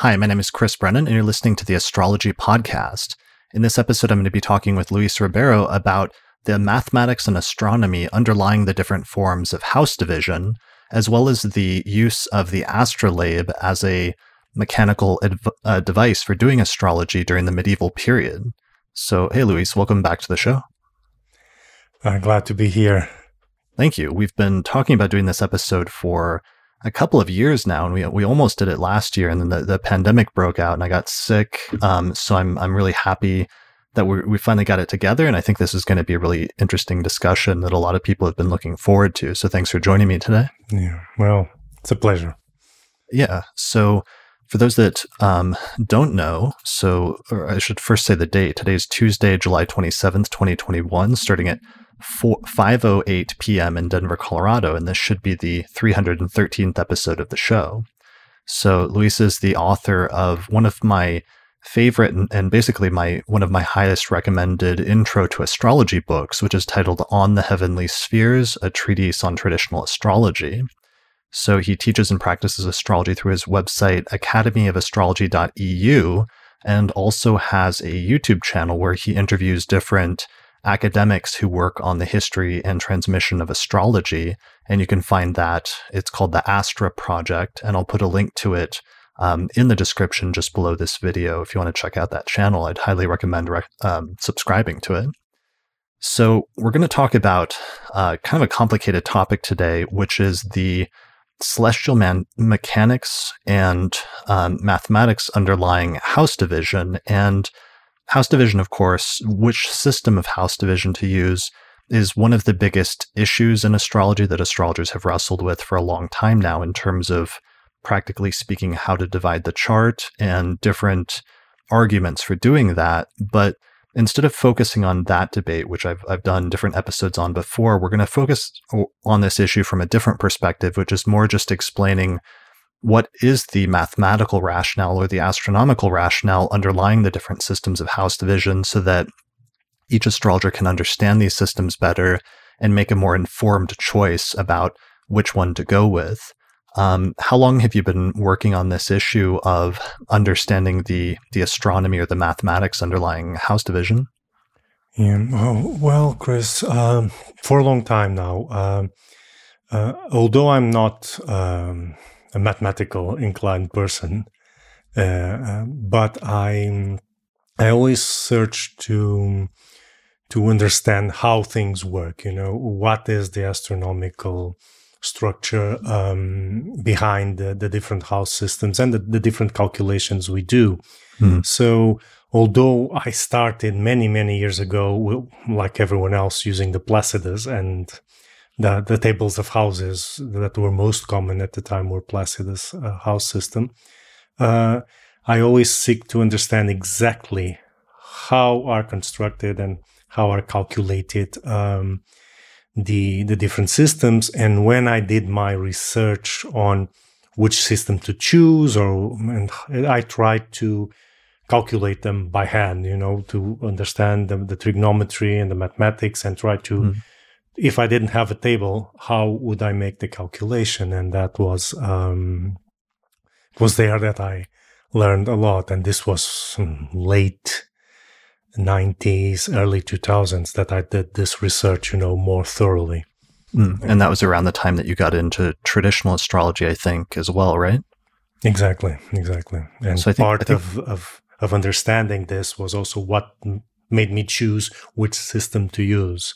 Hi, my name is Chris Brennan, and you're listening to the Astrology Podcast. In this episode, I'm going to be talking with Luis Ribeiro about the mathematics and astronomy underlying the different forms of house division, as well as the use of the astrolabe as a mechanical adv- uh, device for doing astrology during the medieval period. So, hey, Luis, welcome back to the show. I'm uh, glad to be here. Thank you. We've been talking about doing this episode for a couple of years now, and we we almost did it last year, and then the, the pandemic broke out, and I got sick. Um, so I'm I'm really happy that we we finally got it together, and I think this is going to be a really interesting discussion that a lot of people have been looking forward to. So thanks for joining me today. Yeah, well, it's a pleasure. Yeah. So for those that um, don't know, so I should first say the date. Today is Tuesday, July 27th, 2021, starting at 5:08 p.m. in Denver, Colorado, and this should be the 313th episode of the show. So Luis is the author of one of my favorite and, and basically my one of my highest recommended intro to astrology books, which is titled On the Heavenly Spheres: A Treatise on Traditional Astrology. So he teaches and practices astrology through his website academyofastrology.eu and also has a YouTube channel where he interviews different academics who work on the history and transmission of astrology. And you can find that. It's called the Astra Project. And I'll put a link to it um, in the description just below this video. If you want to check out that channel, I'd highly recommend rec- um, subscribing to it. So, we're going to talk about uh, kind of a complicated topic today, which is the celestial man- mechanics and um, mathematics underlying house division. And House division, of course, which system of house division to use is one of the biggest issues in astrology that astrologers have wrestled with for a long time now in terms of practically speaking how to divide the chart and different arguments for doing that. But instead of focusing on that debate, which I've, I've done different episodes on before, we're going to focus on this issue from a different perspective, which is more just explaining what is the mathematical rationale or the astronomical rationale underlying the different systems of house division so that each astrologer can understand these systems better and make a more informed choice about which one to go with. Um, how long have you been working on this issue of understanding the the astronomy or the mathematics underlying house division? Yeah, oh, well, Chris, um, for a long time now. Um, uh, although I'm not um, a mathematical inclined person, uh, uh, but I I always search to to understand how things work. You know, what is the astronomical structure um, behind the, the, different house systems and the, the different calculations we do. Mm. So, although I started many, many years ago, like everyone else, using the Placidus and the, the tables of houses that were most common at the time were Placidus uh, house system. Uh, I always seek to understand exactly how are constructed and how are calculated um, the the different systems. And when I did my research on which system to choose, or and I tried to calculate them by hand, you know, to understand the, the trigonometry and the mathematics, and try to mm if I didn't have a table, how would I make the calculation? And that was um, was there that I learned a lot. And this was late 90s, early 2000s that I did this research, you know, more thoroughly. Mm. And that was around the time that you got into traditional astrology, I think, as well, right? Exactly, exactly. And so think, part think, of, of of understanding this was also what made me choose which system to use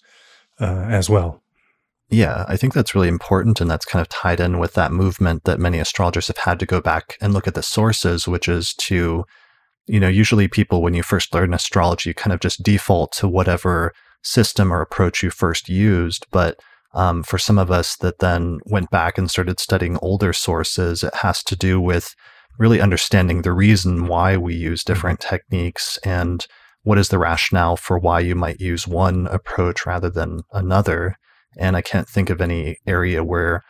uh, as well. Yeah, I think that's really important. And that's kind of tied in with that movement that many astrologers have had to go back and look at the sources, which is to, you know, usually people, when you first learn astrology, you kind of just default to whatever system or approach you first used. But um, for some of us that then went back and started studying older sources, it has to do with really understanding the reason why we use mm-hmm. different techniques and what is the rationale for why you might use one approach rather than another? And I can't think of any area where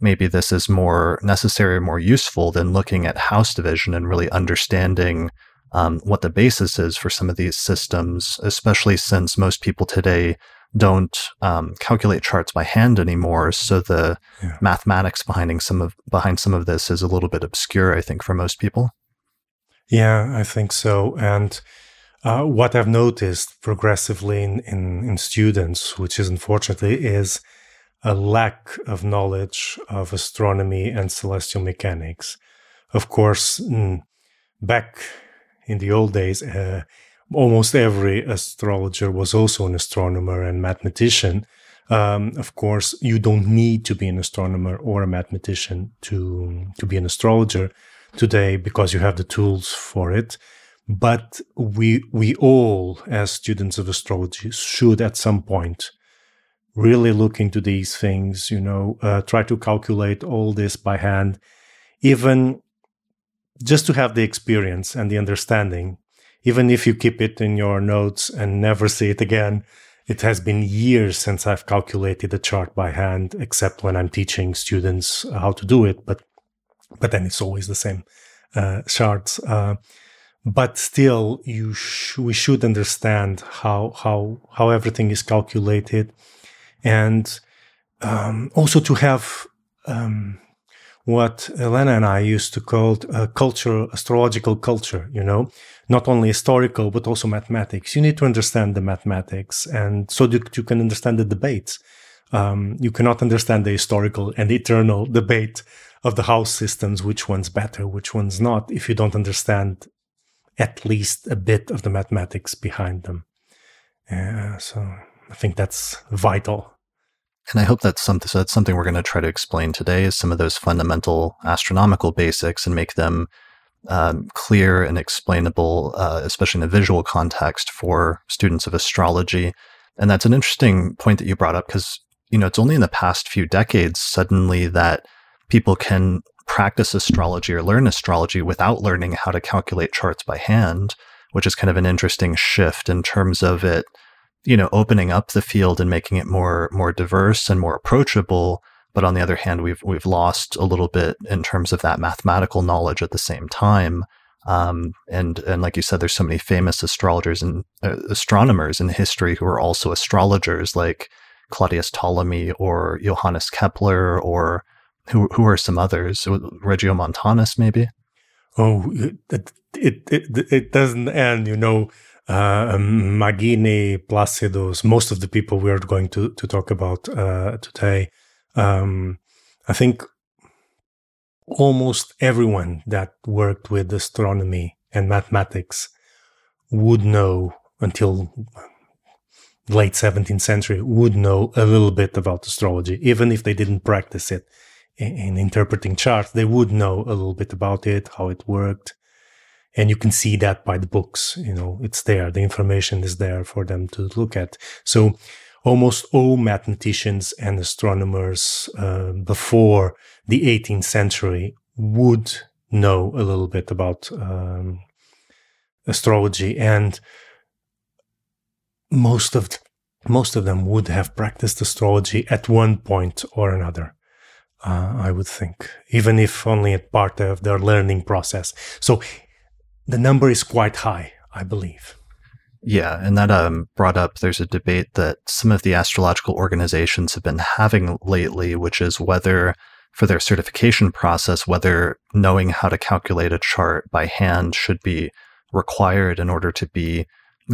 maybe this is more necessary or more useful than looking at house division and really understanding um, what the basis is for some of these systems, especially since most people today don't um, calculate charts by hand anymore. So the yeah. mathematics behind some of behind some of this is a little bit obscure, I think, for most people. Yeah, I think so. And uh, what I've noticed progressively in, in, in students, which is unfortunately, is a lack of knowledge of astronomy and celestial mechanics. Of course, mm, back in the old days, uh, almost every astrologer was also an astronomer and mathematician. Um, of course, you don't need to be an astronomer or a mathematician to to be an astrologer today because you have the tools for it. But we we all, as students of astrology, should at some point really look into these things. You know, uh, try to calculate all this by hand, even just to have the experience and the understanding. Even if you keep it in your notes and never see it again, it has been years since I've calculated a chart by hand, except when I'm teaching students how to do it. But but then it's always the same uh, charts. Uh, but still, you sh- we should understand how how how everything is calculated, and um, also to have um, what Helena and I used to call a culture, astrological culture. You know, not only historical but also mathematics. You need to understand the mathematics, and so that you can understand the debates. Um, you cannot understand the historical and eternal debate of the house systems, which one's better, which one's not, if you don't understand at least a bit of the mathematics behind them. Uh, so I think that's vital. And I hope that's something, so that's something we're going to try to explain today is some of those fundamental astronomical basics and make them um, clear and explainable, uh, especially in a visual context for students of astrology. And that's an interesting point that you brought up because, you know, it's only in the past few decades suddenly that people can practice astrology or learn astrology without learning how to calculate charts by hand, which is kind of an interesting shift in terms of it, you know, opening up the field and making it more more diverse and more approachable. But on the other hand, we've we've lost a little bit in terms of that mathematical knowledge at the same time. Um, and and like you said, there's so many famous astrologers and uh, astronomers in history who are also astrologers, like Claudius Ptolemy or Johannes Kepler or who who are some others? Regiomontanus, maybe. Oh, it it it, it doesn't end. You know, uh, Magini, Placidus, most of the people we are going to to talk about uh, today. Um, I think almost everyone that worked with astronomy and mathematics would know until late 17th century would know a little bit about astrology even if they didn't practice it in interpreting charts, they would know a little bit about it, how it worked. And you can see that by the books, you know, it's there. The information is there for them to look at. So almost all mathematicians and astronomers uh, before the 18th century would know a little bit about um, astrology and most of most of them would have practiced astrology at one point or another uh, I would think, even if only a part of their learning process. So the number is quite high, I believe. Yeah, and that um, brought up there's a debate that some of the astrological organizations have been having lately, which is whether for their certification process, whether knowing how to calculate a chart by hand should be required in order to be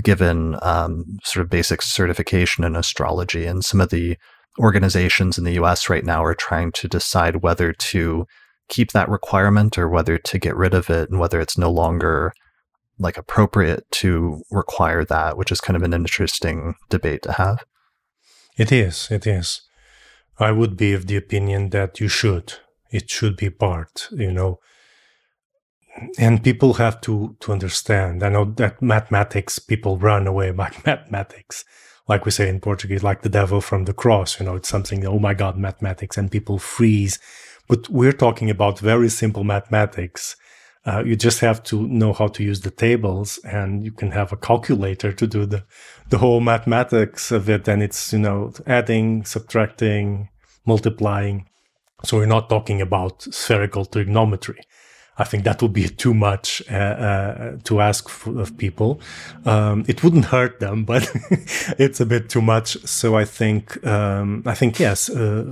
given um, sort of basic certification in astrology. And some of the organizations in the US right now are trying to decide whether to keep that requirement or whether to get rid of it and whether it's no longer like appropriate to require that, which is kind of an interesting debate to have. It is, it is. I would be of the opinion that you should. It should be part, you know. And people have to to understand. I know that mathematics people run away by mathematics like we say in Portuguese, like the devil from the cross. You know, it's something, oh my God, mathematics, and people freeze. But we're talking about very simple mathematics. Uh, you just have to know how to use the tables, and you can have a calculator to do the, the whole mathematics of it. And it's, you know, adding, subtracting, multiplying. So we're not talking about spherical trigonometry. I think that would be too much uh, uh, to ask of people. Um, it wouldn't hurt them, but it's a bit too much. So I think um, I think yes, uh,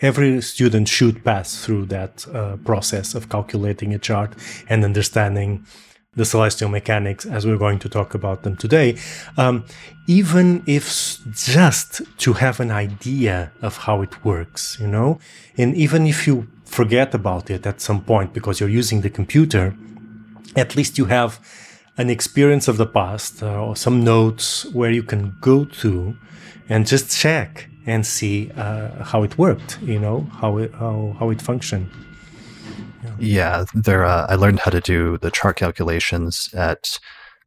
every student should pass through that uh, process of calculating a chart and understanding the celestial mechanics as we're going to talk about them today, um, even if just to have an idea of how it works, you know, and even if you forget about it at some point because you're using the computer, at least you have an experience of the past uh, or some notes where you can go to and just check and see uh, how it worked, you know, how it, how, how it functioned. Yeah, there. Uh, I learned how to do the chart calculations at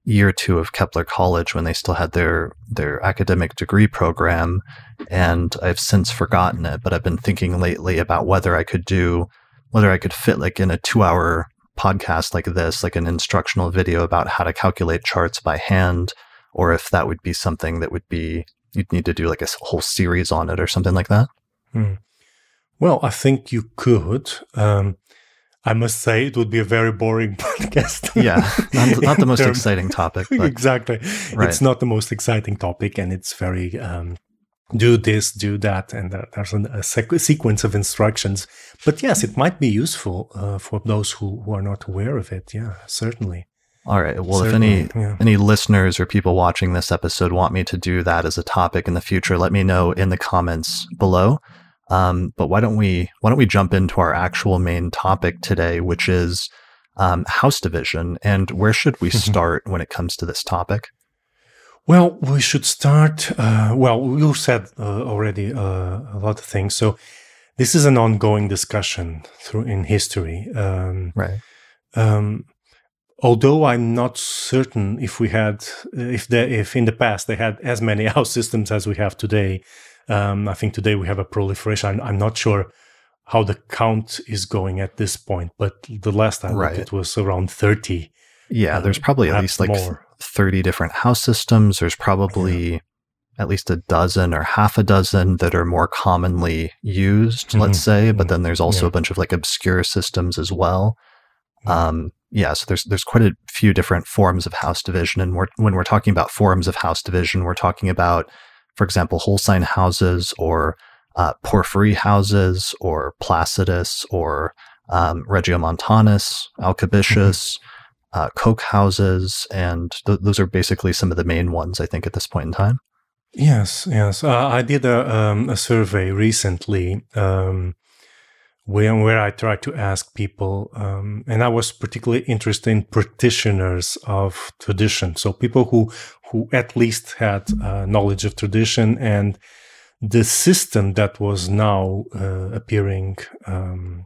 year two of Kepler College when they still had their their academic degree program, and I've since forgotten it. But I've been thinking lately about whether I could do whether I could fit like in a two hour podcast like this, like an instructional video about how to calculate charts by hand, or if that would be something that would be you'd need to do like a whole series on it or something like that. Hmm. Well, I think you could. Um, I must say it would be a very boring podcast. yeah, not, not the most term. exciting topic. Exactly. Right. It's not the most exciting topic, and it's very um, do this, do that, and uh, there's a, a sequ- sequence of instructions. But yes, it might be useful uh, for those who, who are not aware of it. Yeah, certainly. All right. Well, Certainly, if any yeah. any listeners or people watching this episode want me to do that as a topic in the future, let me know in the comments below. Um, but why don't we why don't we jump into our actual main topic today, which is um, house division, and where should we start when it comes to this topic? Well, we should start. Uh, well, you said uh, already uh, a lot of things, so this is an ongoing discussion through in history. Um, right. Um, although I'm not certain if we had, if they, if in the past they had as many house systems as we have today, um, I think today we have a proliferation. I'm, I'm, not sure how the count is going at this point, but the last time right. it was around 30. Yeah, there's probably at least like more. 30 different house systems. There's probably yeah. at least a dozen or half a dozen that are more commonly used, mm-hmm. let's say, but mm-hmm. then there's also yeah. a bunch of like obscure systems as well. Um, yeah, so there's there's quite a few different forms of house division, and we're, when we're talking about forms of house division, we're talking about for example, sign houses or uh, porphyry houses or Placidus or um, Regiomontanus, Alcabitius, mm-hmm. uh, Koch houses, and th- those are basically some of the main ones I think at this point in time. Yes, yes. Uh, I did a, um, a survey recently um, where, where I tried to ask people, um, and I was particularly interested in practitioners of tradition. So people who who at least had uh, knowledge of tradition and the system that was now uh, appearing um,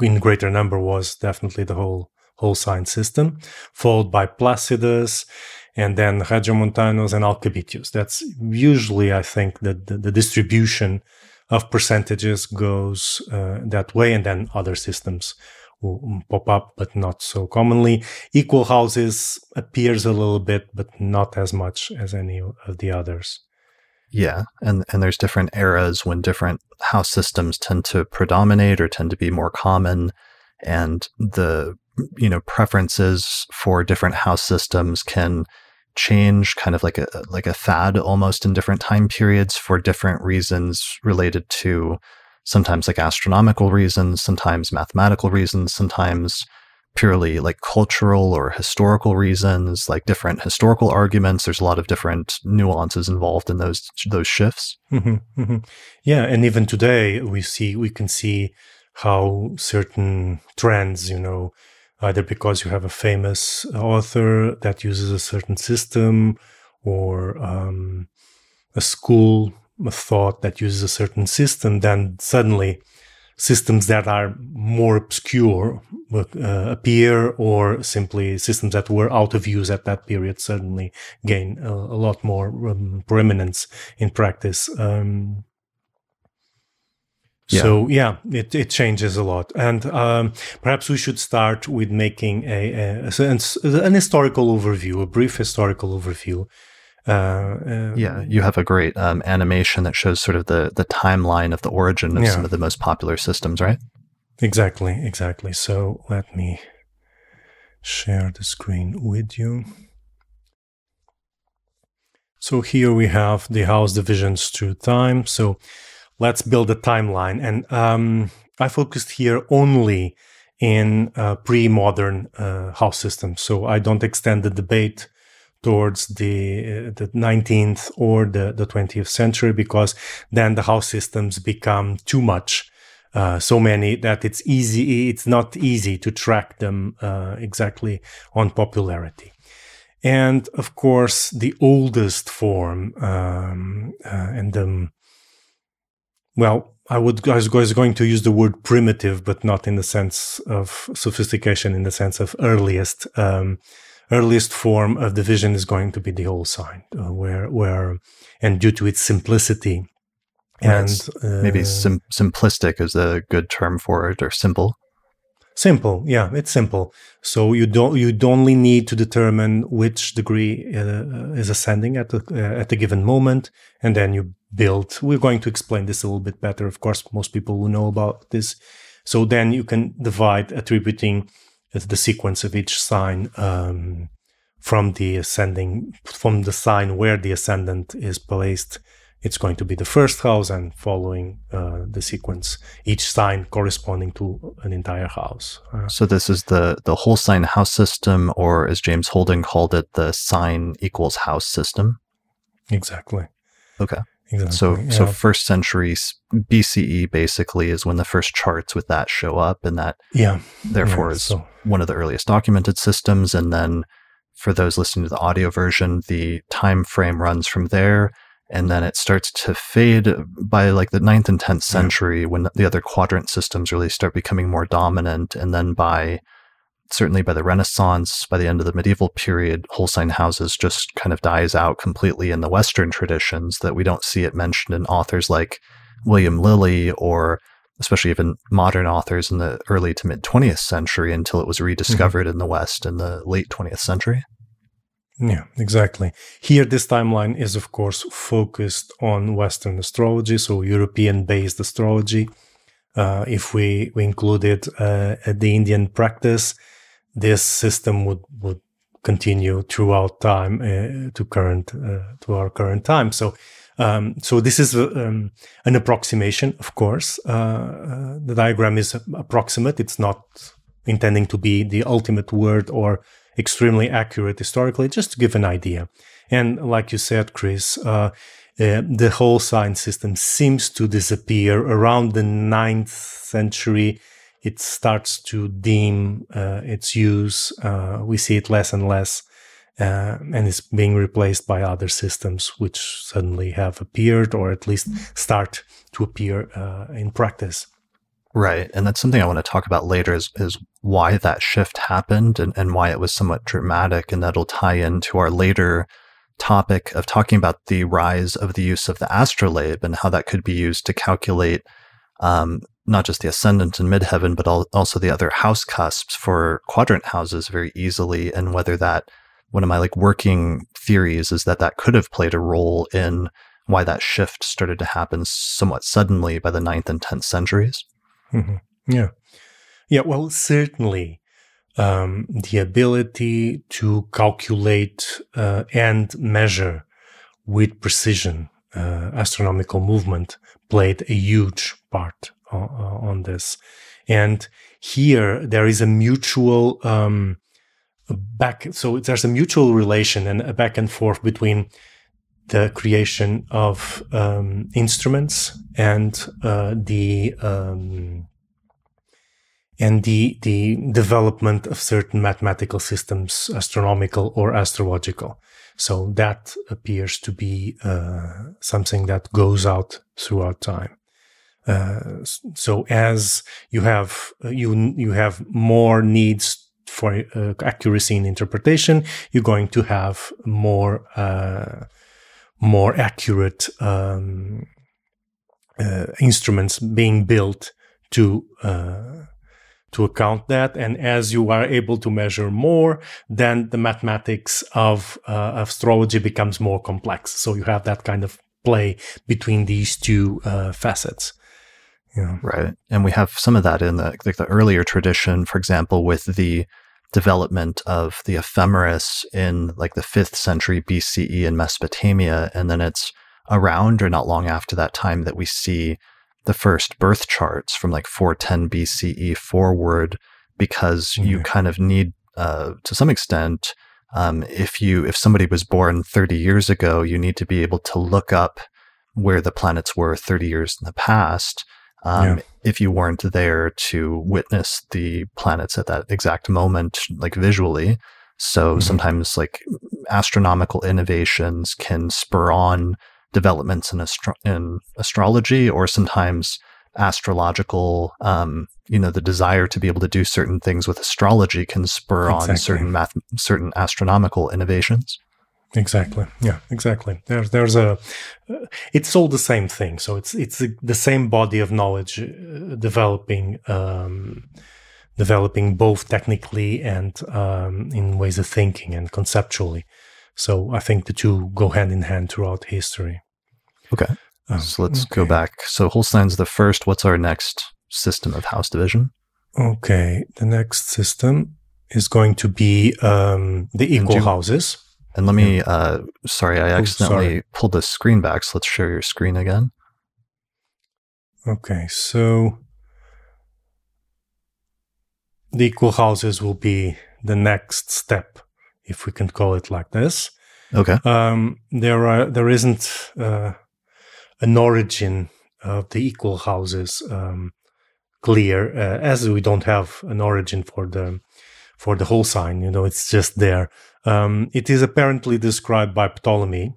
in greater number was definitely the whole whole sign system, followed by Placidus, and then Regiomontanus and Alcabitius. That's usually, I think, the, the, the distribution of percentages goes uh, that way, and then other systems Um, pop up, but not so commonly. Equal houses appears a little bit, but not as much as any of the others. Yeah, and and there's different eras when different house systems tend to predominate or tend to be more common, and the you know preferences for different house systems can change kind of like a like a fad almost in different time periods for different reasons related to sometimes like astronomical reasons, sometimes mathematical reasons, sometimes purely like cultural or historical reasons, like different historical arguments. There's a lot of different nuances involved in those those shifts. Mm-hmm, mm-hmm. Yeah, and even today we see we can see how certain trends, you know, either because you have a famous author that uses a certain system or um, a school thought that uses a certain system, then suddenly systems that are more obscure uh, appear, or simply systems that were out of use at that period suddenly gain a, a lot more um, preeminence in practice. Um, yeah. So yeah, it, it changes a lot, and um, perhaps we should start with making a, a, a, an historical overview, a brief historical overview uh, uh, yeah, you have a great um, animation that shows sort of the the timeline of the origin of yeah. some of the most popular systems, right? Exactly, exactly. So let me share the screen with you. So here we have the house divisions through time. So let's build a timeline, and um, I focused here only in uh, pre-modern uh, house systems. So I don't extend the debate towards the uh, the 19th or the, the 20th century because then the house systems become too much uh, so many that it's easy it's not easy to track them uh, exactly on popularity and of course the oldest form um, uh, and um, well I would I was going to use the word primitive, but not in the sense of sophistication, in the sense of earliest. Um, earliest form of division is going to be the whole sign, uh, where where and due to its simplicity, and uh, maybe sim- simplistic is a good term for it, or simple. Simple, yeah, it's simple. So you don't you only need to determine which degree uh, is ascending at the, uh, at a given moment, and then you build. We're going to explain this a little bit better. Of course, most people will know about this. So then you can divide attributing the sequence of each sign um, from the ascending from the sign where the ascendant is placed. It's going to be the first house and following uh, the sequence each sign corresponding to an entire house. Uh, so this is the the whole sign house system or as james holden called it the sign equals house system? Exactly. Okay. Exactly, so, yeah. so first century BCE basically is when the first charts with that show up, and that yeah, therefore yeah, is so. One of the earliest documented systems. And then for those listening to the audio version, the time frame runs from there, and then it starts to fade by like the 9th and 10th century yeah. when the other quadrant systems really start becoming more dominant and then by certainly by the renaissance by the end of the medieval period whole sign houses just kind of dies out completely in the western traditions that we don't see it mentioned in authors like william lilly or especially even modern authors in the early to mid 20th century until it was rediscovered mm-hmm. in the west in the late 20th century yeah, exactly. Here, this timeline is, of course, focused on Western astrology, so European based astrology. Uh, if we, we included uh, the Indian practice, this system would, would continue throughout time uh, to current uh, to our current time. So, um, so this is um, an approximation, of course. Uh, uh, the diagram is approximate; it's not intending to be the ultimate word or extremely accurate historically, just to give an idea. And like you said, Chris, uh, uh, the whole sign system seems to disappear around the ninth century. It starts to dim uh, its use. Uh, we see it less and less, uh, and it's being replaced by other systems which suddenly have appeared or at least start to appear uh, in practice. Right. And that's something I want to talk about later is, is why that shift happened and, and why it was somewhat dramatic. And that'll tie into our later topic of talking about the rise of the use of the astrolabe and how that could be used to calculate um, not just the ascendant and midheaven, but also the other house cusps for quadrant houses very easily. And whether that, one of my like working theories is that that could have played a role in why that shift started to happen somewhat suddenly by the 9th and 10th centuries. Mm-hmm. Yeah. Yeah. Well, certainly um, the ability to calculate uh, and measure with precision uh, astronomical movement played a huge part on, on, this. And here there is a mutual um, back. So there's a mutual relation and a back and forth between the creation of um, instruments and uh, the um, and the the development of certain mathematical systems, astronomical or astrological. So that appears to be uh, something that goes out throughout time. Uh, so as you have you you have more needs for uh, accuracy in interpretation, you're going to have more uh, more accurate um, uh, instruments being built to uh, to account that. And as you are able to measure more, then the mathematics of uh, astrology becomes more complex. So you have that kind of play between these two uh, facets. Yeah. Right. And we have some of that in the like the earlier tradition, for example, with the development of the ephemeris in like the fifth century BCE in Mesopotamia. And then it's around or not long after that time that we see the first birth charts from like 410 BCE forward because mm-hmm. you kind of need, uh, to some extent, um, if you if somebody was born 30 years ago, you need to be able to look up where the planets were 30 years in the past. Um, yeah. If you weren't there to witness the planets at that exact moment, like visually, so mm-hmm. sometimes like astronomical innovations can spur on developments in, astro- in astrology, or sometimes astrological, um, you know, the desire to be able to do certain things with astrology can spur exactly. on certain math, certain astronomical innovations. Exactly. Yeah. Exactly. There's there's a. Uh, it's all the same thing. So it's it's the same body of knowledge uh, developing. Um, developing both technically and um, in ways of thinking and conceptually. So I think the two go hand in hand throughout history. Okay. Um, so let's okay. go back. So whole sign's the first. What's our next system of house division? Okay. The next system is going to be um, the equal you, houses. And let me, uh, sorry, I accidentally oh, sorry. pulled the screen back. So let's share your screen again. Okay. So the equal houses will be the next step, if we can call it like this. Okay. Um, there are there isn't uh, an origin of the equal houses um, clear, uh, as we don't have an origin for the for the whole sign. You know, it's just there. Um, it is apparently described by Ptolemy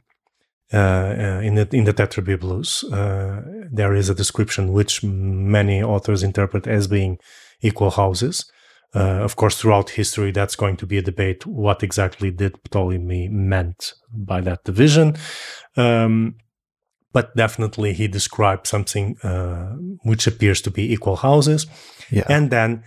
uh, uh, in the in the Tetrabiblos. Uh, there is a description which many authors interpret as being equal houses. Uh, of course, throughout history, that's going to be a debate. What exactly did Ptolemy meant by that division? Um, but definitely, he described something uh, which appears to be equal houses. Yeah. And then,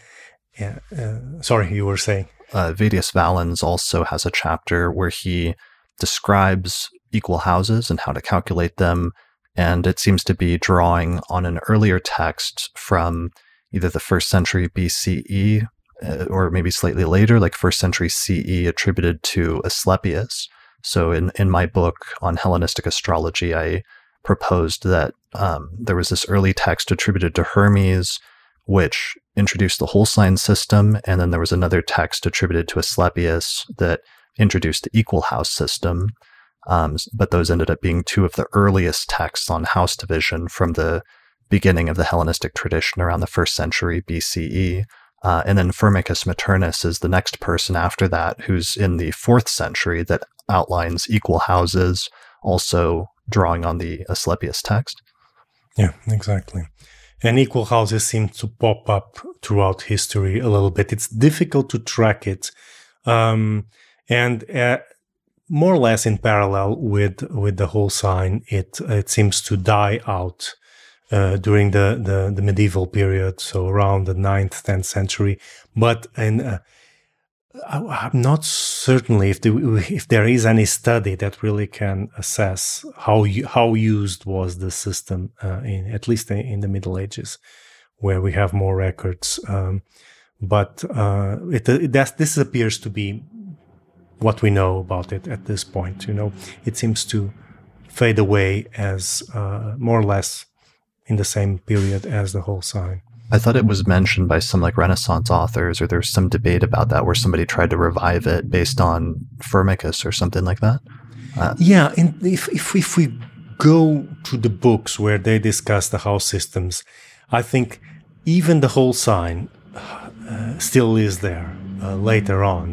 yeah, uh, sorry, you were saying. Uh, Vettius Valens also has a chapter where he describes equal houses and how to calculate them. And it seems to be drawing on an earlier text from either the first century BCE uh, or maybe slightly later, like first century CE, attributed to Asclepius. So in, in my book on Hellenistic astrology, I proposed that um, there was this early text attributed to Hermes, which introduced the whole sign system, and then there was another text attributed to Asclepius that introduced the equal house system. Um, but those ended up being two of the earliest texts on house division from the beginning of the Hellenistic tradition around the first century BCE. Uh, and then Firmicus Maternus is the next person after that, who's in the fourth century that outlines equal houses, also drawing on the Asclepius text. Yeah, exactly. And equal houses seem to pop up throughout history a little bit. It's difficult to track it, um, and uh, more or less in parallel with with the whole sign, it it seems to die out uh, during the, the, the medieval period, so around the 9th, 10th century. But in, uh, I, am not certainly if, the, if there is any study that really can assess how how used was the system uh, in at least in, the Middle Ages, where we have more records. Um, but uh, it, it this appears to be what we know about it at this point. You know, it seems to fade away as uh, more or less in the same period as the whole sign. I thought it was mentioned by some like Renaissance authors, or there's some debate about that where somebody tried to revive it based on Firmicus or something like that. Uh, yeah, and if, if if we go to the books where they discuss the house systems, I think even the whole sign uh, still is there uh, later on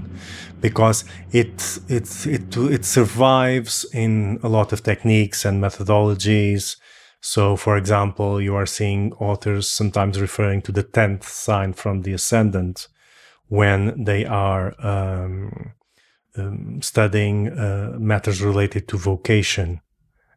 because it it it it survives in a lot of techniques and methodologies so, for example, you are seeing authors sometimes referring to the 10th sign from the ascendant when they are um, um, studying uh, matters related to vocation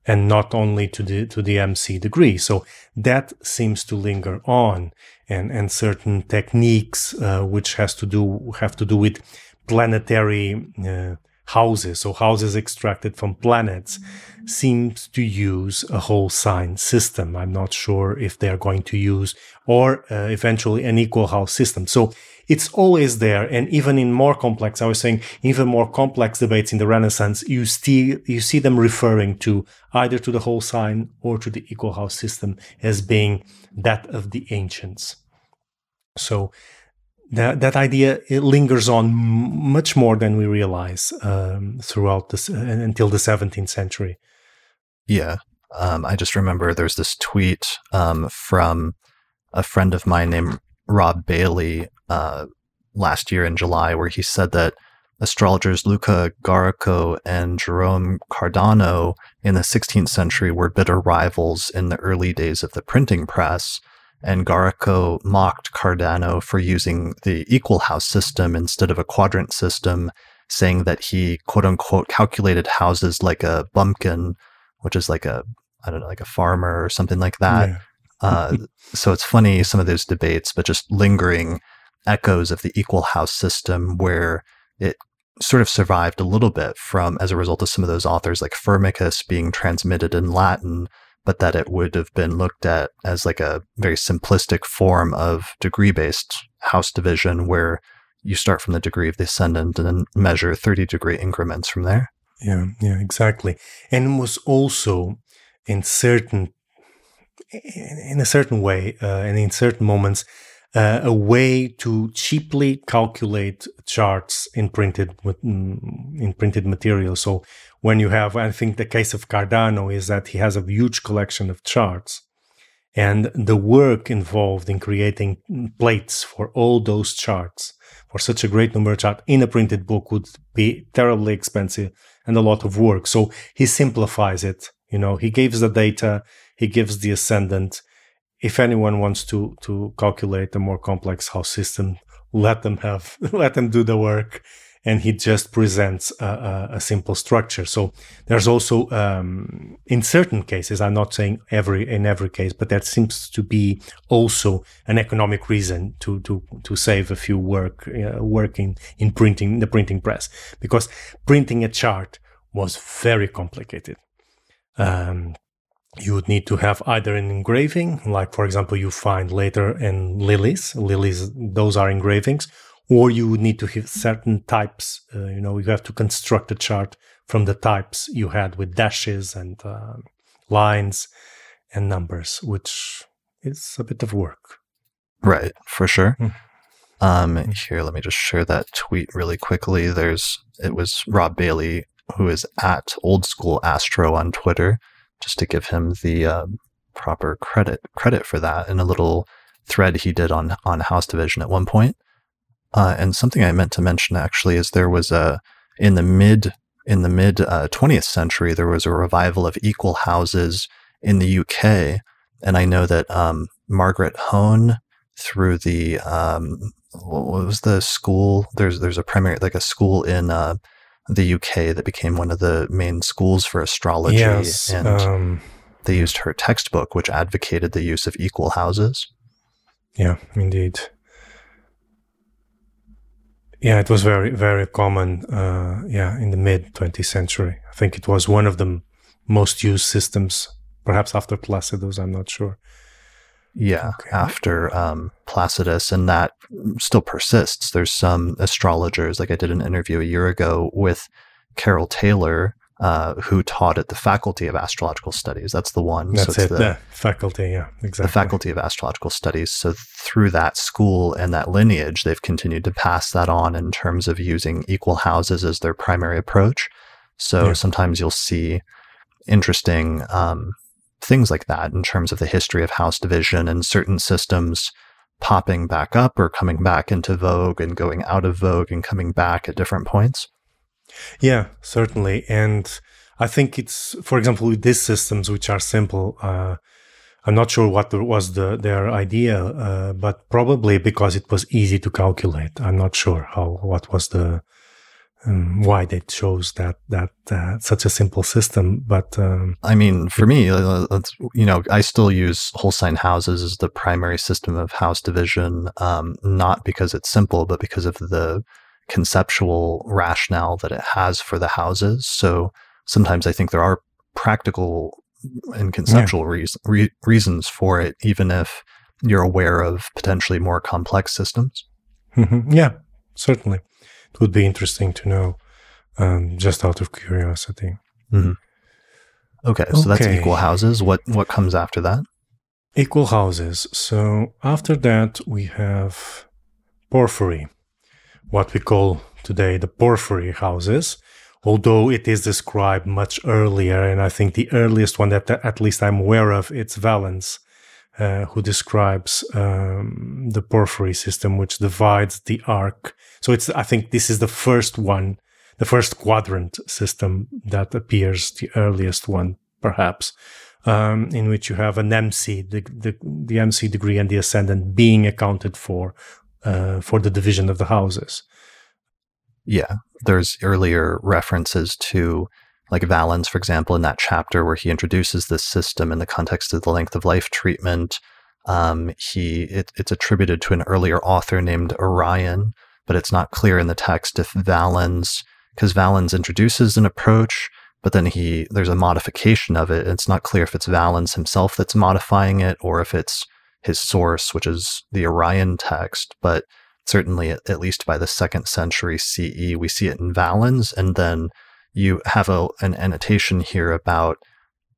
and not only to the to the MC degree. So that seems to linger on, and and certain techniques uh, which has to do have to do with planetary uh, houses, so houses extracted from planets, seems to use a whole sign system. I'm not sure if they're going to use or uh, eventually an equal house system. So it's always there. And even in more complex, I was saying, even more complex debates in the Renaissance, you still, you see them referring to either to the whole sign or to the equal house system as being that of the ancients. So that that idea it lingers on much more than we realize um, throughout this uh, until the 17th century. Yeah, um, I just remember there's this tweet um, from a friend of mine named Rob Bailey uh, last year in July, where he said that astrologers Luca Gaurico and Jerome Cardano in the 16th century were bitter rivals in the early days of the printing press. And Gaurico mocked Cardano for using the equal house system instead of a quadrant system, saying that he quote unquote calculated houses like a bumpkin, which is like a, I don't know, like a farmer or something like that. Yeah. uh, so it's funny, some of those debates, but just lingering echoes of the equal house system where it sort of survived a little bit from as a result of some of those authors like Firmicus being transmitted in Latin, but that it would have been looked at as like a very simplistic form of degree based house division where you start from the degree of the ascendant and then measure 30 degree increments from there. Yeah, yeah, exactly. And was also in certain in a certain way uh, and in certain moments uh, a way to cheaply calculate charts in printed mm, in printed material. So when you have, I think the case of Cardano is that he has a huge collection of charts, and the work involved in creating plates for all those charts for such a great number of charts in a printed book would be terribly expensive and a lot of work. So he simplifies it. You know, he gives the data, he gives the ascendant, if anyone wants to to calculate a more complex house system, let them have let them do the work, and he just presents a, a, a simple structure. So there's also um, in certain cases, I'm not saying every in every case, but that seems to be also an economic reason to to to save a few work uh, working in printing the printing press because printing a chart was very complicated. Um, you would need to have either an engraving, like for example, you find later in Lilly's. Lilly's, those are engravings, or you would need to have certain types. Uh, you know, you have to construct a chart from the types you had with dashes and uh, lines and numbers, which is a bit of work. Right, for sure. Mm. Um, here, let me just share that tweet really quickly. There's it was Rob Bailey who is at Old School Astro on Twitter just to give him the uh, proper credit credit for that in a little thread he did on on House Division at one point. Uh, and something I meant to mention actually is there was a in the mid in the mid uh, 20th century there was a revival of equal houses in the UK, and I know that um, Margaret Hone through the um, what was the school? There's there's a primary like a school in uh, the UK that became one of the main schools for astrology. Yes, and um, they used her textbook, which advocated the use of equal houses. Yeah, indeed. Yeah, it was very, very common. Uh, yeah, in the mid 20th century, I think it was one of the most used systems, perhaps after Placidus. I'm not sure. Yeah, okay. after um, Placidus, and that still persists. There's some astrologers, like I did an interview a year ago with Carole Taylor, uh, who taught at the Faculty of Astrological Studies. That's the one. That's so it. The, the, faculty, yeah, exactly. The Faculty of Astrological Studies. So through that school and that lineage, they've continued to pass that on in terms of using equal houses as their primary approach. So yeah. sometimes you'll see interesting um, things like that in terms of the history of house division and certain systems popping back up or coming back into vogue and going out of vogue and coming back at different points. Yeah, certainly. And I think it's, for example, with these systems, which are simple, uh, I'm not sure what was the, their idea, uh, but probably because it was easy to calculate. I'm not sure how what was the um, why they chose that that uh, such a simple system. But um, I mean, for me, uh, you know, I still use sign houses as the primary system of house division, um, not because it's simple, but because of the conceptual rationale that it has for the houses. So sometimes I think there are practical and conceptual yeah. reason, re- reasons for it, even if you're aware of potentially more complex systems. Mm-hmm. Yeah, certainly it would be interesting to know um, just out of curiosity. Mm-hmm. Okay, so okay. that's equal houses. What what comes after that? Equal houses. So after that, we have porphyry, what we call today the porphyry houses, although it is described much earlier. And I think the earliest one that at least I'm aware of, it's Valens, uh, who describes um, the porphyry system, which divides the arc. So it's, I think this is the first one, the first quadrant system that appears, the earliest one, perhaps, um, in which you have an MC, the, the, the MC degree and the ascendant being accounted for, uh, for the division of the houses. Yeah, there's earlier references to like Valens, for example, in that chapter where he introduces this system in the context of the length of life treatment. Um, he it, it's attributed to an earlier author named Orion, but it's not clear in the text if Valens, because Valens introduces an approach, but then he there's a modification of it. It's not clear if it's Valens himself that's modifying it or if it's his source, which is the Orion text. But certainly at, least by the second century CE, we see it in Valens. And then you have a, an annotation here about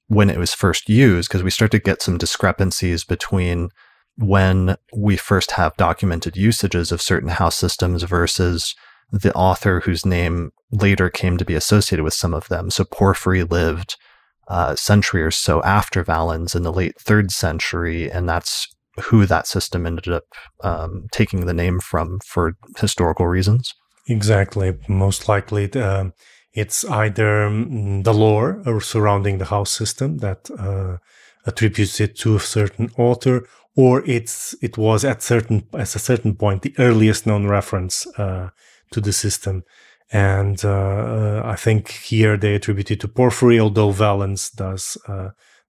when it was first used, because we start to get some discrepancies between when we first have documented usages of certain house systems versus the author whose name later came to be associated with some of them. So Porphyry lived uh, a century or so after Valens in the late third century, and that's who that system ended up um, taking the name from for historical reasons. Exactly. Most likely, uh, it's either mm, the lore surrounding the house system that uh, attributes it to a certain author, or it's it was at certain at a certain point the earliest known reference uh, to the system. And uh, uh, I think here they attribute it to Porphyry, although Valens does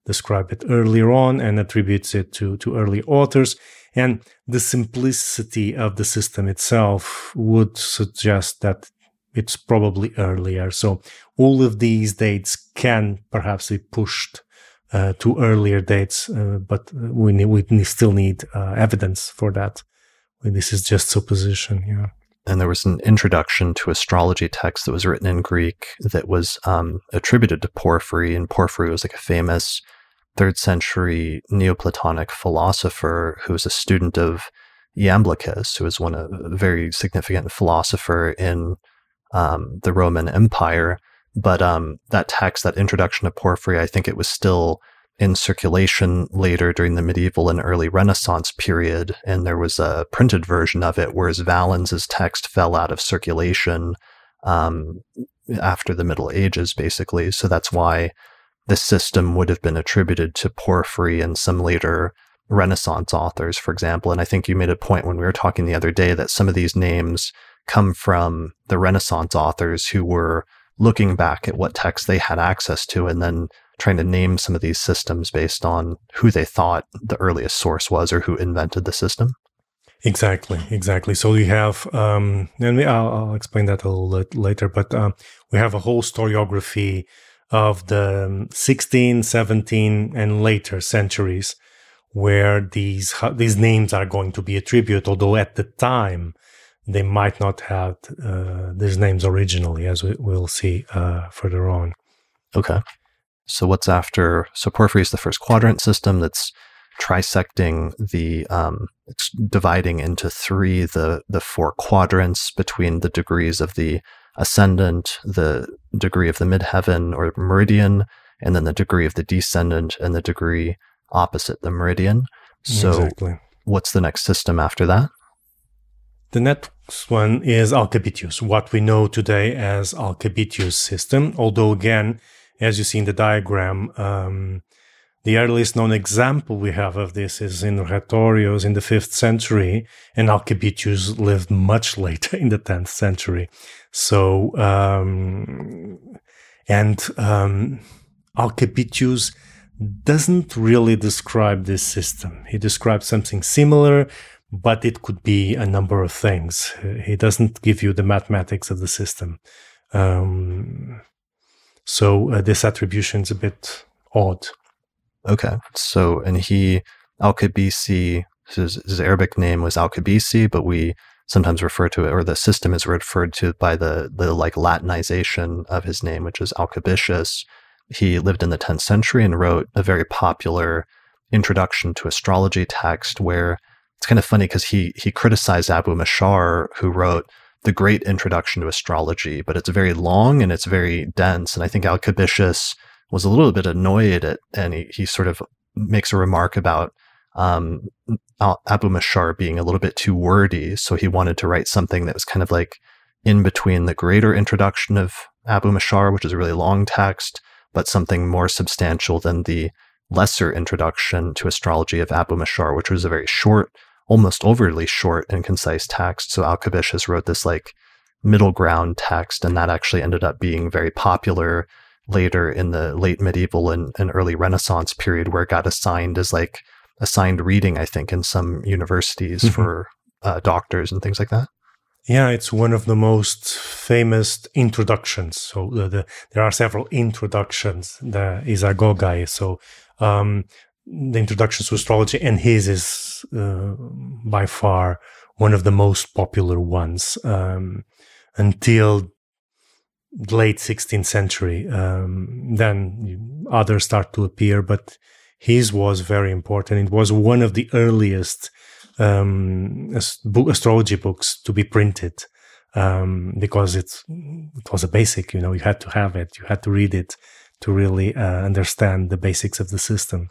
describe it earlier on and attributes it to, to early authors. And the simplicity of the system itself would suggest that it's probably earlier. So all of these dates can perhaps be pushed uh, to earlier dates, uh, but we, we still need uh, evidence for that. This is just supposition. Yeah. And there was an introduction to astrology text that was written in Greek that was um, attributed to Porphyry, and Porphyry was like a famous third century Neoplatonic philosopher who was a student of Iamblichus, who was one of a very significant philosopher in um, the Roman Empire. But um, that text, that introduction to Porphyry, I think it was still in circulation later during the medieval and early Renaissance period, and there was a printed version of it, whereas Valens's text fell out of circulation um, after the Middle Ages, basically. So that's why the system would have been attributed to Porphyry and some later Renaissance authors, for example. And I think you made a point when we were talking the other day that some of these names come from the Renaissance authors who were looking back at what texts they had access to and then trying to name some of these systems based on who they thought the earliest source was or who invented the system. Exactly, exactly. So we have, um, and I'll, I'll, explain that a little later, but um, we have a whole historiography of the 16, 17, and later centuries where these these names are going to be attributed, although at the time they might not have uh, these names originally, as we, will see uh, further on. Okay. So what's after? So Porphyry is the first quadrant system that's trisecting the um, it's dividing into three the the four quadrants between the degrees of the ascendant, the degree of the midheaven or meridian, and then the degree of the descendant and the degree opposite the meridian. So, exactly. what's the next system after that? The next one is Alcabitius, what we know today as Alcabitius system. Although, again, as you see in the diagram, um, the earliest known example we have of this is in Rhetorios in the 5th century, and Alcabitius lived much later in the 10th century. So, um, and um, Alcabitius doesn't really describe this system. He describes something similar, but it could be a number of things. He doesn't give you the mathematics of the system. Um, so uh, this attribution is a bit odd. Okay. So, and he, Al-Kabisi, his, his Arabic name was Al-Kabisi, but we sometimes refer to it, or the system is referred to by the, the like Latinization of his name, which is Alcabitius. He lived in the 10th century and wrote a very popular introduction to astrology text where it's kind of funny because he he criticized Abu Mashar, who wrote the Great Introduction to Astrology, but it's very long and it's very dense. And I think Alcabitius was a little bit annoyed at, and he, he sort of makes a remark about um, Abu Mashar being a little bit too wordy. So he wanted to write something that was kind of like in between the greater introduction of Abu Mashar, which is a really long text, but something more substantial than the lesser introduction to astrology of Abu Mashar, which was a very short, almost overly short and concise text. So Alcabitius wrote this like middle ground text, and that actually ended up being very popular later in the late medieval and, and early Renaissance period, where it got assigned as like assigned reading, I think, in some universities mm-hmm. for uh, doctors and things like that. Yeah, it's one of the most famous introductions. So the, the, there are several introductions. The Isagogai. So um, the introductions to astrology, and his is uh, by far one of the most popular ones um, until late 16th century. Um, then others start to appear, but his was very important. It was one of the earliest um, astrology books to be printed um, because it's it was a basic. You know, you had to have it. You had to read it to really uh, understand the basics of the system.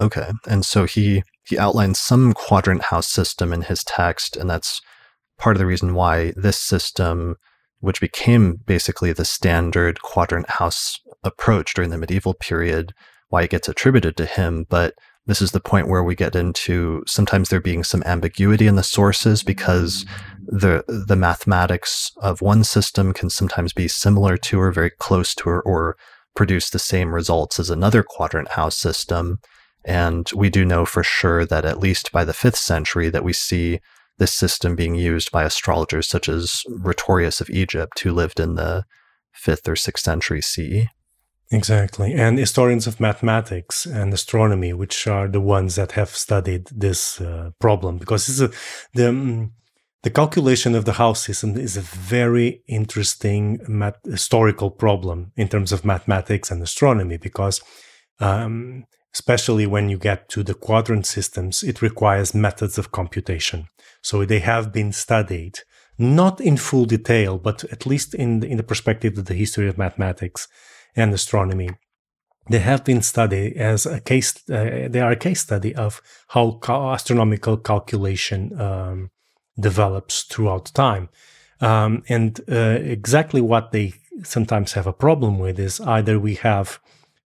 Okay, and so he he outlines some quadrant house system in his text, and that's part of the reason why this system, which became basically the standard quadrant house approach during the medieval period, why it gets attributed to him, but this is the point where we get into sometimes there being some ambiguity in the sources because the the mathematics of one system can sometimes be similar to or very close to or, or produce the same results as another quadrant house system. And we do know for sure that at least by the fifth century that we see this system being used by astrologers such as Rhetorius of Egypt, who lived in the fifth or sixth century CE. Exactly. And historians of mathematics and astronomy, which are the ones that have studied this uh, problem, because a, the, um, the calculation of the house system is a very interesting math- historical problem in terms of mathematics and astronomy, because um, especially when you get to the quadrant systems, it requires methods of computation. So they have been studied, not in full detail, but at least in the, in the perspective of the history of mathematics and astronomy. They have been studied as a case. Uh, they are a case study of how astronomical calculation um, develops throughout time, um, and uh, exactly what they sometimes have a problem with is either we have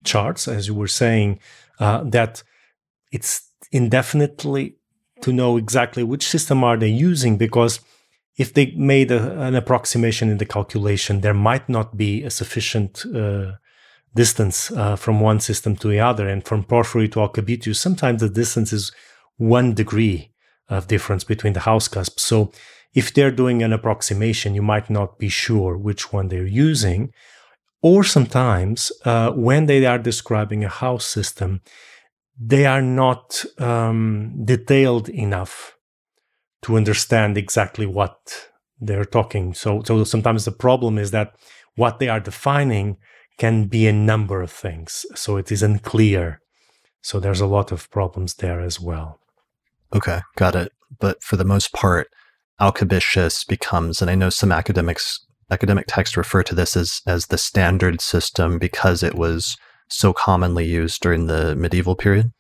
charts, as you were saying, uh, that it's indefinitely to know exactly which system are they using because if they made a, an approximation in the calculation, there might not be a sufficient uh, distance uh, from one system to the other. And from Porphyry to Alcabitius, sometimes the distance is one degree of difference between the house cusps. So if they're doing an approximation, you might not be sure which one they're using. Or sometimes uh, when they are describing a house system, they are not um, detailed enough to understand exactly what they're talking. So, so sometimes the problem is that what they are defining can be a number of things. So it is unclear. So there's a lot of problems there as well. Okay, got it. But for the most part, Alcabitius becomes, and I know some academics academic texts refer to this as as the standard system because it was so commonly used during the medieval period.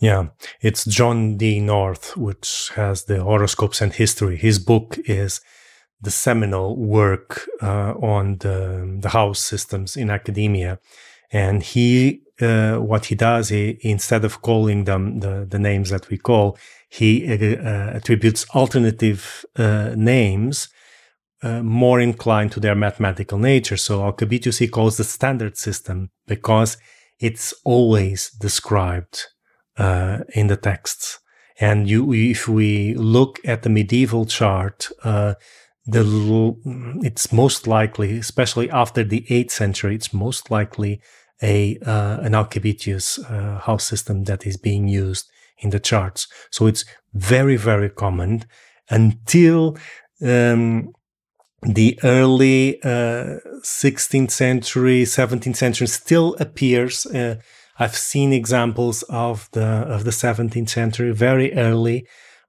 Yeah, it's John D. North, which has the horoscopes and history. His book is the seminal work uh, on the, the house systems in academia. And he, uh, what he does, he, instead of calling them the, the names that we call, he uh, attributes alternative uh, names uh, more inclined to their mathematical nature. So Alcabitius calls the standard system because it's always described uh, in the texts. And you, if we look at the medieval chart, uh, the it's most likely, especially after the eighth century, it's most likely a uh, an Alcabitius uh, house system that is being used in the charts. So it's very very common until um, the early uh, 16th century, 17th century still appears uh, I've seen examples of the of the 17th century very early,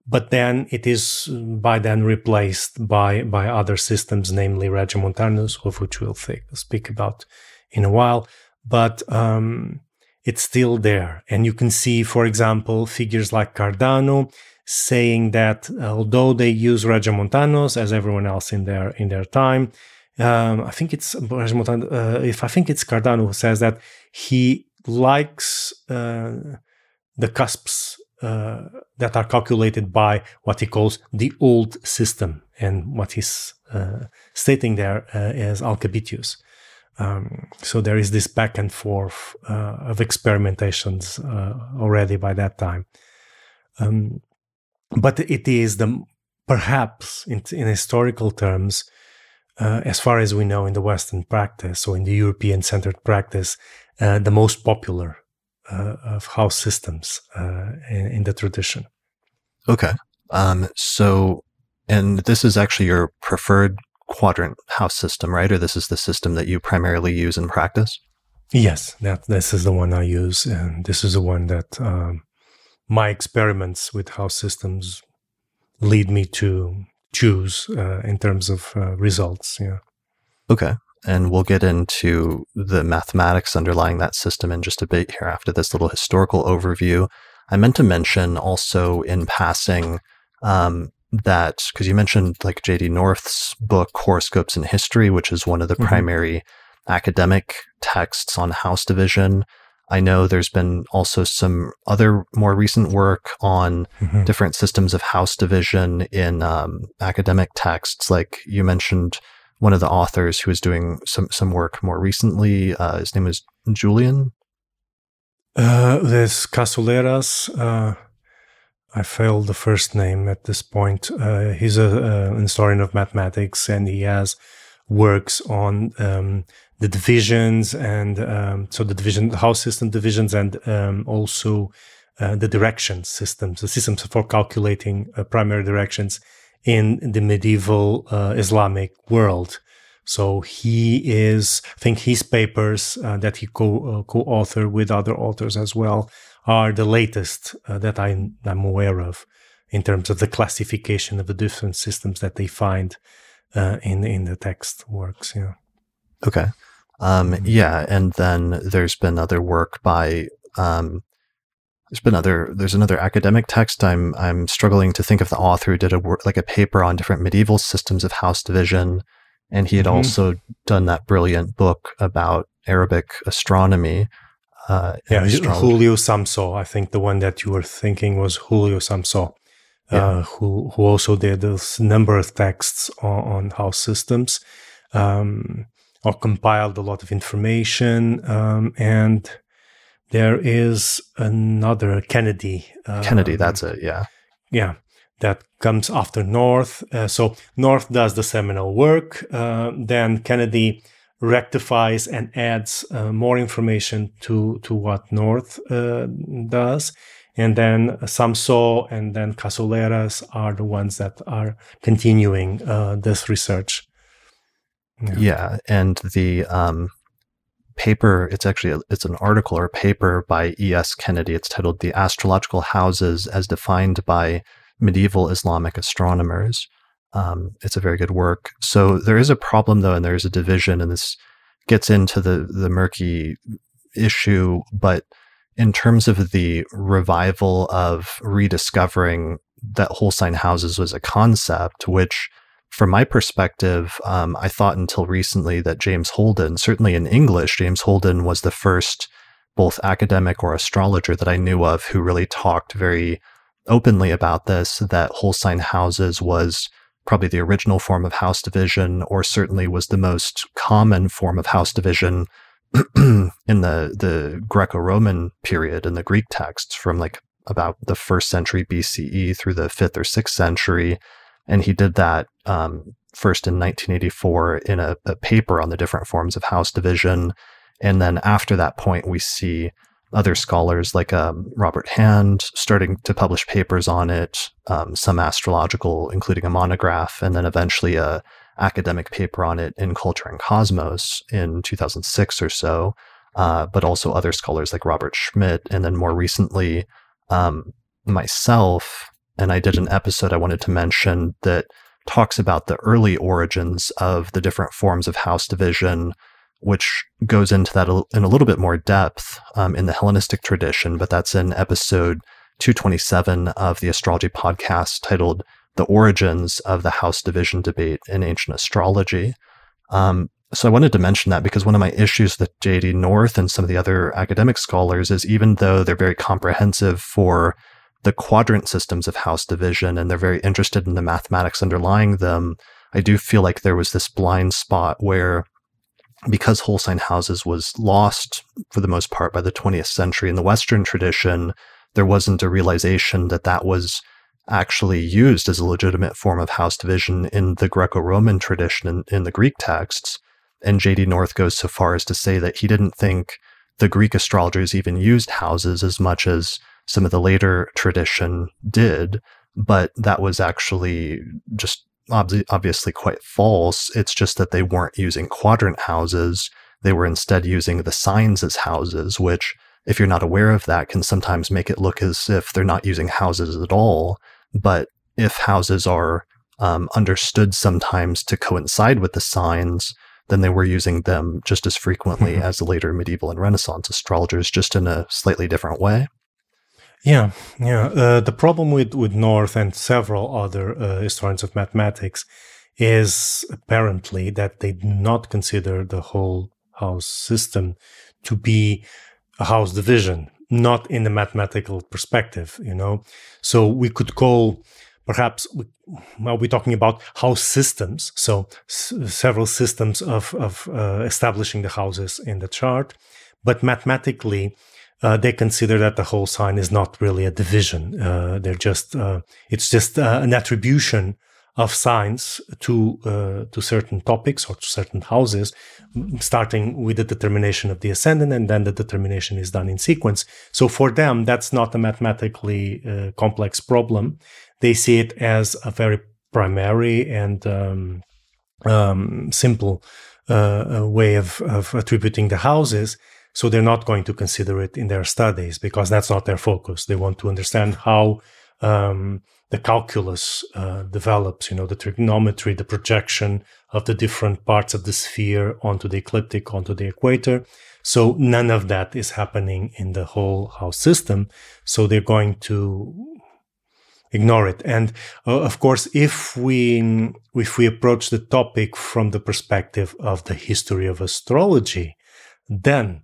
but then it is by then replaced by by other systems, namely Regiomontanus, of which we'll speak about in a while. But um, it's still there, and you can see, for example, figures like Cardano saying that although they use Regiomontanus as everyone else in their in their time, um, I think it's uh, if I think it's Cardano who says that he likes uh, the cusps uh, that are calculated by what he calls the old system, and what he's uh, stating there uh, is Alcabitius. Um, so there is this back and forth uh, of experimentations already by that time. Um, but it is the perhaps in, in historical terms uh, as far as we know in the Western practice or in the European centered practice, uh, the most popular uh, of house systems uh, in, in, the tradition. Okay. Um, so, and this is actually your preferred quadrant house system, right? Or this is the system that you primarily use in practice? Yes, that this is the one I use, and this is the one that um, my experiments with house systems lead me to choose uh, in terms of uh, results. Yeah. Okay. And we'll get into the mathematics underlying that system in just a bit here after this little historical overview. I meant to mention also in passing um, that because you mentioned like JD North's book, Horoscopes in History, which is one of the mm-hmm. primary academic texts on house division. I know there's been also some other more recent work on mm-hmm. different systems of house division in um, academic texts. Like you mentioned, one of the authors who is doing some some work more recently. Uh, his name is Julian. Uh, there's Casulleras. Uh, I failed the first name at this point. Uh, he's a, a, historian of mathematics, and he has works on um, the divisions and um, so the division, house system divisions, and um, also uh, the direction systems, the systems for calculating uh, primary directions in the medieval uh, Islamic world. So he is, I think his papers uh, that he co uh, co-authored with other authors as well are the latest uh, that I, I'm aware of in terms of the classification of the different systems that they find in in the text works. Yeah. Okay. Um, mm-hmm. yeah, and then there's been other work by um, there's been other there's another academic text I'm I'm struggling to think of the author who did a work like a paper on different medieval systems of house division, and he had mm-hmm. also done that brilliant book about Arabic astronomy. Uh, yeah, Julio Samso. I think the one that you were thinking was Julio Samso, yeah. uh, who who also did a number of texts on, on house systems. Um, or compiled a lot of information. Um, and there is another Kennedy. Um, Kennedy, that's it. Yeah. Yeah. That comes after North. Uh, so North does the seminal work. Uh, then Kennedy rectifies and adds uh, more information to, to what North uh, does. And then Samso and then Casulleras are the ones that are continuing uh, this research. Yeah. yeah, and the um, paper it's actually a, it's an article or paper by E.S. Kennedy. It's titled "The Astrological Houses as Defined by Medieval Islamic Astronomers." Um, it's a very good work. So there is a problem though, and there is a division, and this gets into the the murky issue. But in terms of the revival of rediscovering that whole sign houses was a concept, which from my perspective, um, I thought until recently that James Holden, certainly in English, James Holden was the first both academic or astrologer that I knew of who really talked very openly about this, that whole sign houses was probably the original form of house division, or certainly was the most common form of house division in the, the Greco Roman period in the Greek texts from like about the first century BCE through the fifth or sixth century. And he did that um, first in 1984 in a, a, paper on the different forms of house division. And then after that point, we see other scholars like um, Robert Hand starting to publish papers on it, um, some astrological, including a monograph, and then eventually a academic paper on it in Culture and Cosmos in 2006 or so. Uh, but also other scholars like Robert Schmidt, and then more recently, um, myself and I did an episode I wanted to mention that talks about the early origins of the different forms of house division, which goes into that in a little bit more depth um, in the Hellenistic tradition, but that's in episode 227 of the astrology podcast titled The Origins of the House Division Debate in Ancient Astrology. Um, so I wanted to mention that because one of my issues with JD North and some of the other academic scholars is even though they're very comprehensive for the quadrant systems of house division and they're very interested in the mathematics underlying them, I do feel like there was this blind spot where because sign houses was lost for the most part by the 20th century in the Western tradition, there wasn't a realization that that was actually used as a legitimate form of house division in the Greco Roman tradition in, in the Greek texts. And J.D. North goes so far as to say that he didn't think the Greek astrologers even used houses as much as some of the later tradition did, but that was actually just ob- obviously quite false. It's just that they weren't using quadrant houses. They were instead using the signs as houses, which, if you're not aware of that, can sometimes make it look as if they're not using houses at all. But if houses are um, understood sometimes to coincide with the signs, then they were using them just as frequently mm-hmm. as the later medieval and Renaissance astrologers, just in a slightly different way. Yeah, yeah. Uh, the problem with, with North and several other uh, historians of mathematics is apparently that they do not consider the whole house system to be a house division, not in the mathematical perspective, you know. So we could call perhaps well, we're talking about house systems, so s- several systems of, of uh, establishing the houses in the chart, but mathematically, uh, they consider that the whole sign is not really a division. Uh, they're just uh, it's just uh, an attribution of signs to uh, to certain topics or to certain houses, starting with the determination of the ascendant, and then the determination is done in sequence. So for them, that's not a mathematically uh, complex problem. They see it as a very primary and um, um, simple way of, of attributing the houses so they're not going to consider it in their studies because that's not their focus. They want to understand how um, the calculus uh, develops, you know, the trigonometry, the projection of the different parts of the sphere onto the ecliptic, onto the equator. So none of that is happening in the whole house system. So they're going to ignore it. And uh, of course, if we if we approach the topic from the perspective of the history of astrology, then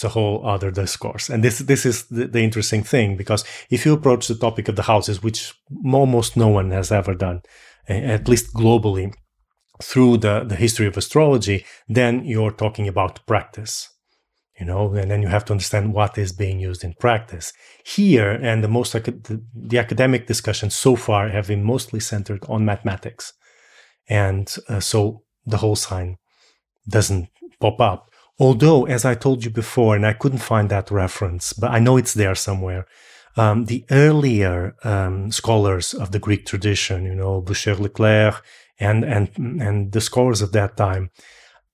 it's a whole other discourse. And this this is the, the, interesting thing because if you approach the topic of the houses, which almost no one has ever done, at least globally, through the, the history of astrology, then you're talking about practice. You know, and then you have to understand what is being used in practice. Here, and the most the, academic discussions so far have been mostly centered on mathematics, and uh, so the whole sign doesn't pop up Although, as I told you before, and I couldn't find that reference, but I know it's there somewhere. Um, the earlier um, scholars of the Greek tradition, you know, Bouché-Leclercq and, and, and the scholars of that time,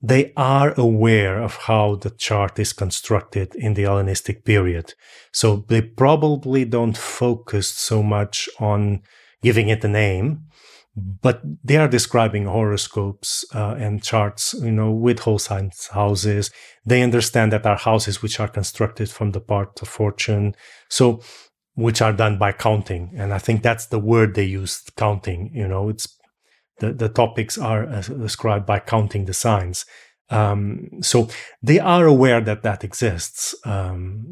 they are aware of how the chart is constructed in the Hellenistic period. So they probably don't focus so much on giving it a name, but they are describing horoscopes uh, and charts, you know, with whole signs houses. They understand that are houses which are constructed from the part of fortune, so which are done by counting. And I think that's the word they use, counting. You know, it's the the topics are uh, described by counting the signs. Um, so they are aware that that exists, um,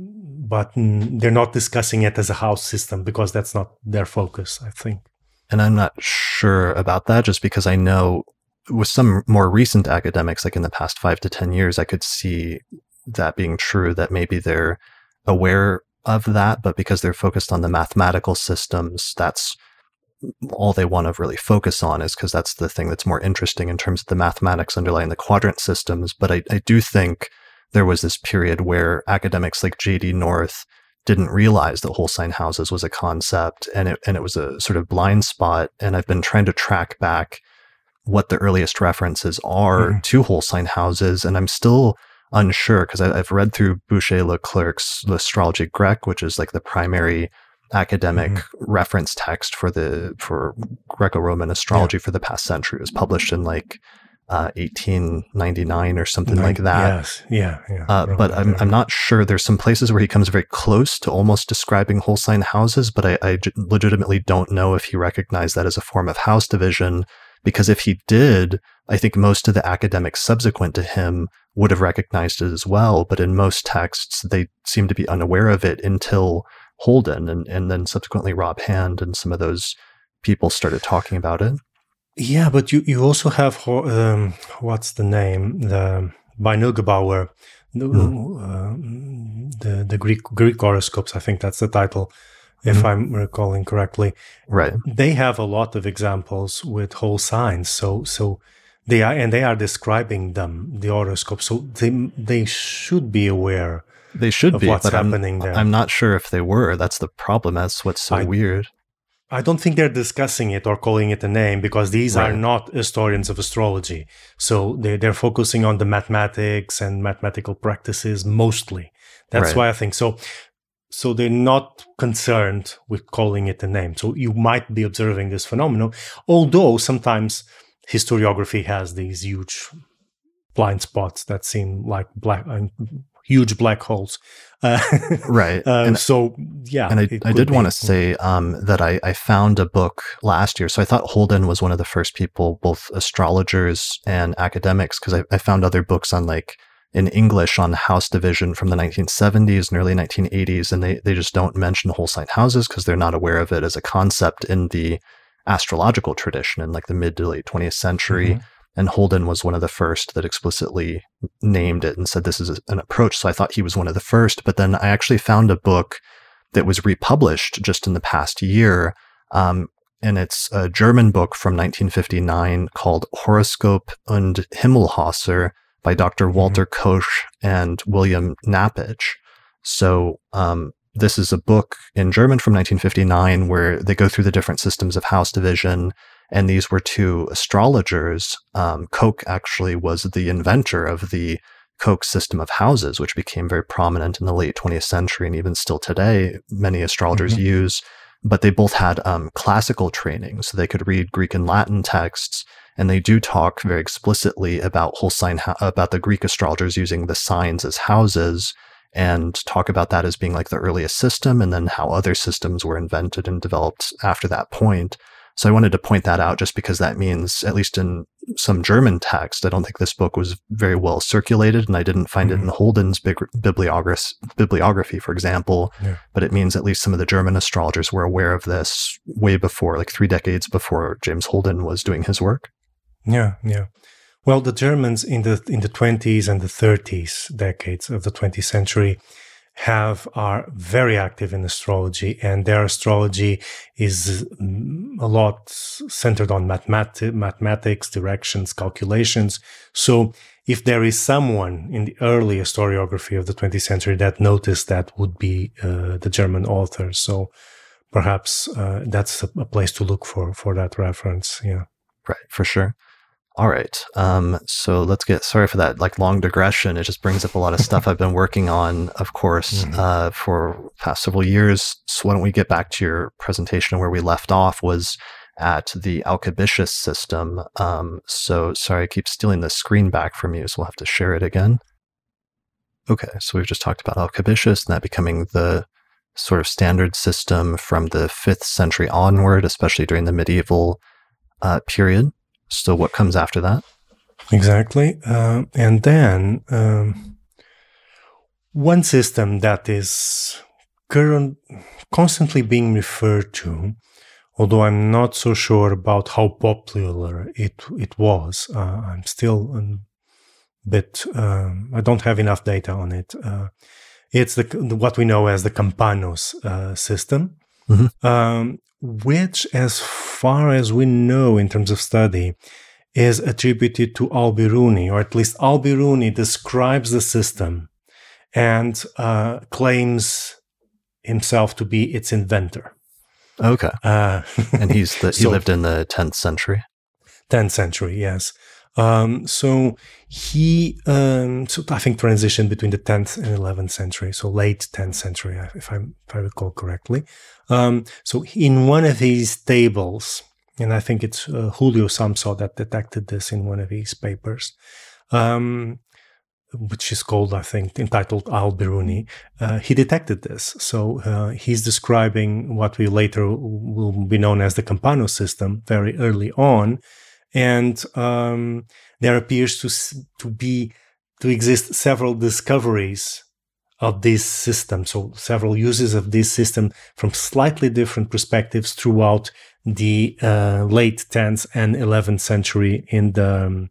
but they're not discussing it as a house system because that's not their focus. I think. And I'm not sure about that just because I know with some more recent academics, like in the past five to 10 years, I could see that being true, that maybe they're aware of that, but because they're focused on the mathematical systems, that's all they want to really focus on is because that's the thing that's more interesting in terms of the mathematics underlying the quadrant systems. But I, I do think there was this period where academics like JD North didn't realize that whole sign houses was a concept and it, and it was a sort of blind spot. And I've been trying to track back what the earliest references are mm-hmm. to whole sign houses. And I'm still unsure because I've read through Bouché-Leclercq's L'Astrologie Grecque, which is like the primary academic mm-hmm. reference text for the for Greco-Roman astrology yeah. for the past century. It was published in like uh, 1899 or something like that. Yes, yeah, yeah. Uh, but I'm I'm not sure. There's some places where he comes very close to almost describing whole sign houses, but I, I legitimately don't know if he recognized that as a form of house division. Because if he did, I think most of the academics subsequent to him would have recognized it as well. But in most texts, they seem to be unaware of it until Holden and, and then subsequently Rob Hand and some of those people started talking about it. Yeah, but you, you also have um, what's the name the by Neugebauer, the, mm. uh, the the Greek Greek horoscopes. I think that's the title, if mm. I'm recalling correctly. Right. They have a lot of examples with whole signs. So so they are and they are describing them the horoscopes. So they they should be aware. They should be, what's happening I'm, there. I'm not sure if they were. That's the problem. That's what's so I, weird. I don't think they're discussing it or calling it a name because these right. are not historians of astrology. So they, they're focusing on the mathematics and mathematical practices mostly. That's right. why I think so. So they're not concerned with calling it a name. So you might be observing this phenomenon, although sometimes historiography has these huge blind spots that seem like black uh, huge black holes. Uh, right. Uh, and, so yeah, and I, I did want to say um, that I, I found a book last year. So I thought Holden was one of the first people, both astrologers and academics, because I, I found other books on like in English on house division from the 1970s and early 1980s, and they, they just don't mention whole sign houses because they're not aware of it as a concept in the astrological tradition in like the mid to late 20th century. Mm-hmm. And Holden was one of the first that explicitly named it and said this is an approach. So I thought he was one of the first. But then I actually found a book that was republished just in the past year. Um, and it's a German book from 1959 called Horoskop und Himmelhäuser by Dr. Mm-hmm. Walter Koch and William Knappich. So um, this is a book in German from 1959 where they go through the different systems of house division and these were two astrologers. Um, Koch actually was the inventor of the Koch system of houses, which became very prominent in the late 20th century and even still today, many astrologers mm-hmm. use. But they both had um, classical training, so they could read Greek and Latin texts, and they do talk very explicitly about whole sign about the Greek astrologers using the signs as houses, and talk about that as being like the earliest system, and then how other systems were invented and developed after that point. So I wanted to point that out just because that means, at least in some German text, I don't think this book was very well circulated, and I didn't find mm-hmm. it in mm-hmm. Holden's bibliography, bibliography, for example. Yeah. But it means at least some of the German astrologers were aware of this way before, like three decades before James Holden was doing his work. Yeah, yeah. Well, the Germans in the in the 20s and the 30s decades of the 20th century have are very active in astrology and their astrology is mm, a lot centered on mathemati- mathematics directions calculations. So if there is someone in the early historiography of the 20th century that noticed that would be uh, the german author so perhaps uh, that's a place to look for for that reference yeah. Right for sure all right. Um, so let's get sorry for that like long digression. It just brings up a lot of stuff I've been working on, of course, mm-hmm. uh, for past several years. So why don't we get back to your presentation where we left off was at the Alcabitius system. Um, so sorry, I keep stealing the screen back from you, so we'll have to share it again. Okay, so we've just talked about Alcabitius and that becoming the sort of standard system from the fifth century onward, especially during the medieval uh, period. So, what comes after that? Exactly. Uh, and then um, one system that is current, constantly being referred to, although I'm not so sure about how popular it it was. Uh, I'm still a bit. Um, I don't have enough data on it. Uh, it's the what we know as the Campanus uh, system, mm-hmm. um, which, as far as we know in terms of study, is attributed to Al-Biruni, or at least Al-Biruni describes the system and uh, claims himself to be its inventor. Okay. Uh, and he's the, he so, lived in the 10th century. 10th century, yes. Um, so he, um, so I think transitioned between the 10th and 11th century, so late 10th century, if I, if I recall correctly. Um, so in one of his tables, and I think it's uh, Julio Samso that detected this in one of his papers, um, which is called, I think, entitled Al Biruni. Uh, he detected this. So uh, he's describing what we later will be known as the Campano system very early on and um, there appears to to be to exist several discoveries of this system so several uses of this system from slightly different perspectives throughout the uh, late 10th and 11th century in the um,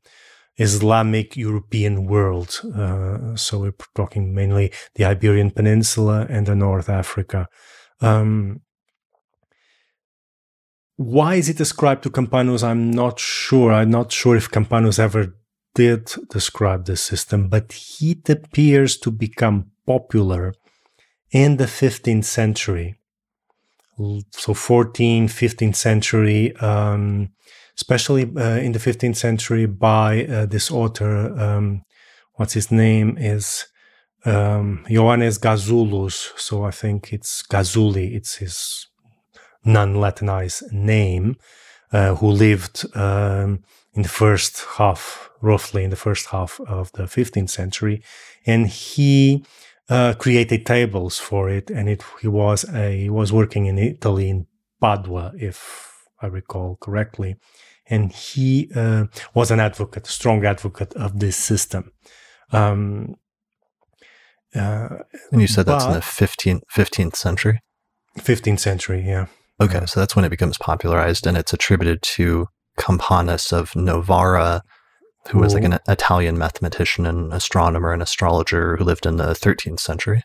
Islamic European world. Uh, so we're talking mainly the Iberian Peninsula and the North Africa. Um, why is it ascribed to Campanus? I'm not sure. I'm not sure if Campanus ever did describe the system, but it appears to become popular in the 15th century. So 14th, 15th century, um, especially uh, in the 15th century by uh, this author, um, what's his name is um, Gazoulos. So I think it's Gazuli. It's his non-Latinized name, uh, who lived um, in the first half, roughly in the first half of the 15th century, and he uh, created tables for it. And it he was a, he was working in Italy in Padua, if I recall correctly, and he uh, was an advocate, a strong advocate of this system. Um, uh, and you said that's in the 15th, 15th century? 15th century, yeah. Okay, so that's when it becomes popularized, and it's attributed to Campanus of Novara, who was like an Italian mathematician and astronomer and astrologer who lived in the 13th century.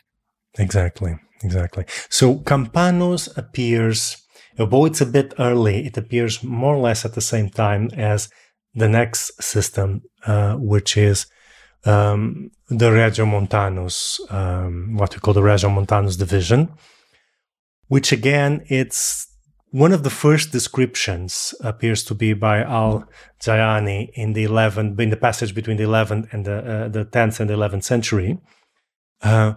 Exactly, exactly. So Campanus appears, although it's a bit early, it appears more or less at the same time as the next system, uh, which is um, the Regiomontanus, um, what we call the Regiomontanus division, which again, it's one of the first descriptions appears to be by Al Jayani in the 11th, in the passage between the 11th and the, uh, the 10th and the 11th century. Uh,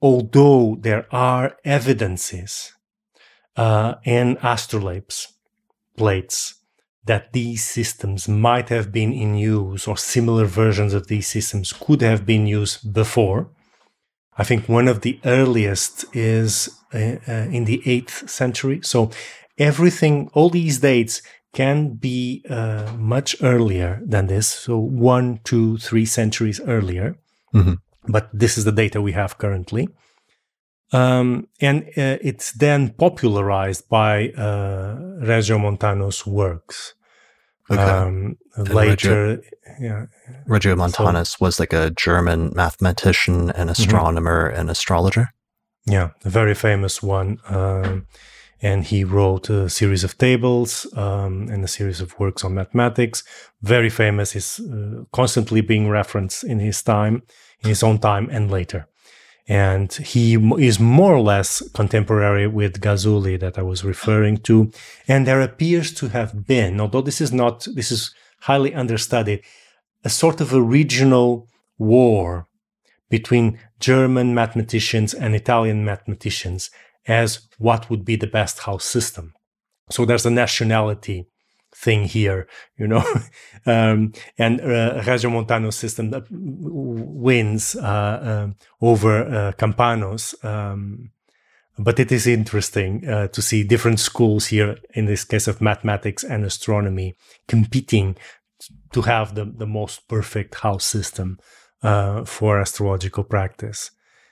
although there are evidences uh, in astrolabes plates that these systems might have been in use or similar versions of these systems could have been used before. I think one of the earliest is uh, uh, in the 8th century. So everything, all these dates can be uh, much earlier than this. So one, two, three centuries earlier. Mm-hmm. But this is the data we have currently. Um, and uh, it's then popularized by uh, Regiomontanus' works. Okay. Um, later, yeah. Regiomontanus so, was like a German mathematician and mm-hmm. astronomer mm-hmm. and astrologer. Yeah, a very famous one. Um, and he wrote a series of tables um, and a series of works on mathematics. Very famous, is uh, constantly being referenced in his time, in his own time, and later. And he is more or less contemporary with Gazuli that I was referring to. And there appears to have been, although this is not, this is highly understudied, a sort of a regional war between German mathematicians and Italian mathematicians as what would be the best house system. So there's a nationality thing here, you know, um, and uh, Regiomontanus system that wins uh, um, over uh, Campanus. Um, but it is interesting uh, to see different schools here, in this case of mathematics and astronomy, competing to have the, the most perfect house system uh, for astrological practice.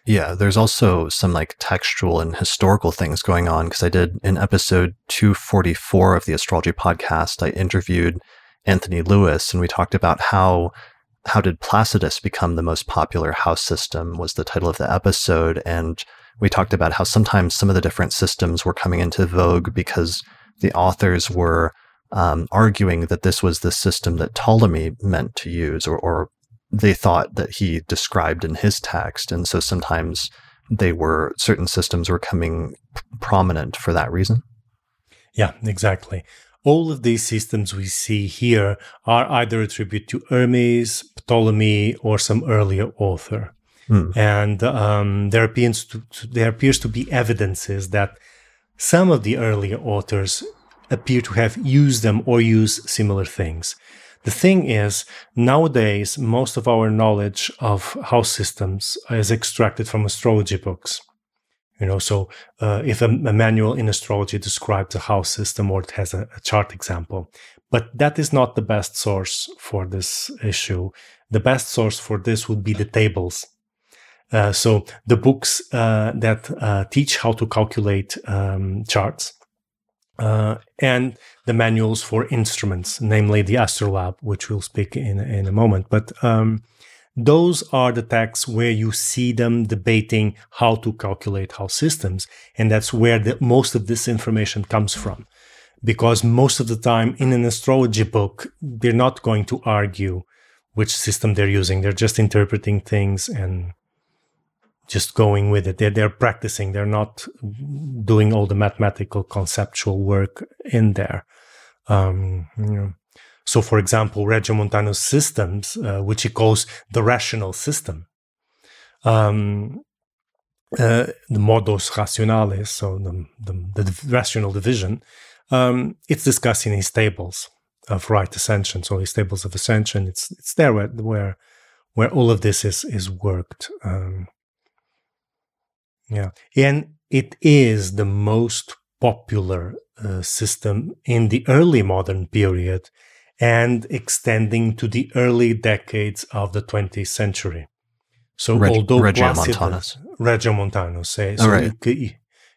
Yeah, there's also some like textual and historical things going on because I did in episode 244 of the astrology podcast, I interviewed Anthony Louis and we talked about how how did Placidus become the most popular house system was the title of the episode. And we talked about how sometimes some of the different systems were coming into vogue because the authors were um, arguing that this was the system that Ptolemy meant to use or, or they thought that he described in his text. And so sometimes they were, certain systems were coming prominent for that reason. Yeah, exactly. all of these systems we see here are either attributed to Hermes, Ptolemy, or some earlier author. Hmm. And um, there, appears to, there appears to be evidences that some of the earlier authors appear to have used them or use similar things. The thing is, nowadays, most of our knowledge of house systems is extracted from astrology books. You know, so uh, if a, a, manual in astrology describes a house system or it has a, a chart example, but that is not the best source for this issue. The best source for this would be the tables. Uh, so the books uh, that uh, teach how to calculate um, charts uh, and the manuals for instruments, namely the Astrolab, which we'll speak in in a moment. But um, those are the texts where you see them debating how to calculate house systems. And that's where the, most of this information comes from. Because most of the time in an astrology book, they're not going to argue which system they're using. They're just interpreting things and just going with it. They're, they're practicing. They're not doing all the mathematical conceptual work in there. Um, you know, so, for example, Regiomontano's systems, uh, which he calls the rational system, um, uh, the modus rationalis, so the, the, the rational division, um, it's discussed in his tables of right ascension. So his tables of ascension, it's it's there where where, where all of this is is worked. Um, yeah, and it is the most popular uh, system in the early modern period and extending to the early decades of the 20th century. So Reg- although Regiomontanus. Regiomontanus, say, so right. you,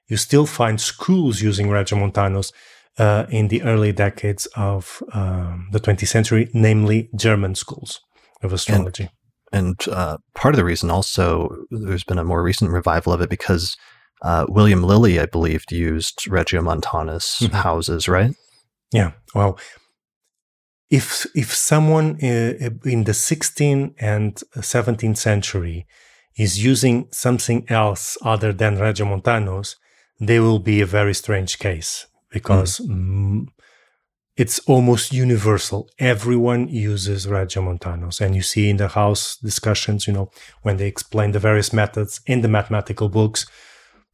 you, still find schools using Regiomontanus uh, in the early decades of um, the 20th century, namely German schools of astrology. And, and uh, part of the reason also, there's been a more recent revival of it because uh, William Lilly, I believe, used Regiomontanus mm-hmm. houses, right? Yeah. Well, if if someone uh, in the 16th and 17th century is using something else other than Regiomontanus, they will be a very strange case because mm. It's almost universal. Everyone uses Regiomontanus, and you see in the house discussions, you know, when they explain the various methods in the mathematical books,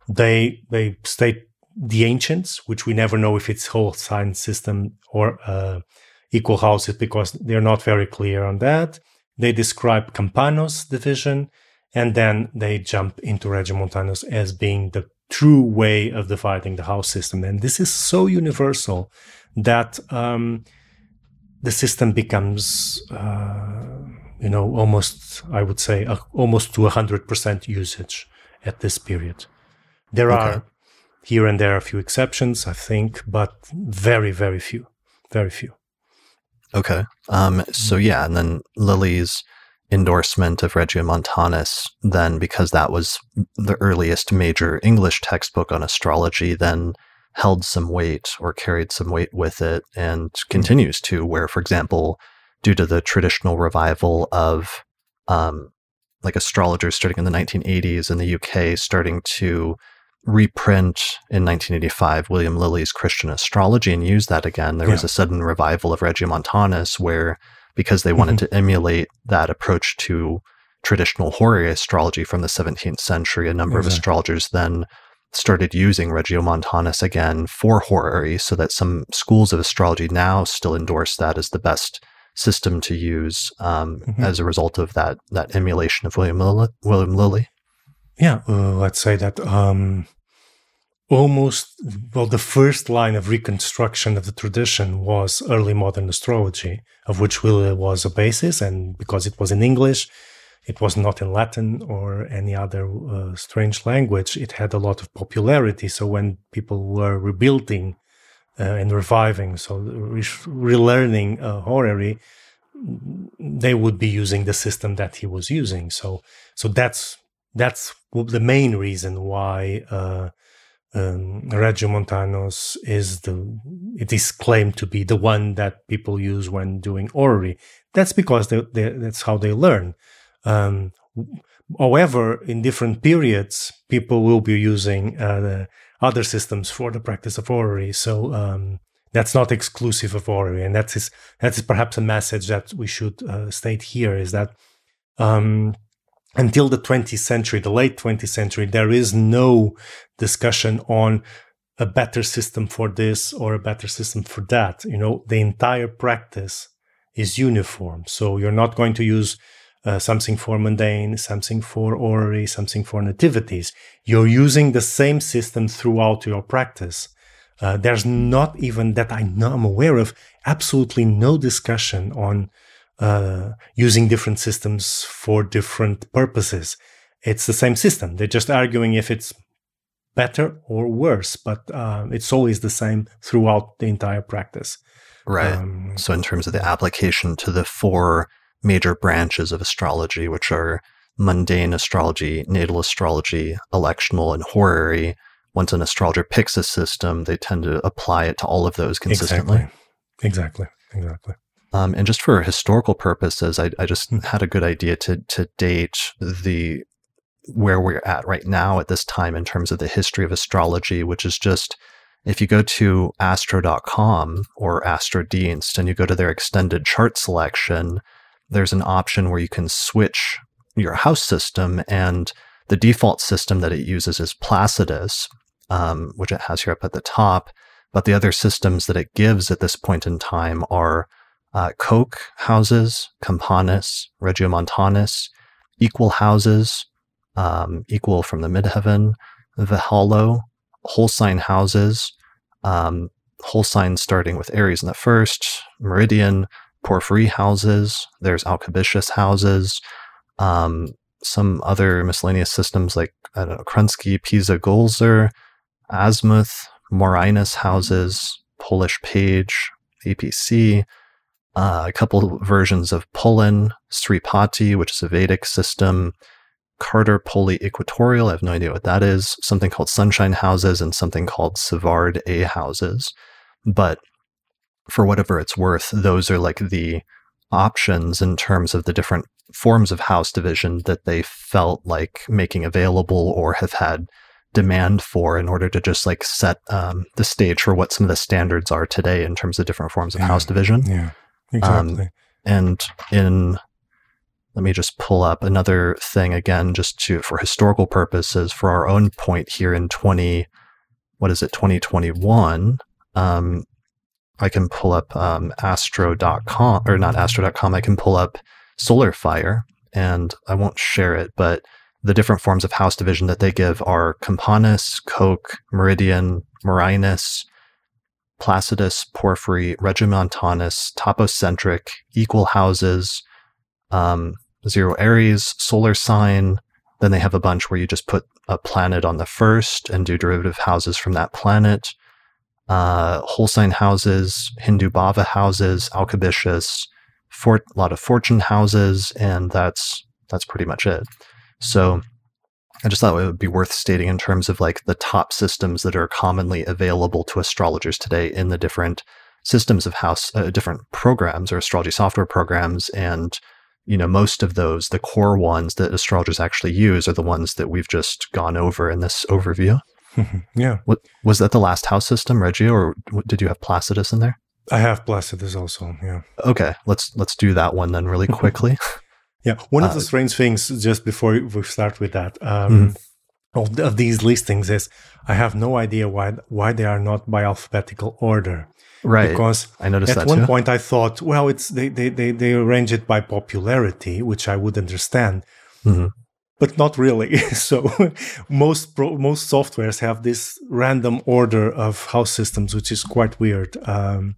they they state the ancients, which we never know if it's whole sign system or uh, equal houses because they're not very clear on that. They describe Campano's division, and then they jump into Regiomontanus as being the true way of dividing the house system. And this is so universal that um, the system becomes, uh, you know, almost, I would say, uh, almost to 100% usage at this period. There okay. are here and there a few exceptions, I think, but very, very few, very few. Okay. Um, so mm-hmm. yeah, and then Lilly's endorsement of Regiomontanus, then because that was the earliest major English textbook on astrology, then held some weight or carried some weight with it and continues to, where, for example, due to the traditional revival of um, like astrologers starting in the 1980s in the UK starting to reprint in 1985 William Lilly's Christian Astrology and use that again. There yeah. was a sudden revival of Regiomontanus where, because they wanted mm-hmm. to emulate that approach to traditional horary astrology from the 17th century, a number exactly. of astrologers then started using Regiomontanus again for horary, so that some schools of astrology now still endorse that as the best system to use um, mm-hmm. as a result of that that emulation of William Lilly. William Lilly. Yeah, uh, let's say that um, almost well the first line of reconstruction of the tradition was early modern astrology of which Lilly was a basis and because it was in english it was not in latin or any other uh, strange language it had a lot of popularity so when people were rebuilding uh, and reviving so re- relearning uh, horary they would be using the system that he was using so so that's that's the main reason why uh, um, Regiomontanus is the it is claimed to be the one that people use when doing horary. That's because they, they, that's how they learn. Um, however, in different periods, people will be using uh, other systems for the practice of horary. So um, that's not exclusive of horary, and that is that is perhaps a message that we should uh, state here is that um, until the 20th century, the late 20th century, there is no discussion on a better system for this or a better system for that. You know, the entire practice is uniform. So you're not going to use uh, something for mundane, something for horary, something for nativities. You're using the same system throughout your practice. Uh, there's not even that I know I'm aware of absolutely no discussion on uh, using different systems for different purposes. It's the same system. They're just arguing if it's better or worse, but uh, it's always the same throughout the entire practice. Right. Um, so, in terms of the application to the four major branches of astrology, which are mundane astrology, natal astrology, electional, and horary, once an astrologer picks a system, they tend to apply it to all of those consistently. Exactly. Exactly. Exactly. Um, and just for historical purposes, I, I just mm. had a good idea to to date the where we're at right now at this time in terms of the history of astrology, which is just if you go to astro.com or AstroDienst and you go to their extended chart selection, there's an option where you can switch your house system and the default system that it uses is Placidus, um, which it has here up at the top. But the other systems that it gives at this point in time are uh, Koch houses, Campanus, Regiomontanus, equal houses, um, equal from the midheaven, Vehlow, whole sign houses, um, whole sign starting with Aries in the first, Meridian, Porphyry houses, there's Alcabitius houses, um, some other miscellaneous systems like I don't know, Krusinski, Pisa Goelzer, Azimuth, Morinus houses, Polich Page, APC, uh, a couple versions of Pullen, Sripati, which is a Vedic system, Carter Poli Equatorial, I have no idea what that is, something called Sunshine Houses, and something called Savard A Houses. But for whatever it's worth, those are like the options in terms of the different forms of house division that they felt like making available or have had demand for in order to just like set um, the stage for what some of the standards are today in terms of different forms of yeah. house division. Yeah. Exactly. Um, and in let me just pull up another thing again, just to for historical purposes, for our own point here in twenty, what is it, twenty twenty one. I can pull up um, astro.com or not astro.com. I can pull up Solar Fire, and I won't share it, but the different forms of house division that they give are Campanus, Koch, Meridian, Morinus, Placidus, Porphyry, Regiomontanus, Topocentric, Equal Houses, um, Zero Aries, Solar Sign. Then they have a bunch where you just put a planet on the first and do derivative houses from that planet. Uh, sign houses, Hindu Bhava houses, Alcabitius, for, a lot of fortune houses, and that's that's pretty much it. So I just thought it would be worth stating in terms of like the top systems that are commonly available to astrologers today in the different systems of house, uh, different programs or astrology software programs. And, you know, most of those, the core ones that astrologers actually use are the ones that we've just gone over in this overview. yeah. What, was that the last house system, Reggie, or did you have Placidus in there? I have Placidus also. Yeah. Okay. Let's, let's do that one then really quickly. Yeah, one of the uh, strange things, just before we start with that, um, mm-hmm. of, of, these listings is I have no idea why why they are not by alphabetical order. Right. Because I noticed at one too. point I thought, well, it's they, they they they arrange it by popularity, which I would understand. Mm-hmm. But not really. so most pro, most softwares have this random order of house systems, which is quite weird. Um,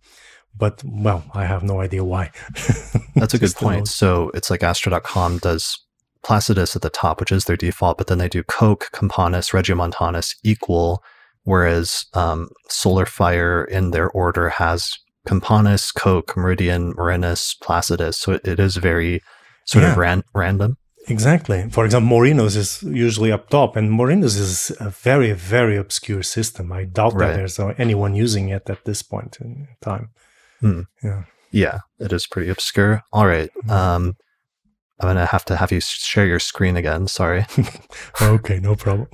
but well, I have no idea why. That's a good point. So it's like Astro.com does Placidus at the top, which is their default, but then they do Koch, Campanus, Regiomontanus equal, whereas um, Solar Fire in their order has Campanus, Koch, Meridian, Morinus, Placidus. So it, it is very sort yeah. of ran- random. Exactly. For example, Morinus is usually up top, and Morinus is a very, very obscure system. I doubt right. that there's anyone using it at this point in time. Hmm. Yeah. Yeah, it is pretty obscure. All right. Hmm. Um, I'm going to have to have you share your screen again. Sorry. okay, no problem.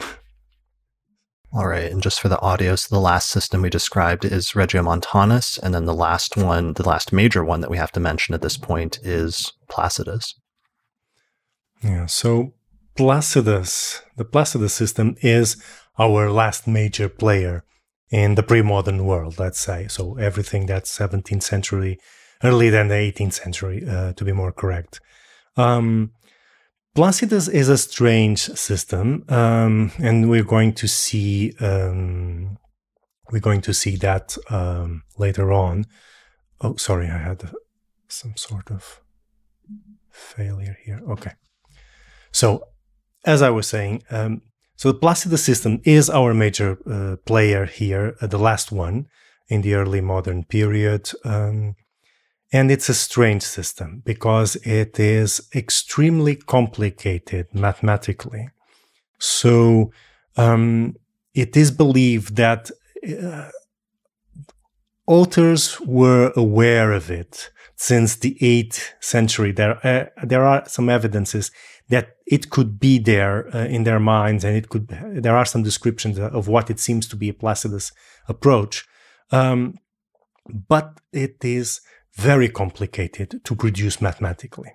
All right. And just for the audio, so the last system we described is Regiomontanus. And then the last one, the last major one that we have to mention at this point is Placidus. Yeah. So Placidus, the Placidus system is our last major player in the pre-modern world, let's say. So everything that's 17th century, early than the 18th century, uh, to be more correct. Um, Placidus is a strange system, um, and we're going to see um, we're going to see that um, later on. Oh, sorry, I had some sort of failure here. Okay, so as I was saying, um, so the Placidus system is our major uh, player here, uh, the last one in the early modern period. Um, and it's a strange system because it is extremely complicated mathematically. So um, it is believed that uh, authors were aware of it since the 8th century. There, uh, there are some evidences that it could be there uh, in their minds, and it could. There are some descriptions of what it seems to be a Placidus approach, um, but it is very complicated to produce mathematically.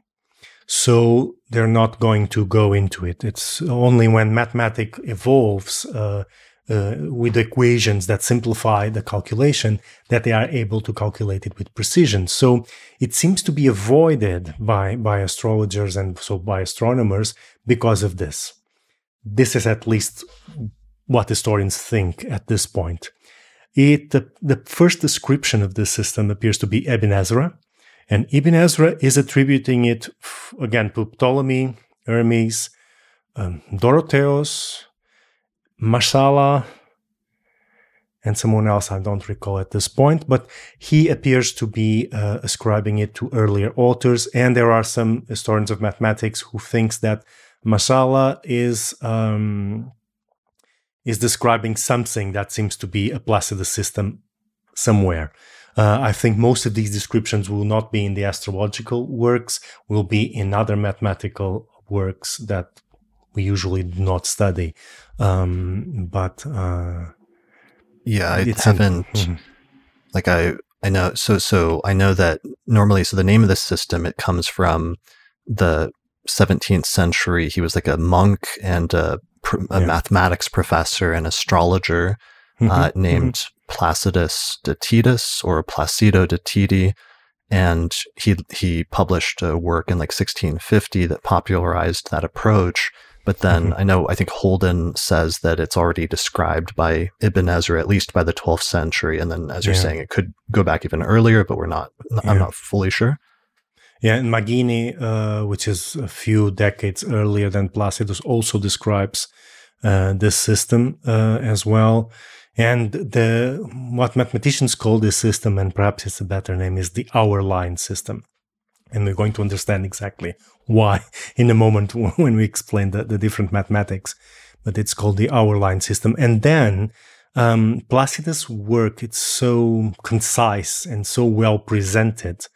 So they're not going to go into it. It's only when mathematics evolves uh, uh, with equations that simplify the calculation that they are able to calculate it with precision. So it seems to be avoided by, by astrologers and so by astronomers because of this. This is at least what historians think at this point. It, the, the first description of this system appears to be Ibn Ezra, and Ibn Ezra is attributing it again to Ptolemy, Hermes, um, Masha'allah, and someone else I don't recall at this point, but he appears to be uh, ascribing it to earlier authors. And there are some historians of mathematics who thinks that Masha'allah is um, is describing something that seems to be a Placidus system somewhere. Uh, I think most of these descriptions will not be in the astrological works, will be in other mathematical works that we usually do not study. Um, but uh, yeah, I haven't. mm-hmm. Like I, I know. So, so I know that normally. So the name of the system it comes from the 17th century. He was like a monk and a a yeah. mathematics professor and astrologer mm-hmm. uh, mm-hmm. named mm-hmm. Placidus de Titis or Placido de Titi. And he, he published a work in like 1650 that popularized that approach. But then mm-hmm. I know, I think Holden says that it's already described by Ibn Ezra, at least by the 12th century. And then, as you're yeah. saying, it could go back even earlier, but we're not, I'm not fully sure. Yeah, and Magini, uh, which is a few decades earlier than Placidus, also describes uh, this system uh, as well. And the what mathematicians call this system, and perhaps it's a better name, is the hour line system. And we're going to understand exactly why in a moment when we explain the, the different mathematics. But it's called the hour line system. And then um, Placidus' work, it's so concise and so well presented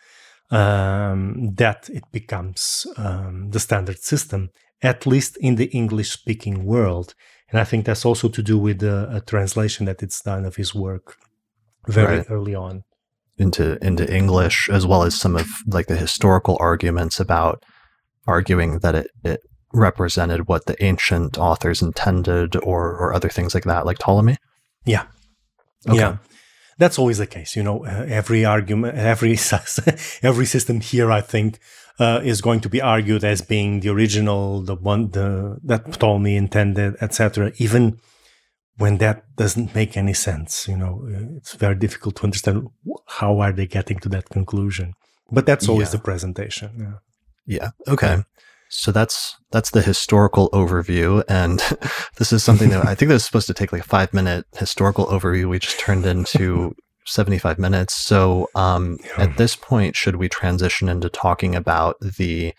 um, that it becomes um, the standard system, at least in the English speaking world. And I think that's also to do with the translation that it's done of his work very right. early on into into English, as well as some of like the historical arguments about arguing that it, it represented what the ancient authors intended or or other things like that, like Ptolemy. Yeah. Okay. Yeah that's always the case. You know, uh, every argument, every every system here, I think, uh, is going to be argued as being the original, the one the, that Ptolemy intended, etc. Even when that doesn't make any sense, you know, it's very difficult to understand how are they getting to that conclusion. But that's always yeah. the presentation. Yeah. Yeah. Okay. So that's that's the historical overview, and this is something that I think that was supposed to take like a five minute historical overview. We just turned into seventy five minutes. So um, yeah. at this point, should we transition into talking about the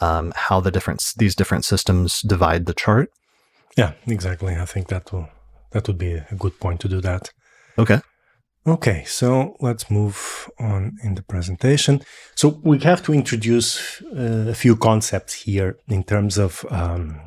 um, how the different these different systems divide the chart? Yeah, exactly. I think that will that would be a good point to do that. Okay. Okay, so let's move on in the presentation. So we have to introduce uh, a few concepts here in terms of um,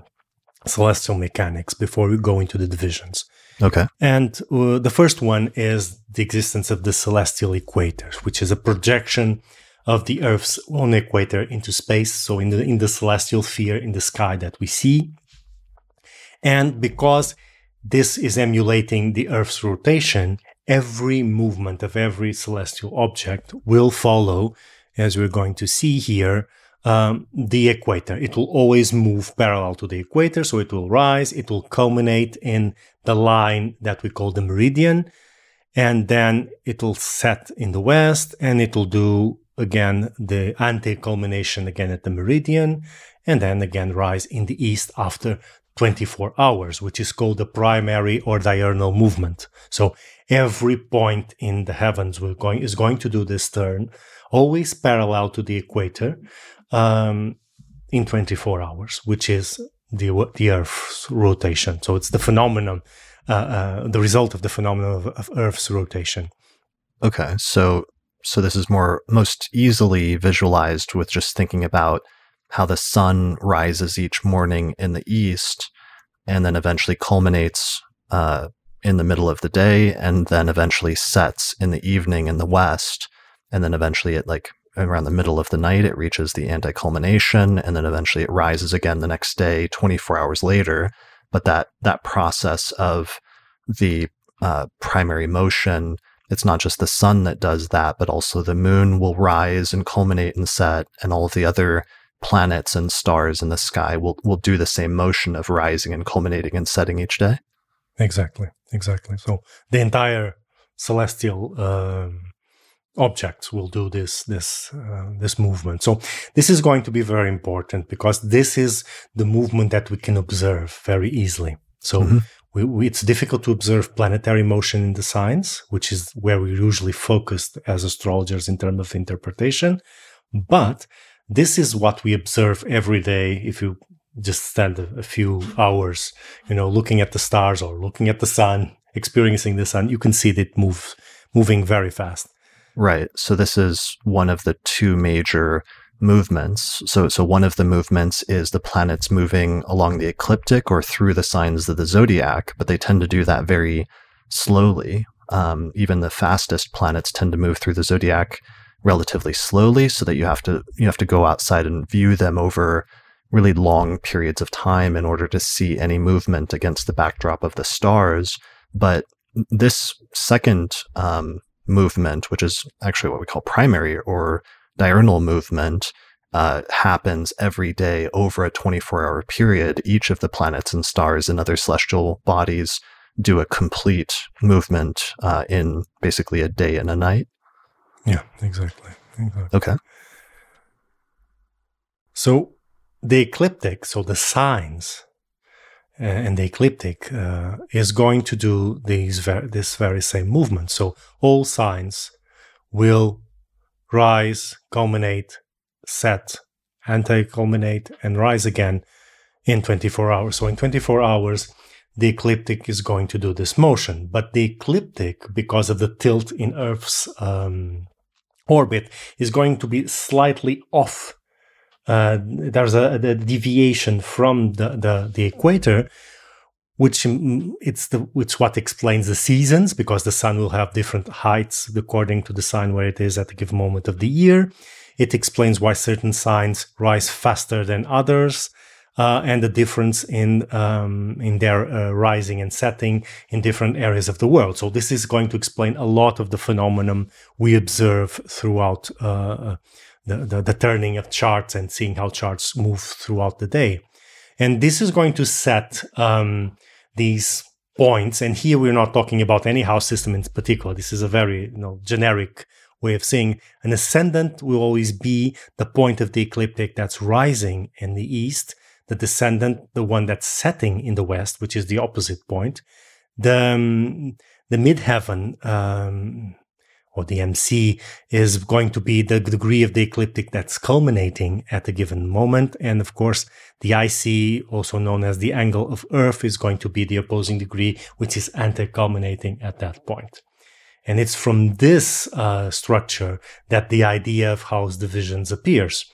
celestial mechanics before we go into the divisions. Okay. And uh, the first one is the existence of the celestial equator, which is a projection of the Earth's own equator into space. So in the in the celestial sphere in the sky that we see. And because this is emulating the Earth's rotation, every movement of every celestial object will follow, as we're going to see here, um, the equator. It will always move parallel to the equator, so it will rise, it will culminate in the line that we call the meridian, and then it will set in the west, and it will do again the anti-culmination again at the meridian, and then again rise in the east after 24 hours, which is called the primary or diurnal movement. So every point in the heavens going is going to do this turn, always parallel to the equator, um, in 24 hours, which is the the Earth's rotation. So it's the phenomenon, uh, uh, the result of the phenomenon of, of, Earth's rotation. Okay, so so this is more most easily visualized with just thinking about how the sun rises each morning in the east, and then eventually culminates uh, in the middle of the day, and then eventually sets in the evening in the west, and then eventually it like around the middle of the night, it reaches the anti culmination, and then eventually it rises again the next day, 24 hours later. But that, that process of the uh, primary motion, it's not just the sun that does that, but also the moon will rise and culminate and set, and all of the other planets and stars in the sky will, will do the same motion of rising and culminating and setting each day. Exactly, exactly. So the entire celestial. Um objects will do this this uh, this movement so this is going to be very important because this is the movement that we can observe very easily so mm-hmm. we, we, it's difficult to observe planetary motion in the signs which is where we're usually focused as astrologers in terms of interpretation but this is what we observe every day if you just spend a, few hours you know looking at the stars or looking at the sun experiencing the sun you can see it move moving very fast Right. So this is one of the two major movements. So so one of the movements is the planets moving along the ecliptic or through the signs of the zodiac, but they tend to do that very slowly. Um, even the fastest planets tend to move through the zodiac relatively slowly, so that you have to you have to go outside and view them over really long periods of time in order to see any movement against the backdrop of the stars. But this second um, movement, which is actually what we call primary or diurnal movement, uh, happens every day over a 24 hour period. Each of the planets and stars and other celestial bodies do a complete movement uh, in basically a day and a night. Yeah, exactly. exactly. Okay. So the ecliptic, so the signs uh, and the ecliptic uh, is going to do these ver- this very same movement. So all signs will rise, culminate, set, anti-culminate, and rise again in 24 hours. So in 24 hours, the ecliptic is going to do this motion. But the ecliptic, because of the tilt in Earth's um, orbit, is going to be slightly off uh, there's a, a, deviation from the, the, the equator, which mm, it's the which what explains the seasons because the sun will have different heights according to the sign where it is at a given moment of the year. It explains why certain signs rise faster than others. Uh, and the difference in um, in their uh, rising and setting in different areas of the world. So this is going to explain a lot of the phenomenon we observe throughout uh, the, the, the turning of charts and seeing how charts move throughout the day. And this is going to set um, these points. And here we're not talking about any house system in particular. This is a very you know, generic way of saying an ascendant will always be the point of the ecliptic that's rising in the east, the descendant, the one that's setting in the west, which is the opposite point. The, um, the midheaven um, or the MC is going to be the degree of the ecliptic that's culminating at a given moment. And of course, the IC, also known as the angle of Earth, is going to be the opposing degree, which is anti-culminating at that point. And it's from this uh, structure that the idea of house divisions appears.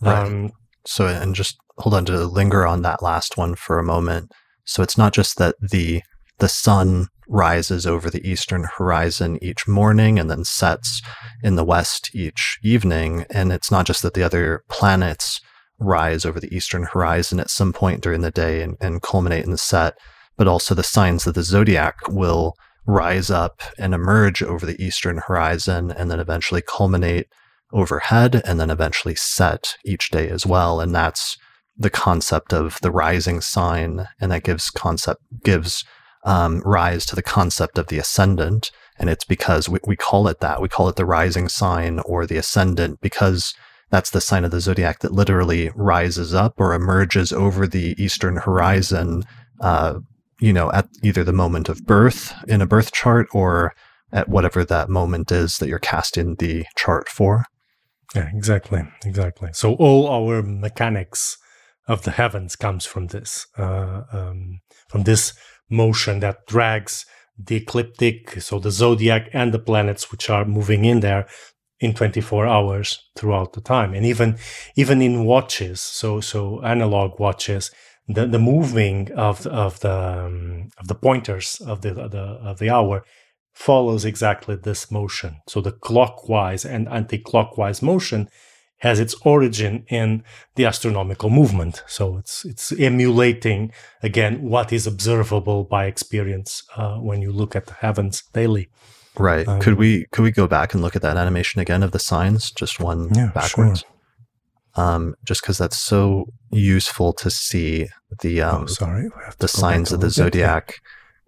Right. Um, so, and just hold on to linger on that last one for a moment. So it's not just that the the sun rises over the eastern horizon each morning and then sets in the west each evening. And it's not just that the other planets rise over the eastern horizon at some point during the day and, and culminate in the set, but also the signs of the zodiac will rise up and emerge over the eastern horizon and then eventually culminate overhead and then eventually set each day as well. And that's the concept of the rising sign. And that gives concept, gives um, rise to the concept of the ascendant. And it's because we, we call it that. We call it the rising sign or the ascendant because that's the sign of the zodiac that literally rises up or emerges over the eastern horizon, uh, you know, at either the moment of birth in a birth chart or at whatever that moment is that you're casting the chart for. Yeah, exactly, exactly. So all our mechanics of the heavens comes from this, uh, um, from this motion that drags the ecliptic, so the zodiac and the planets which are moving in there in 24 hours throughout the time. And even even in watches so so analog watches the the moving of of the um, of the pointers of the, the of the hour follows exactly this motion. So the clockwise and anti-clockwise motion has its origin in the astronomical movement. So it's it's emulating again what is observable by experience uh, when you look at the heavens daily. Right. Um, could we could we go back and look at that animation again of the signs, just one yeah, backwards? Sure. Um, just because that's so useful to see the oh, um, oh, sorry, the signs of the zodiac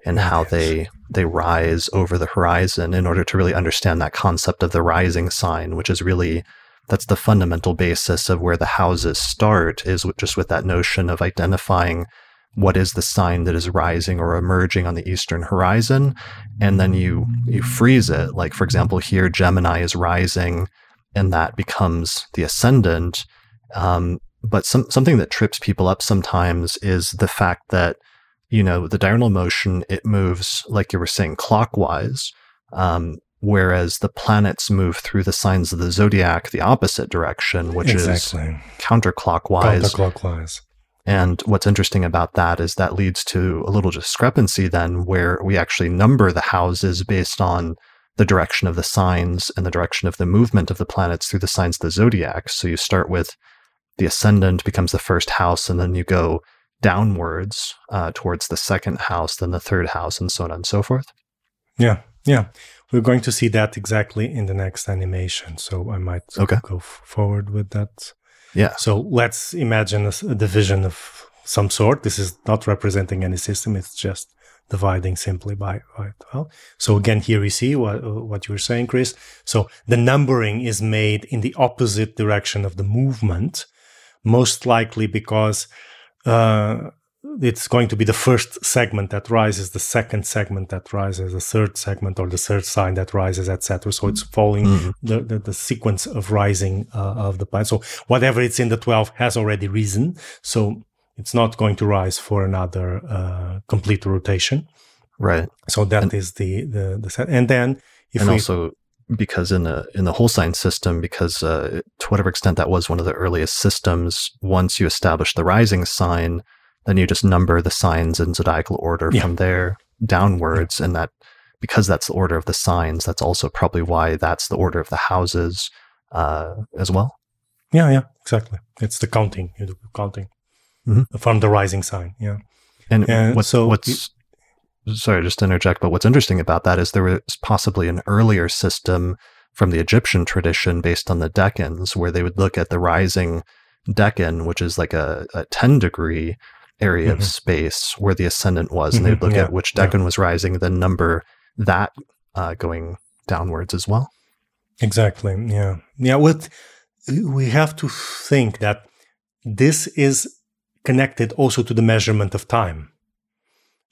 and how yes. they they rise over the horizon in order to really understand that concept of the rising sign, which is really that's the fundamental basis of where the houses start is just with that notion of identifying what is the sign that is rising or emerging on the eastern horizon. And then you you freeze it. Like for example here gemini is rising and that becomes the ascendant. Um, but some, something that trips people up sometimes is the fact that you know the diurnal motion it moves like you were saying clockwise. Um, whereas the planets move through the signs of the zodiac the opposite direction, which exactly. is counterclockwise. Counterclockwise. And what's interesting about that is that leads to a little discrepancy then, where we actually number the houses based on the direction of the signs and the direction of the movement of the planets through the signs of the zodiac. So you start with the ascendant becomes the first house, and then you go downwards uh, towards the second house, then the third house, and so on and so forth. Yeah, yeah. We're going to see that exactly in the next animation. So I might okay. go f- forward with that. Yeah. So let's imagine a, a division of some sort. This is not representing any system. It's just dividing simply by, by 12. So again, here we see what, what you were saying, Chris. So the numbering is made in the opposite direction of the movement, most likely because uh, it's going to be the first segment that rises, the second segment that rises, the third segment or the third sign that rises, etc. So it's following mm-hmm. the, the, the, sequence of rising uh, of the planet. So whatever it's in the 12 has already risen. So it's not going to rise for another uh, complete rotation. Right. So that and, is the, the, the set. And then if and we, also because in the in the whole sign system, because uh, to whatever extent that was one of the earliest systems, once you establish the rising sign, then you just number the signs in zodiacal order yeah. from there downwards. Yeah. And that, because that's the order of the signs, that's also probably why that's the order of the houses uh, as well. Yeah, yeah, exactly. It's the counting, you do counting mm-hmm. from the rising sign. Yeah. And, and what's, so what's, it, sorry, just to interject, but what's interesting about that is there was possibly an earlier system from the Egyptian tradition based on the decans where they would look at the rising decan, which is like a, a 10 degree area mm-hmm. of space where the ascendant was, and they'd look mm-hmm. yeah, at which decan yeah. was rising, then number that uh, going downwards as well. Exactly. Yeah. Yeah. What we have to think that this is connected also to the measurement of time.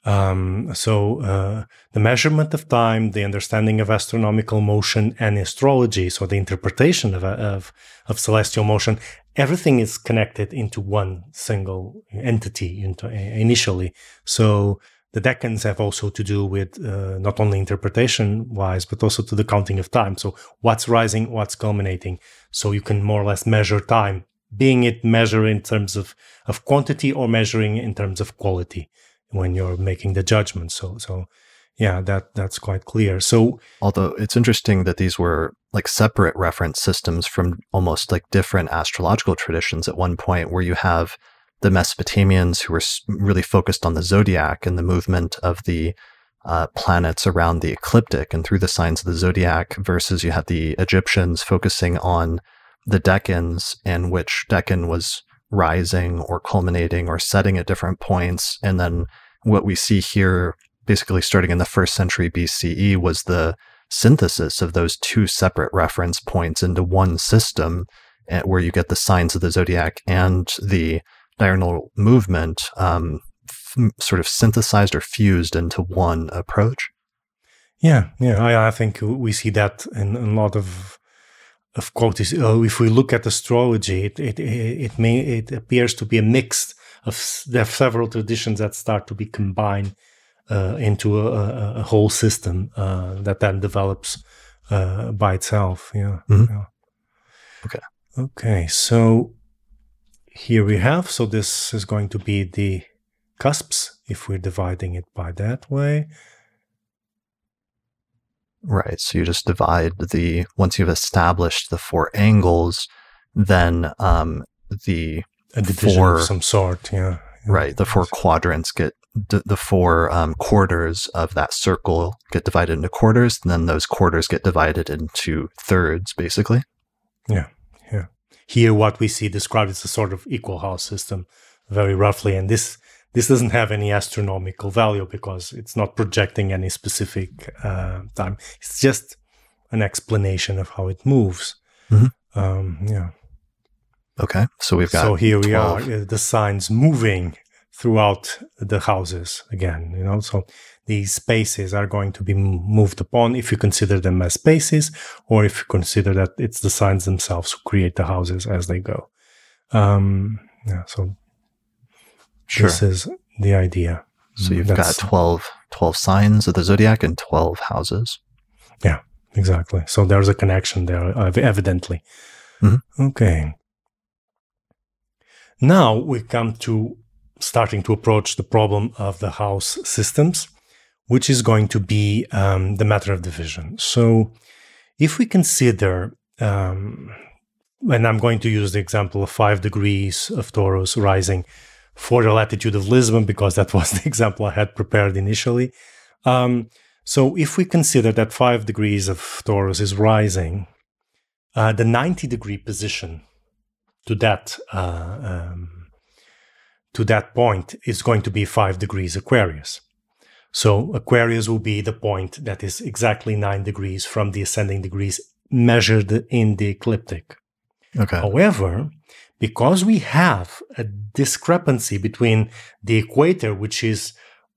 Um, so uh, the measurement of time, the understanding of astronomical motion and astrology, so the interpretation of, of, of celestial motion, everything is connected into one single entity into, initially. So the decans have also to do with uh, not only interpretation wise, but also to the counting of time. So what's rising, what's culminating. So you can more or less measure time, being it measure in terms of, of quantity or measuring in terms of quality when you're making the judgment. So so yeah, that that's quite clear. So although it's interesting that these were like separate reference systems from almost like different astrological traditions at one point where you have the Mesopotamians who were really focused on the zodiac and the movement of the uh, planets around the ecliptic and through the signs of the zodiac versus you had the Egyptians focusing on the decans and which decan was rising or culminating or setting at different points. And then what we see here, basically starting in the first century BCE, was the synthesis of those two separate reference points into one system eh, where you get the signs of the zodiac and the diurnal movement um, f- sort of synthesized or fused into one approach. Yeah, yeah, I, I think we see that in, in a lot of of course, uh, if we look at astrology, it it it may it appears to be a mix of there are several traditions that start to be combined uh, into a, a, a, whole system uh, that then develops uh, by itself. Yeah. Mm-hmm. yeah. Okay. Okay. So here we have. So this is going to be the cusps if we're dividing it by that way. Right. So you just divide the, once you've established the four angles, then um, the a division four, of some sort. Yeah. Right. The four quadrants get, d- the four um, quarters of that circle get divided into quarters, and then those quarters get divided into thirds, basically. Yeah. Yeah. Here, what we see described is a sort of equal house system, very roughly. And this this doesn't have any astronomical value because it's not projecting any specific uh, time. It's just an explanation of how it moves. Mm-hmm. Um, yeah. Okay. So we've got. So here 12. we are, uh, the signs moving throughout the houses again, you know. So these spaces are going to be moved upon if you consider them as spaces or if you consider that it's the signs themselves who create the houses as they go. Um, yeah. So Sure. This is the idea. So you've That's, got 12, 12 signs of the zodiac and 12 houses. Yeah, exactly. So there's a connection there, evidently. Mm-hmm. Okay. Now we come to starting to approach the problem of the house systems, which is going to be um, the matter of division. So if we consider, um, and I'm going to use the example of five degrees of Taurus rising for the latitude of Lisbon because that was the example I had prepared initially. Um, so if we consider that five degrees of Taurus is rising, uh, the 90 degree position to that uh, um, to that point is going to be five degrees Aquarius. So Aquarius will be the point that is exactly nine degrees from the ascending degrees measured in the ecliptic. Okay. However, because we have a discrepancy between the equator, which is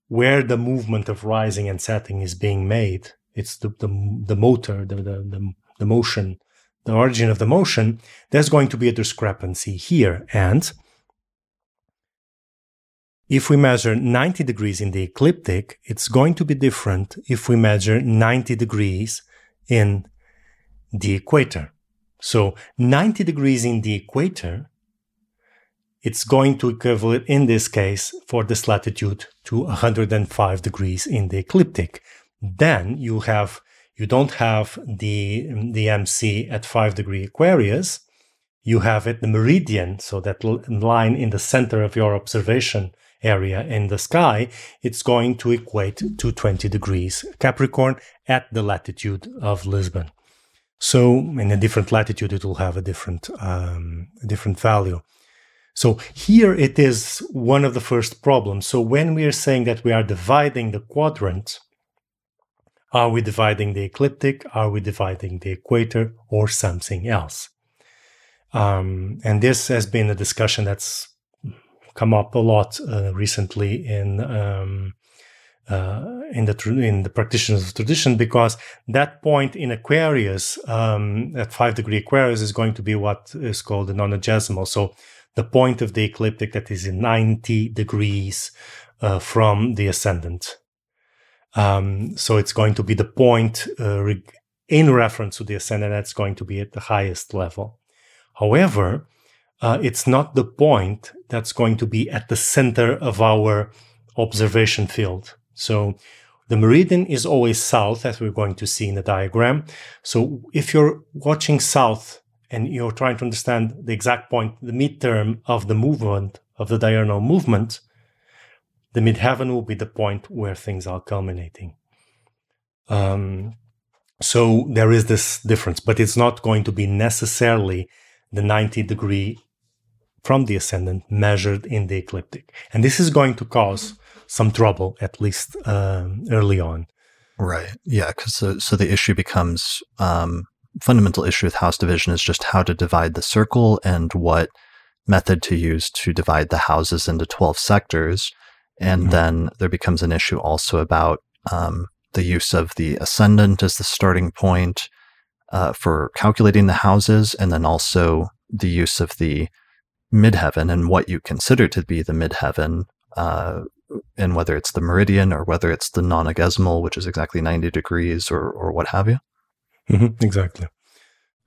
where the movement of rising and setting is being made, it's the, the, the motor, the, the, the motion, the origin of the motion, there's going to be a discrepancy here. And if we measure 90 degrees in the ecliptic, it's going to be different if we measure 90 degrees in the equator. So 90 degrees in the equator, it's going to equivalent in this case for this latitude to 105 degrees in the ecliptic. Then you have you don't have the the MC at 5 degree Aquarius. You have it the meridian, so that line in the center of your observation area in the sky, it's going to equate to 20 degrees Capricorn at the latitude of Lisbon. So in a different latitude, it will have a different um, a different value. So here it is one of the first problems. So when we are saying that we are dividing the quadrant, are we dividing the ecliptic? Are we dividing the equator or something else? Um, and this has been a discussion that's come up a lot uh, recently in um, uh, in the in the practitioners of tradition because that point in Aquarius um, at five degree Aquarius is going to be what is called the nonagesimal. So the point of the ecliptic that is in 90 degrees uh, from the ascendant. Um, so it's going to be the point uh, in reference to the ascendant that's going to be at the highest level. However, uh, it's not the point that's going to be at the center of our observation field. So the meridian is always south, as we're going to see in the diagram. So if you're watching south and you're trying to understand the exact point, the midterm of the movement, of the diurnal movement, the midheaven will be the point where things are culminating. Um, so there is this difference, but it's not going to be necessarily the 90 degree from the ascendant measured in the ecliptic. And this is going to cause some trouble, at least um, early on. Right. Yeah. Because so, so the issue becomes um, fundamental issue with house division is just how to divide the circle and what method to use to divide the houses into 12 sectors. And mm-hmm. then there becomes an issue also about um, the use of the ascendant as the starting point uh, for calculating the houses, and then also the use of the midheaven and what you consider to be the midheaven, uh, and whether it's the meridian or whether it's the nonagesimal, which is exactly 90 degrees or, or what have you. Mm-hmm, exactly.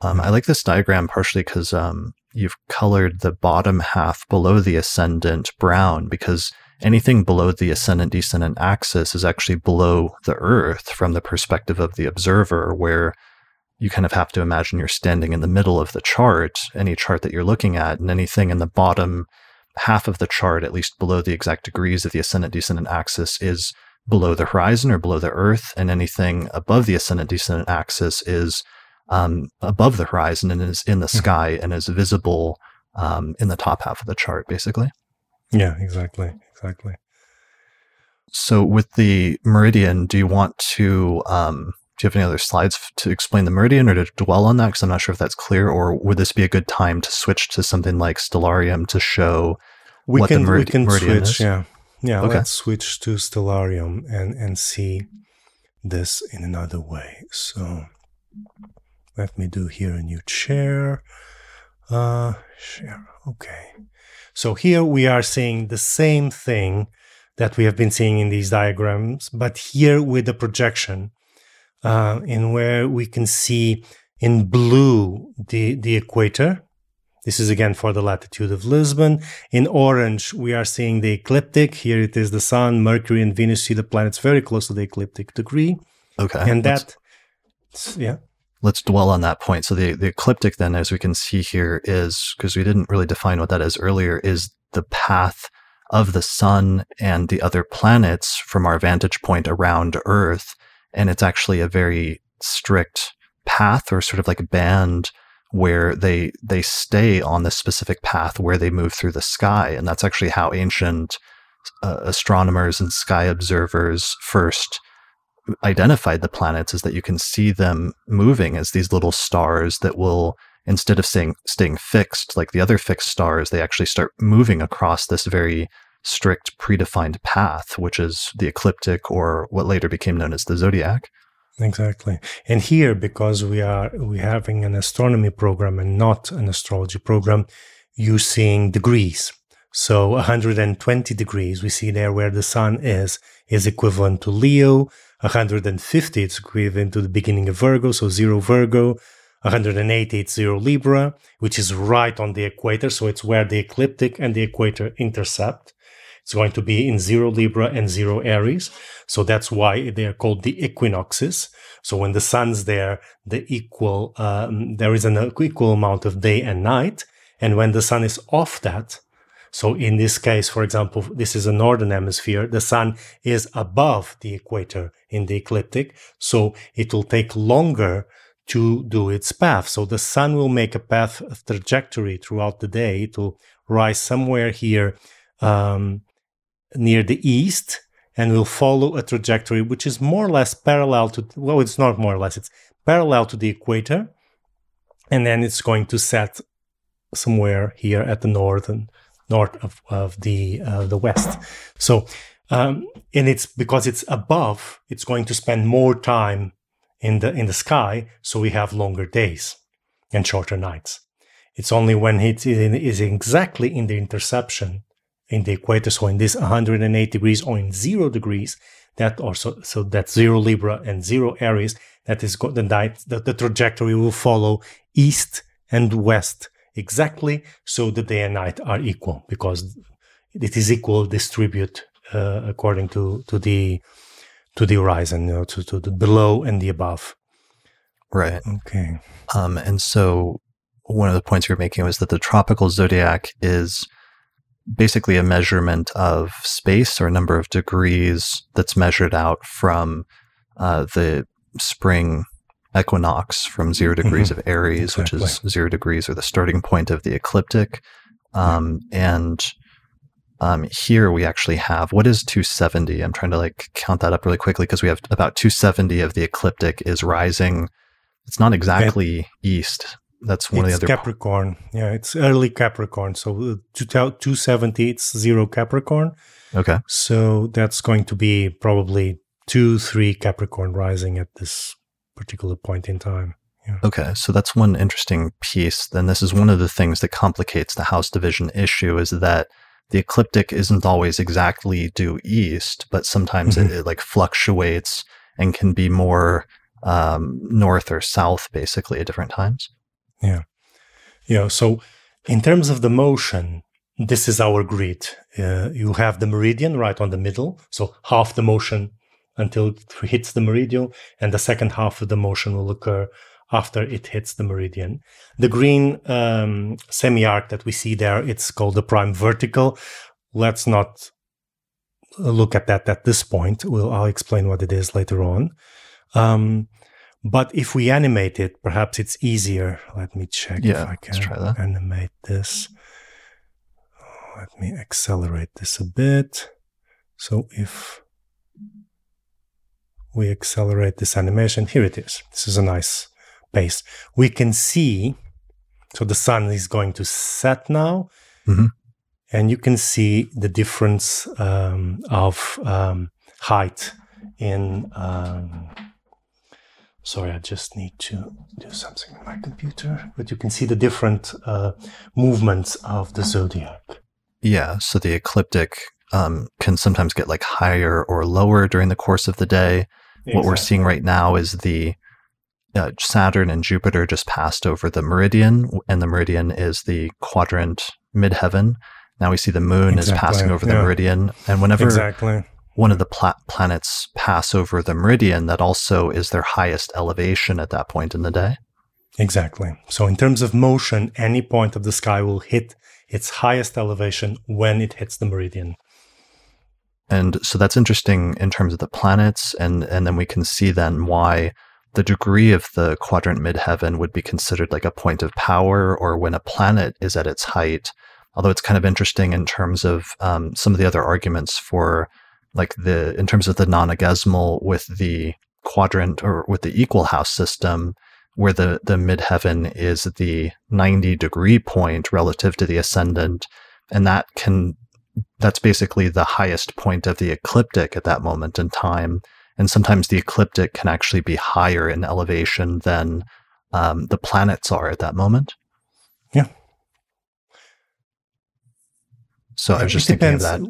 Um, I like this diagram partially because um, you've colored the bottom half below the ascendant brown because anything below the ascendant descendant axis is actually below the earth from the perspective of the observer where you kind of have to imagine you're standing in the middle of the chart any chart that you're looking at and anything in the bottom half of the chart at least below the exact degrees of the ascendant descendant axis is below the horizon or below the earth and anything above the ascendant descendant axis is um, above the horizon and is in the hmm. sky and is visible um, in the top half of the chart basically yeah exactly exactly. So, with the meridian, do you want to? Um, do you have any other slides to explain the meridian or to dwell on that? Because I'm not sure if that's clear. Or would this be a good time to switch to something like Stellarium to show we what can, the we can meridian switch, is? Yeah, yeah. Okay. Let's switch to Stellarium and and see this in another way. So let me do here a new chair. Uh, share. Okay. So here we are seeing the same thing that we have been seeing in these diagrams, but here with the projection, uh, in where we can see in blue the, the equator. This is again for the latitude of Lisbon. In orange, we are seeing the ecliptic. Here it is the Sun, Mercury, and Venus. See the planets very close to the ecliptic degree. Okay. And that, yeah let's dwell on that point. So the, the ecliptic then, as we can see here is, because we didn't really define what that is earlier, is the path of the sun and the other planets from our vantage point around Earth. And it's actually a very strict path or sort of like a band where they they stay on this specific path where they move through the sky. And that's actually how ancient uh, astronomers and sky observers first identified the planets is that you can see them moving as these little stars that will instead of staying staying fixed like the other fixed stars they actually start moving across this very strict predefined path which is the ecliptic or what later became known as the zodiac exactly and here because we are we having an astronomy program and not an astrology program using degrees so 120 degrees we see there where the sun is is equivalent to leo 150, it's equivalent to the beginning of Virgo, so zero Virgo. 180, it's zero Libra, which is right on the equator. So it's where the ecliptic and the equator intercept. It's going to be in zero Libra and zero Aries. So that's why they are called the equinoxes. So when the sun's there, the equal, um, there is an equal amount of day and night. And when the sun is off that, so in this case, for example, this is a northern hemisphere. The sun is above the equator in the ecliptic. So it will take longer to do its path. So the sun will make a path a trajectory throughout the day. It will rise somewhere here um, near the east and will follow a trajectory which is more or less parallel to, well, it's not more or less, it's parallel to the equator. And then it's going to set somewhere here at the northern north of, of the uh, the west. So, um, and it's because it's above, it's going to spend more time in the in the sky, so we have longer days and shorter nights. It's only when it is exactly in the interception in the equator, so in this 108 degrees or in zero degrees, that also so that zero Libra and zero Aries. That is the night. The, the trajectory will follow east and west exactly so the day and night are equal because it is equal distribute uh, according to to the to the horizon, you know, to, to the below and the above. Right. Okay. Um, and so one of the points you're making was that the tropical zodiac is basically a measurement of space or a number of degrees that's measured out from uh, the spring equinox from zero degrees mm-hmm. of Aries, exactly. which is zero degrees or the starting point of the ecliptic. Um, and um, here we actually have what is 270? I'm trying to like count that up really quickly because we have about 270 of the ecliptic is rising. It's not exactly east. That's one of the other Capricorn. Yeah, it's early Capricorn. So uh, 270, it's zero Capricorn. Okay. So that's going to be probably two, three Capricorn rising at this particular point in time. Yeah. Okay, so that's one interesting piece. Then this is one of the things that complicates the house division issue is that the ecliptic isn't always exactly due east, but sometimes mm-hmm. it, it, like fluctuates and can be more um, north or south, basically, at different times. Yeah, yeah. So in terms of the motion, this is our grid. Uh, you have the meridian right on the middle, so half the motion until it hits the meridian, and the second half of the motion will occur after it hits the meridian. The green um, semi-arc that we see there, it's called the prime vertical. Let's not look at that at this point. We'll, I'll explain what it is later on. Um, but if we animate it, perhaps it's easier. Let me check yeah, if I can animate this. Let me accelerate this a bit. So if we accelerate this animation, here it is. This is a nice pace. We can see, so the sun is going to set now, mm-hmm. and you can see the difference um, of um, height in. Um, sorry, I just need to do something with my computer, but you can see the different uh, movements of the zodiac. Yeah, so the ecliptic um, can sometimes get like higher or lower during the course of the day. Exactly. What we're seeing right now is the uh, Saturn and Jupiter just passed over the meridian, and the meridian is the quadrant midheaven. Now we see the moon exactly. is passing over yeah. the meridian, and whenever exactly. One of the pla- planets pass over the meridian, that also is their highest elevation at that point in the day. Exactly. So, in terms of motion, any point of the sky will hit its highest elevation when it hits the meridian. And so that's interesting in terms of the planets, and and then we can see then why the degree of the quadrant midheaven would be considered like a point of power or when a planet is at its height. Although it's kind of interesting in terms of um, some of the other arguments for like the in terms of the nonagesimal with the quadrant or with the equal house system where the the midheaven is the 90 degree point relative to the ascendant and that can that's basically the highest point of the ecliptic at that moment in time and sometimes the ecliptic can actually be higher in elevation than um, the planets are at that moment. Yeah. So I was just thinking of that.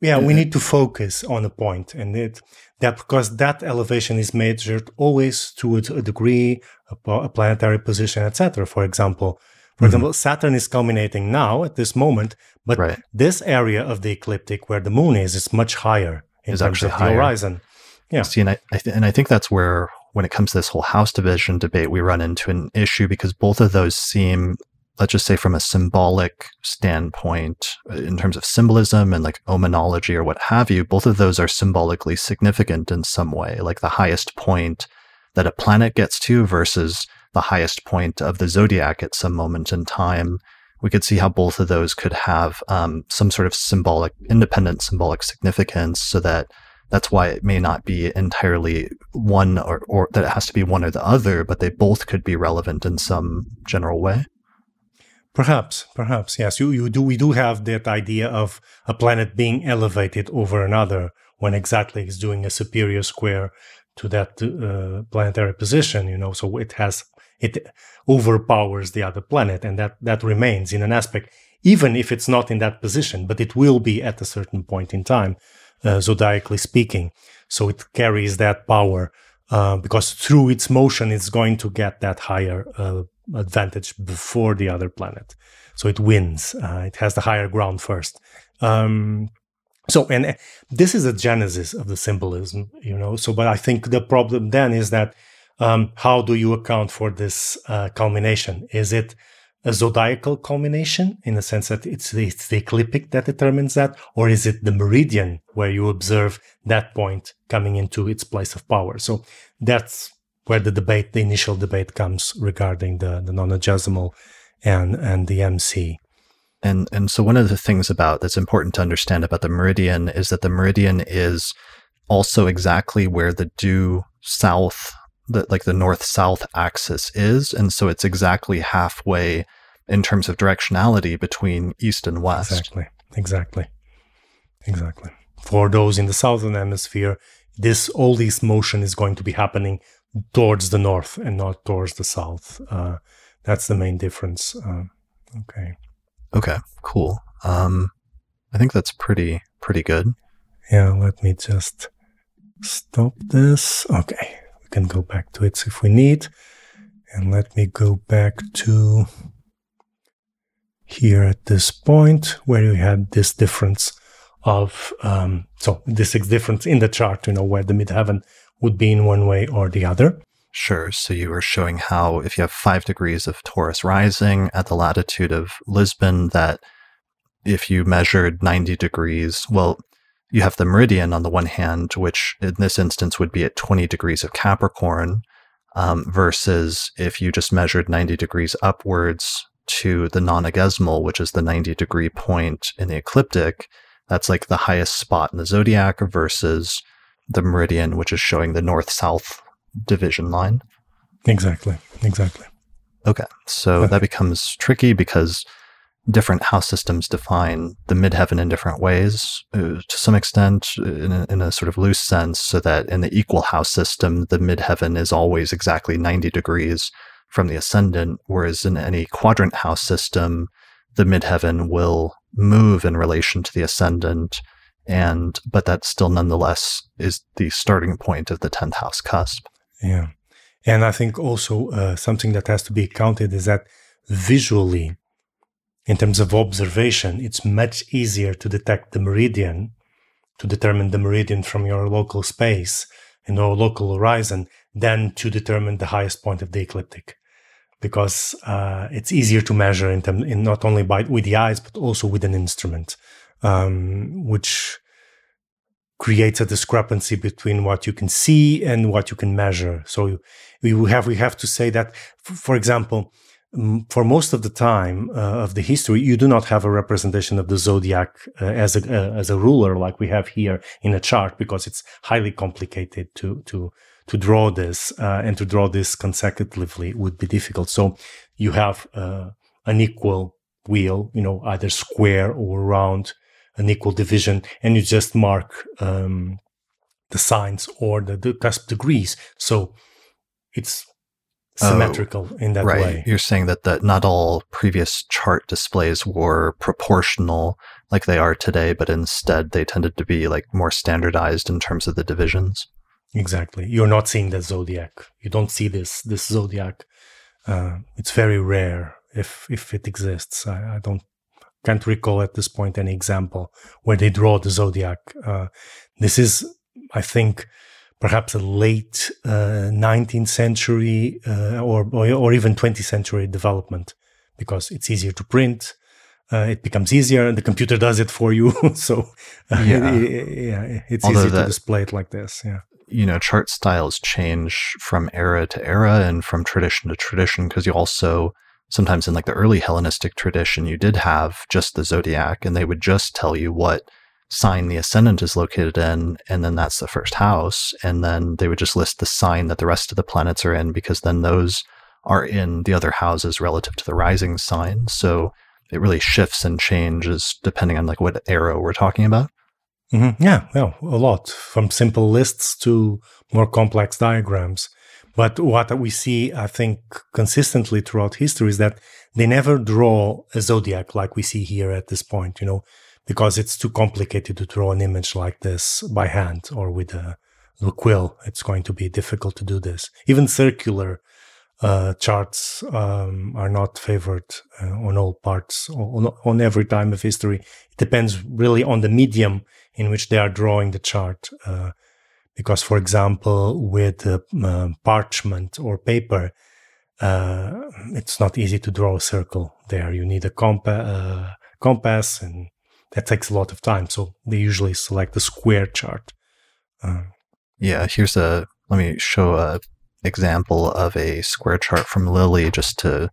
Yeah, we need to focus on a point, and it that because that elevation is measured always to a degree, a, a planetary position, etc. For example, for mm-hmm. example, Saturn is culminating now at this moment, but right. this area of the ecliptic where the moon is is much higher in is terms of higher. the horizon. Yeah. See, and I, I th- and I think that's where, when it comes to this whole house division debate, we run into an issue because both of those seem, let's just say, from a symbolic standpoint, uh, in terms of symbolism and like omenology or what have you, both of those are symbolically significant in some way. Like the highest point that a planet gets to versus the highest point of the zodiac at some moment in time. We could see how both of those could have um, some sort of symbolic, independent symbolic significance so that that's why it may not be entirely one or, or that it has to be one or the other, but they both could be relevant in some general way. Perhaps, perhaps, yes. You, you do. We do have that idea of a planet being elevated over another when exactly it's doing a superior square to that uh, planetary position. You know, so it has it overpowers the other planet, and that that remains in an aspect, even if it's not in that position, but it will be at a certain point in time uh, zodiacally speaking. So it carries that power uh, because through its motion, it's going to get that higher uh, advantage before the other planet. So it wins. Uh, it has the higher ground first. Um, So, and uh, this is a genesis of the symbolism, you know. So, but I think the problem then is that um, how do you account for this uh, culmination? Is it a zodiacal culmination in the sense that it's the, it's the ecliptic that determines that, or is it the meridian where you observe that point coming into its place of power? So that's where the debate, the initial debate comes regarding the, the nonagesimal and, and the MC. And and so one of the things about that's important to understand about the meridian is that the meridian is also exactly where the due south the like the north south axis is. And so it's exactly halfway in terms of directionality between east and west. Exactly. Exactly. Exactly. For those in the southern hemisphere this all this motion is going to be happening towards the north and not towards the south. Uh, that's the main difference. Uh, okay. Okay cool. Um i think that's pretty pretty good. Yeah let me just stop this. Okay We can go back to it if we need. And let me go back to here at this point where you had this difference of, um, so this is difference in the chart, you know, where the midheaven would be in one way or the other. Sure. So you were showing how if you have five degrees of Taurus rising at the latitude of Lisbon, that if you measured 90 degrees, well, you have the meridian on the one hand, which in this instance would be at 20 degrees of Capricorn, um, versus if you just measured 90 degrees upwards to the nonagesimal, which is the 90 degree point in the ecliptic, that's like the highest spot in the zodiac versus the meridian, which is showing the north south division line. Exactly. Exactly. Okay. So that becomes tricky because different house systems define the midheaven in different ways uh, to some extent in a, in a, sort of loose sense so that in the equal house system the midheaven is always exactly 90 degrees from the ascendant whereas in any quadrant house system the midheaven will move in relation to the ascendant and but that still nonetheless is the starting point of the 10th house cusp. Yeah. And i think also uh, something that has to be counted is that visually in terms of observation, it's much easier to detect the meridian, to determine the meridian from your local space and your local horizon than to determine the highest point of the ecliptic. Because uh, it's easier to measure in, term, in not only by with the eyes but also with an instrument, um, which creates a discrepancy between what you can see and what you can measure. So we have we have to say that, for example, for most of the time uh, of the history, you do not have a representation of the zodiac uh, as a uh, as a ruler like we have here in a chart because it's highly complicated to to to draw this uh, and to draw this consecutively would be difficult. So you have uh, an equal wheel, you know, either square or round, an equal division, and you just mark um, the signs or the, the cusp degrees. So it's symmetrical oh, in that right. way. You're saying that, that not all previous chart displays were proportional like they are today, but instead they tended to be like more standardized in terms of the divisions. Exactly. You're not seeing the zodiac. You don't see this this zodiac. Uh, it's very rare if if it exists. I, I, don't can't recall at this point any example where they draw the zodiac. Uh, this is, I think, perhaps a late uh, 19th century uh, or, or even 20th century development because it's easier to print. Uh, it becomes easier and the computer does it for you. so uh, yeah. It, yeah, it's Although easy that, to display it like this. Yeah. You know, chart styles change from era to era and from tradition to tradition because you also sometimes in like the early Hellenistic tradition, you did have just the zodiac and they would just tell you what sign the ascendant is located in, and then that's the first house. And then they would just list the sign that the rest of the planets are in because then those are in the other houses relative to the rising sign. So it really shifts and changes depending on like what era we're talking about. Mm-hmm. Yeah, well, a lot from simple lists to more complex diagrams. But what we see, I think, consistently throughout history is that they never draw a zodiac like we see here at this point. You know, because it's too complicated to draw an image like this by hand or with a, a quill. It's going to be difficult to do this. Even circular uh, charts um, are not favored uh, on all parts, on, on every time of history. It depends really on the medium in which they are drawing the chart. Uh, because, for example, with uh, parchment or paper, uh, it's not easy to draw a circle there. You need a compa- uh, compass, and that takes a lot of time. So they usually select a square chart. Uh, yeah, here's a let me show a example of a square chart from Lilly just to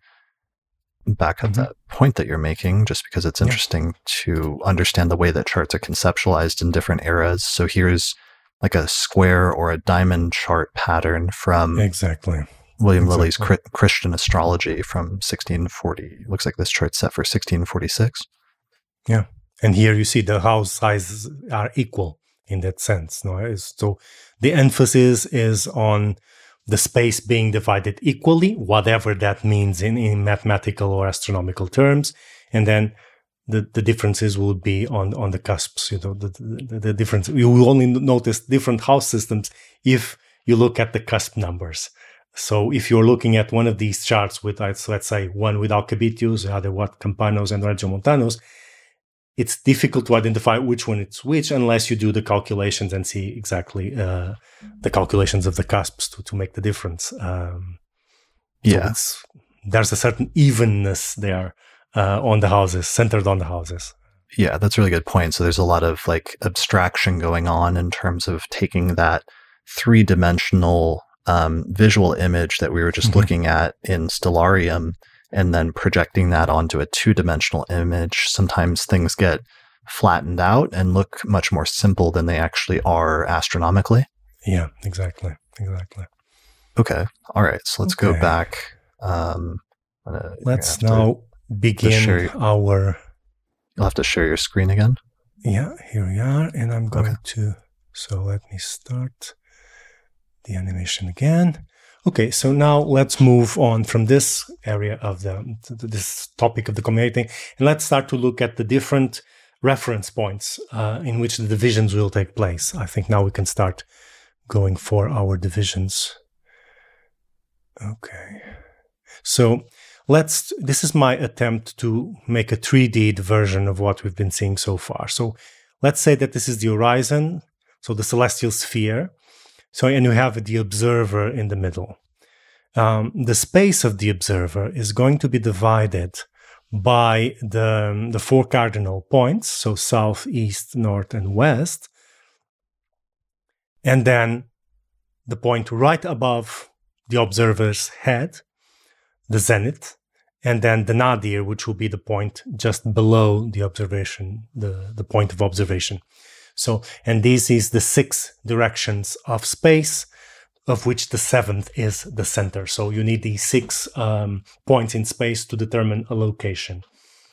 back up mm-hmm. that point that you're making, just because it's interesting yeah. to understand the way that charts are conceptualized in different eras. So here's like a square or a diamond chart pattern from exactly William exactly. Lilly's Christian astrology from 1640. Looks like this chart's set for 1646. Yeah, and here you see the house sizes are equal in that sense. No, so the emphasis is on the space being divided equally, whatever that means in, in mathematical or astronomical terms, and then the, the differences will be on, on the cusps. You know, the, the, the difference. You will only notice different house systems if you look at the cusp numbers. So if you're looking at one of these charts with, let's say, one with Alcabitius, the other with Campanus and Regiomontanus, it's difficult to identify which one it's which unless you do the calculations and see exactly uh, the calculations of the cusps to, to make the difference. Um, yeah, so there's a certain evenness there uh, on the houses, centered on the houses. Yeah, that's a really good point. So there's a lot of like abstraction going on in terms of taking that three dimensional um, visual image that we were just mm-hmm. looking at in Stellarium and then projecting that onto a two dimensional image, sometimes things get flattened out and look much more simple than they actually are astronomically. Yeah, exactly. Exactly. Okay. All right. So let's okay. go back. Um, let's now begin our. You'll have to share your screen again. Yeah, here we are. And I'm going okay. to. So let me start the animation again. Okay, so now let's move on from this area of the this topic of the community, and let's start to look at the different reference points uh, in which the divisions will take place. I think now we can start going for our divisions. Okay, so let's. This is my attempt to make a 3D version of what we've been seeing so far. So let's say that this is the horizon, so the celestial sphere so, and you have the observer in the middle. Um, the space of the observer is going to be divided by the, the four cardinal points, so south, east, north, and west. And then the point right above the observer's head, the zenith, and then the nadir, which will be the point just below the observation, the, the point of observation. So, and this is the six directions of space, of which the seventh is the center. So you need these six um, points in space to determine a location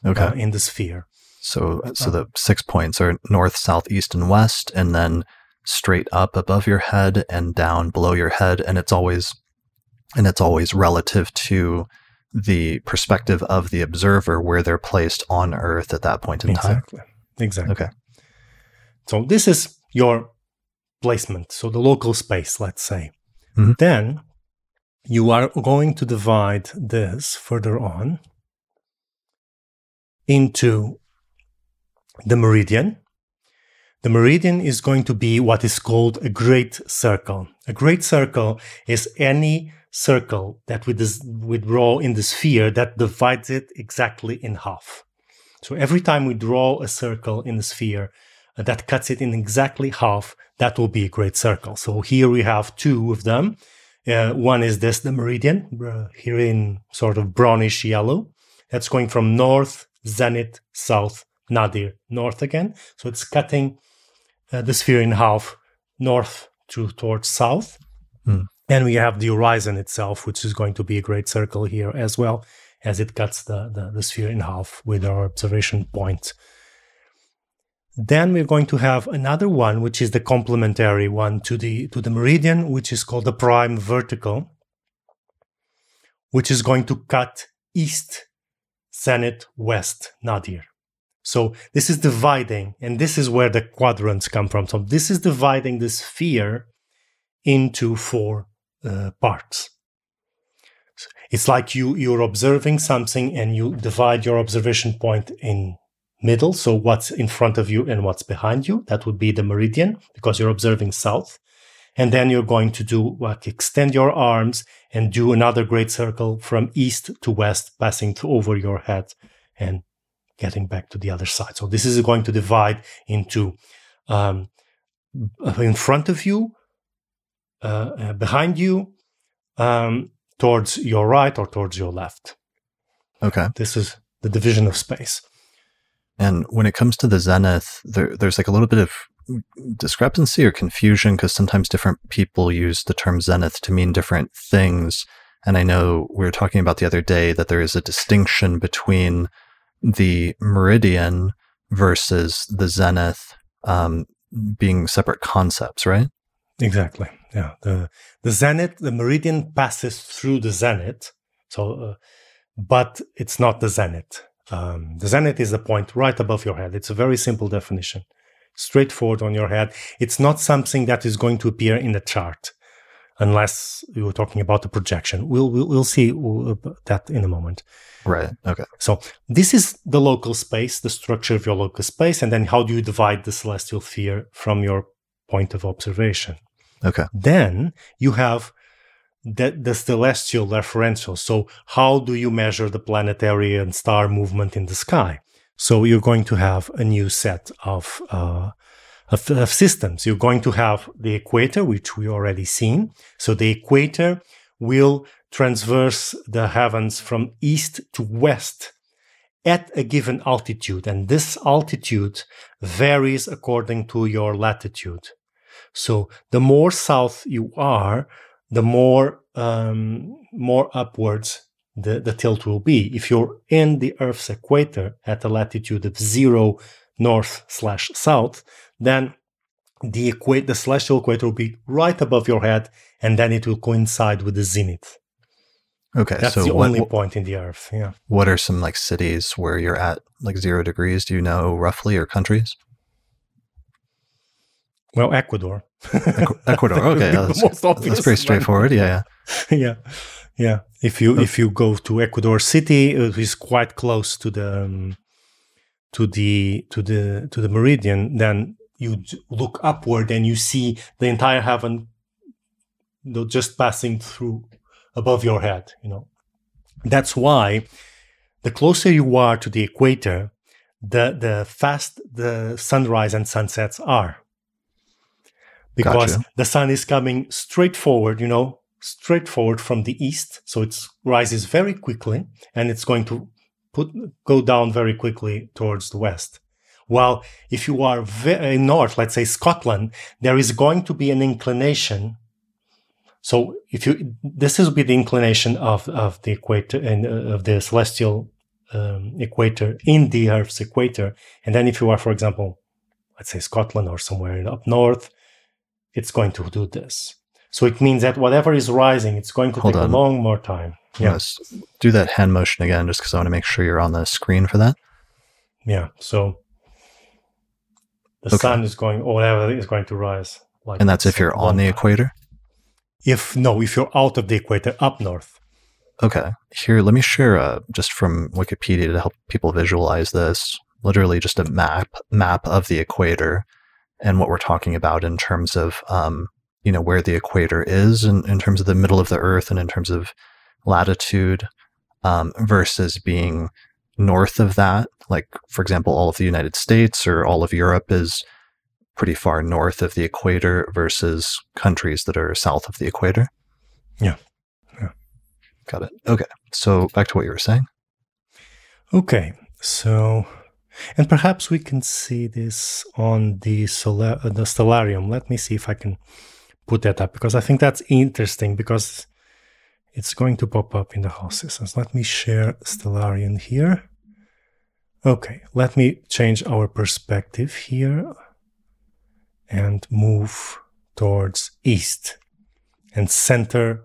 okay. uh, in the sphere. So, so the six points are north, south, east, and west, and then straight up above your head and down below your head, and it's always, and it's always relative to the perspective of the observer where they're placed on Earth at that point in exactly. time. Exactly. Exactly. Okay. So this is your placement, so the local space, let's say. Mm-hmm. Then you are going to divide this further on into the meridian. The meridian is going to be what is called a great circle. A great circle is any circle that we, dis- we draw in the sphere that divides it exactly in half. So every time we draw a circle in the sphere, that cuts it in exactly half, that will be a great circle. So here we have two of them. Uh, one is this, the meridian, uh, here in sort of brownish yellow. That's going from north, zenith, south, nadir, north again. So it's cutting uh, the sphere in half, north to towards south. Mm. And we have the horizon itself, which is going to be a great circle here as well, as it cuts the, the, the sphere in half with our observation point then we're going to have another one, which is the complementary one to the to the meridian, which is called the prime vertical, which is going to cut east, zenith, west, nadir. So this is dividing, and this is where the quadrants come from. So this is dividing the sphere into four uh, parts. It's like you you're observing something, and you divide your observation point in middle. So what's in front of you and what's behind you. That would be the meridian because you're observing south. And then you're going to do like extend your arms and do another great circle from east to west, passing to over your head and getting back to the other side. So this is going to divide into um, in front of you, behind you, um, towards your right or towards your left. Okay. This is the division of space. And when it comes to the zenith, there, there's like a little bit of discrepancy or confusion because sometimes different people use the term zenith to mean different things. And I know we were talking about the other day that there is a distinction between the meridian versus the zenith um, being separate concepts, right? Exactly. Yeah. The the zenith, the meridian passes through the zenith. So, uh, but it's not the zenith. Um, the zenith is the point right above your head. It's a very simple definition, straightforward on your head. It's not something that is going to appear in the chart, unless you were talking about the projection. We'll we'll, we'll see that in a moment. Right. Okay. So this is the local space, the structure of your local space, and then how do you divide the celestial sphere from your point of observation? Okay. Then you have the, the celestial referential. So how do you measure the planetary and star movement in the sky? So you're going to have a new set of, uh, of, of systems. You're going to have the equator, which we already seen. So the equator will transverse the heavens from east to west at a given altitude. And this altitude varies according to your latitude. So the more south you are, the more um, more upwards the, the tilt will be. If you're in the Earth's equator at a latitude of zero north slash south, then the equate the celestial equator will be right above your head, and then it will coincide with the zenith. Okay, that's so the what, only point in the Earth. Yeah. What are some like cities where you're at like zero degrees? Do you know roughly, or countries? Well, Ecuador. Ecuador. Okay, that's, that's, pretty straightforward. Yeah, yeah, yeah, yeah. If you if you go to Ecuador City, it is quite close to the um, to the to the to the meridian. Then you look upward and you see the entire heaven, just passing through above your head. You know, that's why the closer you are to the equator, the the fast the sunrise and sunsets are because gotcha. the sun is coming straight forward, you know, straight forward from the east. So it rises very quickly and it's going to put, go down very quickly towards the west. While if you are very north, let's say Scotland, there is going to be an inclination. So if you, this is be the inclination of, of the equator and uh, of the celestial um, equator in the Earth's equator. And then if you are, for example, let's say Scotland or somewhere up north, it's going to do this. So it means that whatever is rising, it's going to Hold take on. a long more time. Yes. Do that hand motion again, just because I want to make sure you're on the screen for that. Yeah. So the okay. sun is going, or whatever is going to rise. Like and that's if you're on the equator? If no, if you're out of the equator, up north. Okay. Here, let me share uh, just from Wikipedia to help people visualize this. Literally, just a map map of the equator and what we're talking about in terms of um, you know where the equator is in, in terms of the middle of the earth and in terms of latitude um, versus being north of that. Like for example all of the united states or all of europe is pretty far north of the equator versus countries that are south of the equator. Yeah. Yeah. Got it. Okay. So back to what you were saying. Okay. So and perhaps we can see this on the, solar, uh, the Stellarium. Let me see if I can put that up because I think that's interesting because it's going to pop up in the house systems. Let me share Stellarium here. Okay, let me change our perspective here and move towards east and center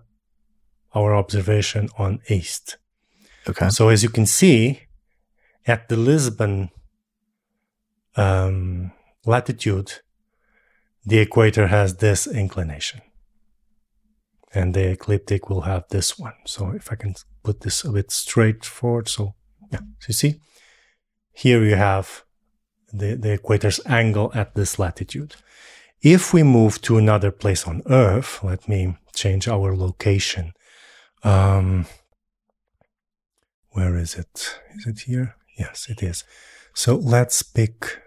our observation on east. Okay. So as you can see, at the Lisbon um, latitude, the equator has this inclination. And the ecliptic will have this one. So if I can put this a bit straight forward. So yeah, so you see, here you have the, the equator's angle at this latitude. If we move to another place on Earth, let me change our location. Um, where is it? Is it here? Yes, it is. So let's pick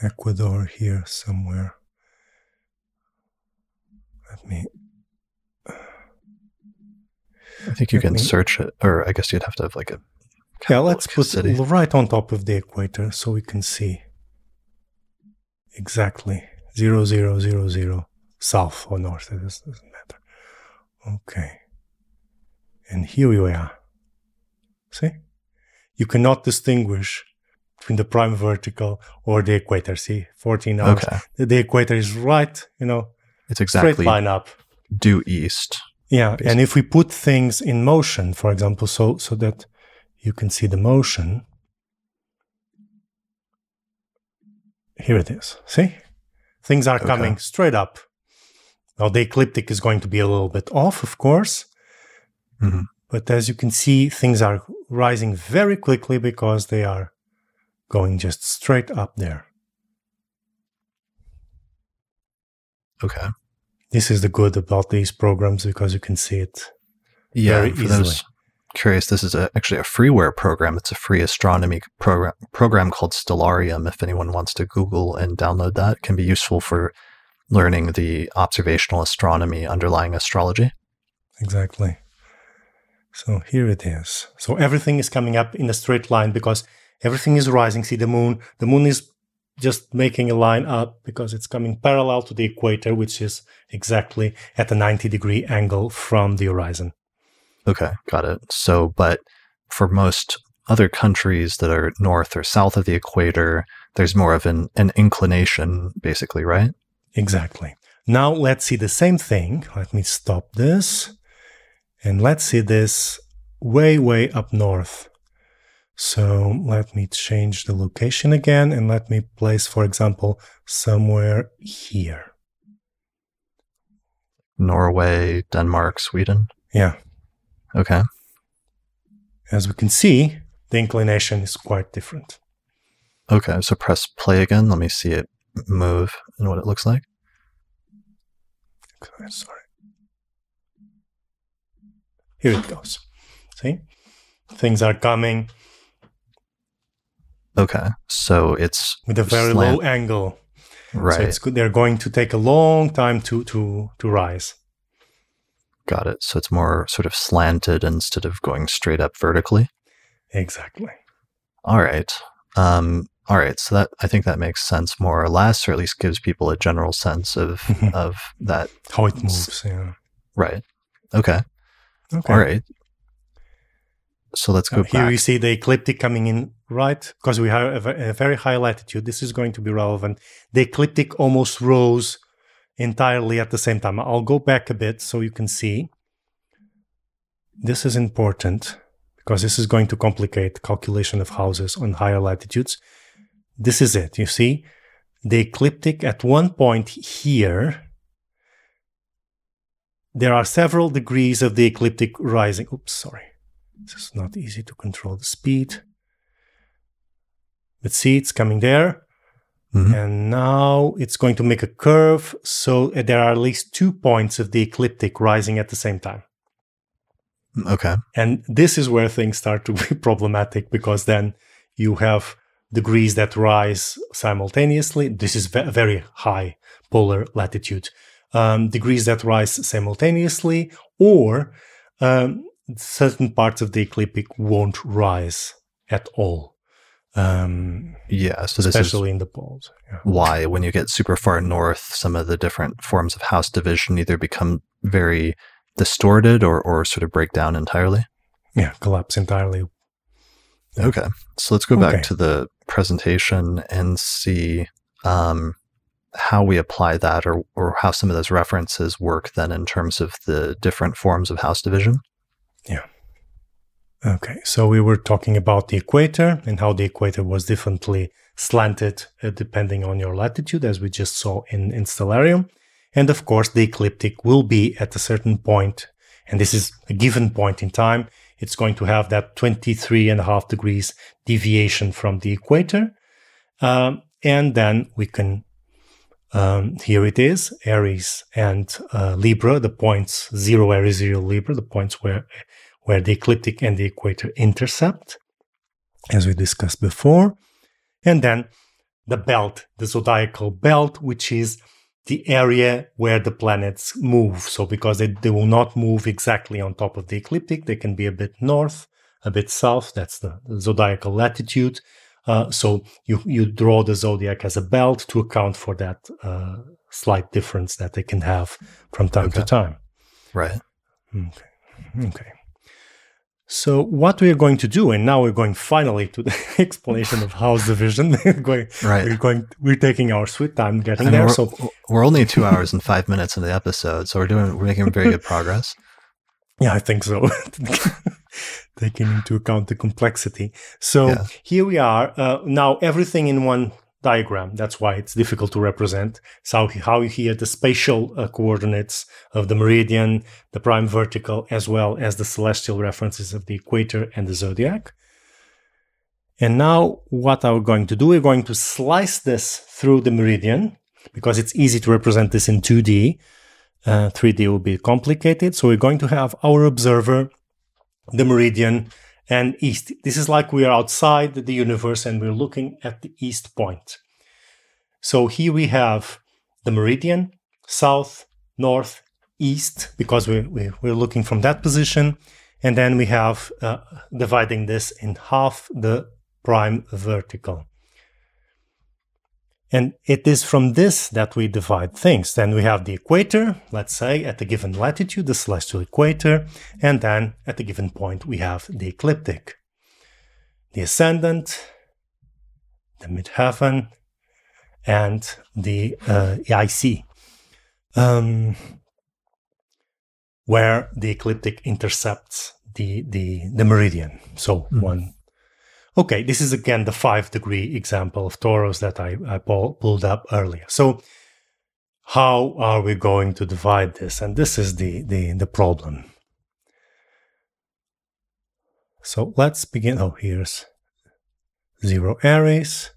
Ecuador here somewhere. Let me. I think you can me, search it, or I guess you'd have to have like a. Yeah, let's put city. it right on top of the equator so we can see exactly zero zero zero zero south or north. It doesn't matter. Okay, and here we are. See, you cannot distinguish between the prime vertical or the equator. See, 14 hours. Okay. The, the equator is right, you know, it's exactly straight line up. Due east. Yeah, basically. and if we put things in motion, for example, so so that you can see the motion. Here it is. See? Things are okay. coming straight up. Now the ecliptic is going to be a little bit off, of course. Mm-hmm. But as you can see, things are rising very quickly because they are going just straight up there. Okay. This is the good about these programs because you can see it yeah, very for easily. Those curious, this is a, actually a freeware program. It's a free astronomy program program called Stellarium. If anyone wants to Google and download that, it can be useful for learning the observational astronomy underlying astrology. Exactly. So here it is. So everything is coming up in a straight line because everything is rising. See the moon. The moon is just making a line up because it's coming parallel to the equator, which is exactly at a 90 degree angle from the horizon. Okay, got it. So, but for most other countries that are north or south of the equator, there's more of an, an inclination, basically, right? Exactly. Now let's see the same thing. Let me stop this. And let's see this way, way up north. So let me change the location again and let me place, for example, somewhere here. Norway, Denmark, Sweden? Yeah. Okay. As we can see, the inclination is quite different. Okay, so press play again. Let me see it move and what it looks like. Okay, sorry. Here it goes. See? Things are coming. Okay. So it's with a very slant. low angle. Right. So it's good. They're going to take a long time to to to rise. Got it. So it's more sort of slanted instead of going straight up vertically. Exactly. All right. Um, all right. So that I think that makes sense more or less, or at least gives people a general sense of of that how it moves. Yeah. Right. Okay. Okay. All right. So let's go back. Here you see the ecliptic coming in right because we have a, a very high latitude. This is going to be relevant. The ecliptic almost rose entirely at the same time. I'll go back a bit so you can see. This is important because this is going to complicate calculation of houses on higher latitudes. This is it. You see, the ecliptic at one point here there are several degrees of the ecliptic rising. Oops, sorry. This is not easy to control the speed. But see, it's coming there. Mm-hmm. And now it's going to make a curve. So there are at least two points of the ecliptic rising at the same time. Okay. And this is where things start to be problematic because then you have degrees that rise simultaneously. This is a very high polar latitude um, degrees that rise simultaneously, or um, certain parts of the ecliptic won't rise at all. Um, yeah, so especially in the poles. Yeah. Why, when you get super far north, some of the different forms of house division either become very distorted or, or sort of break down entirely? Yeah, collapse entirely. Okay, so let's go back okay. to the presentation and see um, how we apply that or, or how some of those references work then in terms of the different forms of house division? Yeah. Okay, so we were talking about the equator and how the equator was differently slanted uh, depending on your latitude, as we just saw in, in Stellarium. And of course, the ecliptic will be at a certain point, and this is a given point in time. It's going to have that 23 and a half degrees deviation from the equator. Um, and then we can, um, here it is, Aries and uh, Libra, the points zero Aries, zero Libra, the points where, where the ecliptic and the equator intercept, as we discussed before. And then the belt, the zodiacal belt, which is the area where the planets move. So because they, they will not move exactly on top of the ecliptic, they can be a bit north, a bit south. That's the, zodiacal latitude. Uh, so you, you draw the zodiac as a belt to account for that uh, slight difference that they can have from time Okay. to time. Right. Okay. Okay. So what we are going to do, and now we're going finally to the explanation of house division. We're going, Right. we're going, we're taking our sweet time getting there. we're, So we're only two hours and five minutes into the episode, so we're doing we're making very good progress. Yeah, I think so. Taking into account the complexity. So Yeah. here we are. Uh, now everything in one diagram. That's why it's difficult to represent. So how here the spatial uh, coordinates of the meridian, the prime vertical, as well as the celestial references of the equator and the zodiac. And now what are we going to do? We're going to slice this through the meridian because it's easy to represent this in 2D. Uh, 3D will be complicated. So we're going to have our observer, the meridian, and east. This is like we are outside the universe and we're looking at the east point. So here we have the meridian, south, north, east, because we're, we're, we're looking from that position. And then we have uh, dividing this in half the prime vertical. And it is from this that we divide things. Then we have the equator, let's say at a given latitude, the celestial equator, and then at a given point we have the ecliptic, the ascendant, the midheaven, and the uh, IC, um, where the ecliptic intercepts the, the, the meridian. So Mhm. one Okay, this is again the five degree example of Taurus that I, I pull, pulled up earlier. So, how are we going to divide this? And this is the, the, the problem. So, let's begin. Oh, here's zero Aries.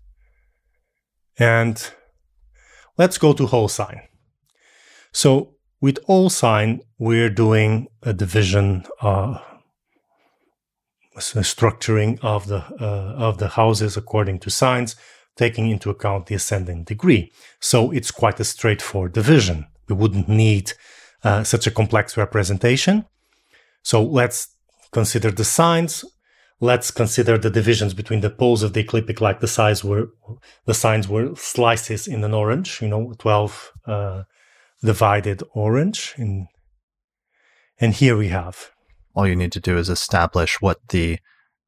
And let's go to whole sign. So, with whole sign, we're doing a division. Uh, structuring of the uh, of the houses according to signs, taking into account the ascending degree. So it's quite a straightforward division. We wouldn't need uh, such a complex representation. So let's consider the signs. Let's consider the divisions between the poles of the ecliptic, like the size were the signs were slices in an orange. You know, twelve uh, divided orange. In and here we have All you need to do is establish what the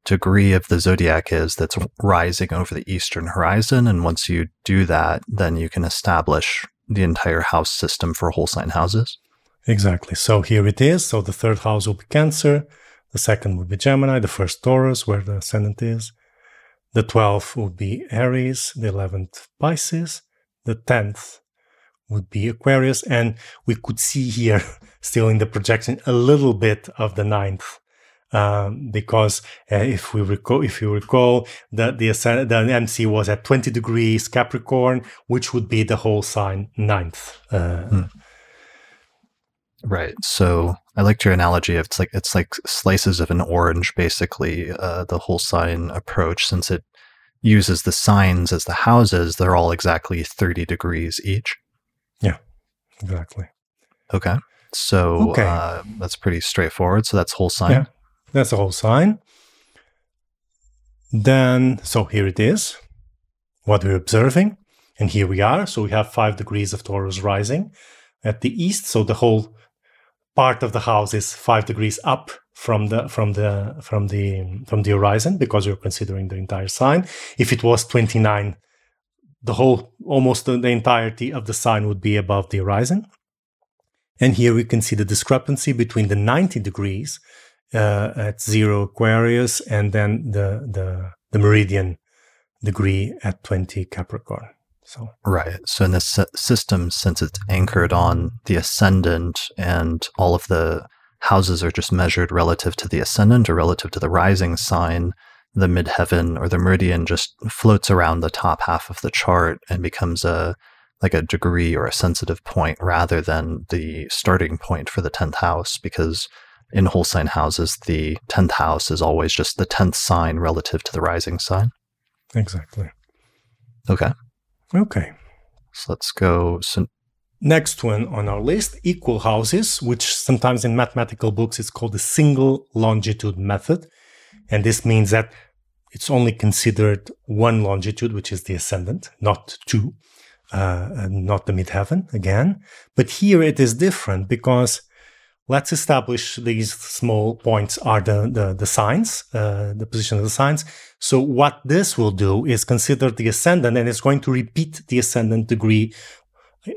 degree of the zodiac is that's rising over the eastern horizon. And once you do that, then you can establish the entire house system for whole sign houses. Exactly. So here it is. So the third house will be Cancer. The second will be Gemini. The first Taurus, where the ascendant is. The 12th would be Aries. The 11th, Pisces. The 10th would be Aquarius. And we could see here, still in the projection, a little bit of the ninth. Um, because uh, if we recall, if you recall, the the, ascend- the MC was at 20 degrees Capricorn, which would be the whole sign ninth. Uh, Hmm. Right. So I liked your analogy of it's like it's like slices of an orange, basically, uh, the whole sign approach, since it uses the signs as the houses, they're all exactly 30 degrees each. Yeah, exactly. Okay. So Okay. Uh, that's pretty straightforward. So that's whole sign. Yeah. That's the whole sign. Then, so here it is, what we're observing. And here we are. So we have five degrees of Taurus rising at the east. So the whole part of the house is five degrees up from the from the from the from the horizon because we're considering the entire sign. If it was 29, the whole almost the entirety of the sign would be above the horizon. And here we can see the discrepancy between the 90 degrees uh, at zero Aquarius and then the, the, the meridian degree at 20 Capricorn. So, Right. So in this system, since it's anchored on the ascendant and all of the houses are just measured relative to the ascendant or relative to the rising sign, the midheaven or the meridian just floats around the top half of the chart and becomes a like a degree or a sensitive point rather than the starting point for the 10th house because in whole sign houses the 10th house is always just the 10th sign relative to the rising sign. Exactly. Okay. Okay. So let's go so next one on our list equal houses which sometimes in mathematical books is called the single longitude method. And this means that it's only considered one longitude which is the ascendant not two uh, not the midheaven again. But here it is different because let's establish these small points are the, the, the signs, uh, the position of the signs. So what this will do is consider the ascendant and it's going to repeat the ascendant degree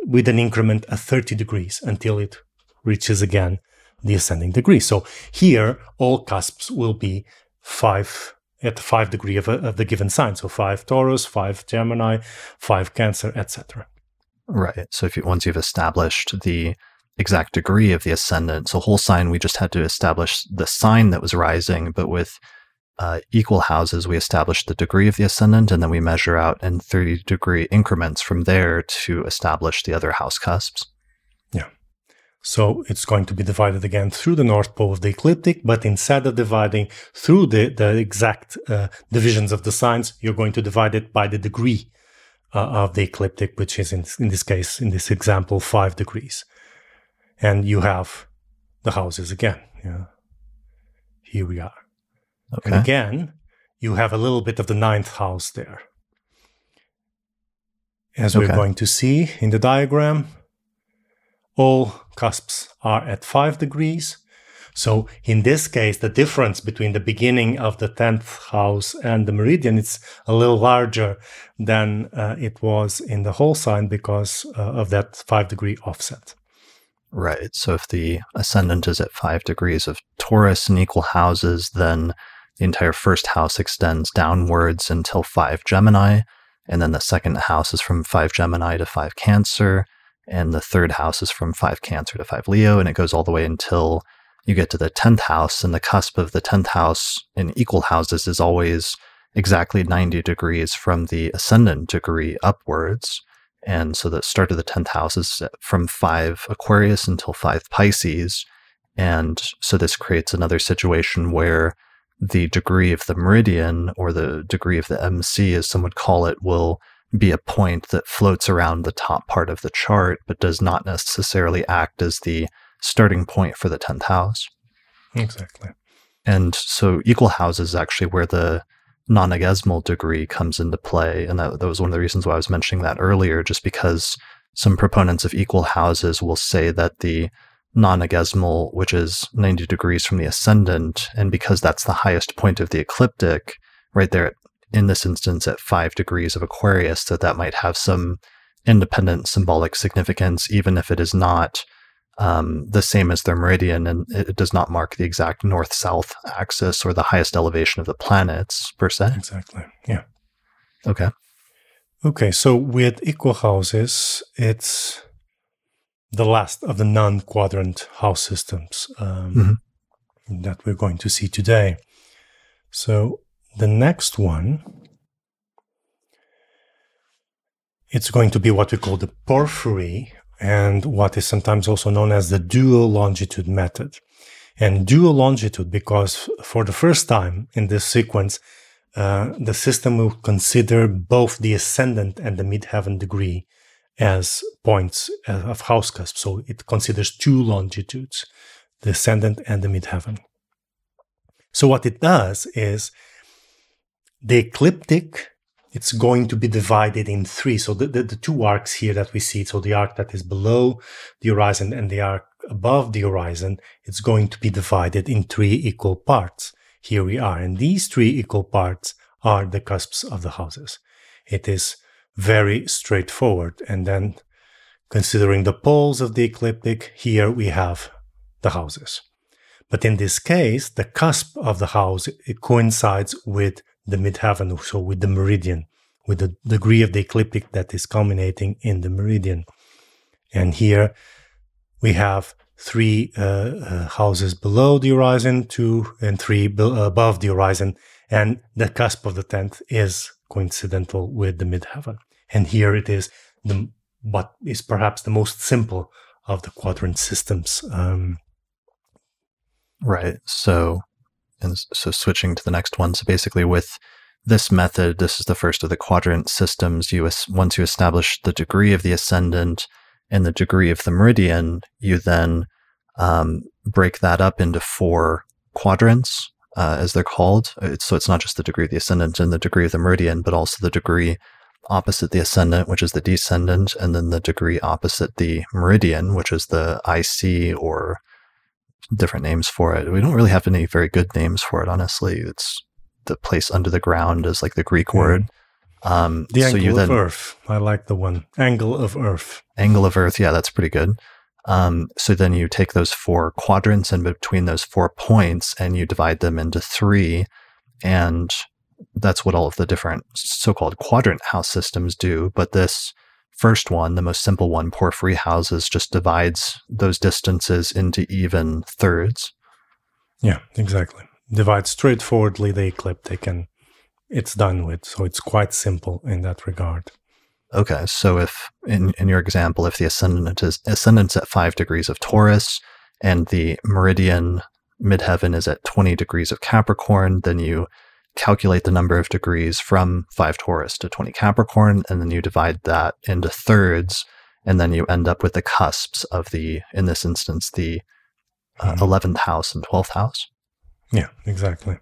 with an increment of 30 degrees until it reaches again the ascending degree. So here all cusps will be five at the five degree of, a, of the given sign. So five Taurus, five Gemini, five Cancer, etc. Right. So if you, once you've established the exact degree of the ascendant, so whole sign, we just had to establish the sign that was rising, but with uh, equal houses, we establish the degree of the ascendant, and then we measure out in 30 degree increments from there to establish the other house cusps. So it's going to be divided again through the North Pole of the ecliptic, but instead of dividing through the, the exact uh, divisions of the signs, you're going to divide it by the degree uh, of the ecliptic, which is in, in this case, in this example, five degrees. And you have the houses again. Yeah. Here we are. Okay. And again, you have a little bit of the ninth house there. As okay. we're going to see in the diagram, all cusps are at 5 degrees. So in this case, the difference between the beginning of the 10th house and the meridian is a little larger than uh, it was in the whole sign because uh, of that 5 degree offset. Right. So if the ascendant is at 5 degrees of Taurus in equal houses, then the entire first house extends downwards until 5 Gemini, and then the second house is from 5 Gemini to 5 Cancer, and the third house is from 5 Cancer to 5 Leo, and it goes all the way until you get to the 10th house, and the cusp of the 10th house in equal houses is always exactly 90 degrees from the ascendant degree upwards. And so the start of the 10th house is from 5 Aquarius until 5 Pisces. And so this creates another situation where the degree of the meridian or the degree of the MC, as some would call it, will be a point that floats around the top part of the chart, but does not necessarily act as the starting point for the 10th house. Exactly. And so equal houses is actually where the nonagesimal degree comes into play. And that, that was one of the reasons why I was mentioning that earlier, just because some proponents of equal houses will say that the nonagesimal, which is 90 degrees from the ascendant, and because that's the highest point of the ecliptic, right there at in this instance at five degrees of Aquarius, that that might have some independent symbolic significance, even if it is not um, the same as their meridian and it does not mark the exact north south axis or the highest elevation of the planets per se. Exactly. Yeah. Okay. Okay. So with equal houses, it's the last of the non quadrant house systems um, mm-hmm. that we're going to see today. So the next one, it's going to be what we call the porphyry and what is sometimes also known as the dual longitude method. And dual longitude because for the first time in this sequence, uh, the system will consider both the ascendant and the midheaven degree as points uh, of house cusp. So it considers two longitudes, the ascendant and the midheaven. So what it does is the ecliptic, it's going to be divided in three. So the, the, the, two arcs here that we see, so the arc that is below the horizon and the arc above the horizon, it's going to be divided in three equal parts. Here we are. And these three equal parts are the cusps of the houses. It is very straightforward. And then considering the poles of the ecliptic, here we have the houses. But in this case, the cusp of the house, it coincides with the midheaven, so with the meridian, with the degree of the ecliptic that is culminating in the meridian. And here we have three uh, uh, houses below the horizon, two and three be- above the horizon. and the cusp of the tenth is coincidental with the midheaven. And here it is the what is perhaps the most simple of the quadrant systems. Um, right. So, and so switching to the next one. So basically, with this method, this is the first of the quadrant systems. You once you establish the degree of the ascendant and the degree of the meridian, you then um, break that up into four quadrants, uh, as they're called. It's, so it's not just the degree of the ascendant and the degree of the meridian, but also the degree opposite the ascendant, which is the descendant, and then the degree opposite the meridian, which is the IC or different names for it. We don't really have any very good names for it, honestly. It's the place under the ground is like the Greek mm. word. Um, the angle so you then, of Earth. I like the one. Angle of Earth. Angle of Earth. Yeah, that's pretty good. Um, so then you take those four quadrants and between those four points and you divide them into three. And that's what all of the different so called quadrant house systems do. But this first one, the most simple one, porphyry houses, just divides those distances into even thirds. Yeah, exactly. Divide straightforwardly the ecliptic and it's done with. So it's quite simple in that regard. Okay, so if in, in your example, if the ascendant is ascendant's at five degrees of Taurus and the meridian midheaven is at 20 degrees of Capricorn, then you calculate the number of degrees from 5 Taurus to 20 Capricorn, and then you divide that into thirds, and then you end up with the cusps of the, in this instance, the uh, mm-hmm. 11th house and 12th house. Yeah, exactly.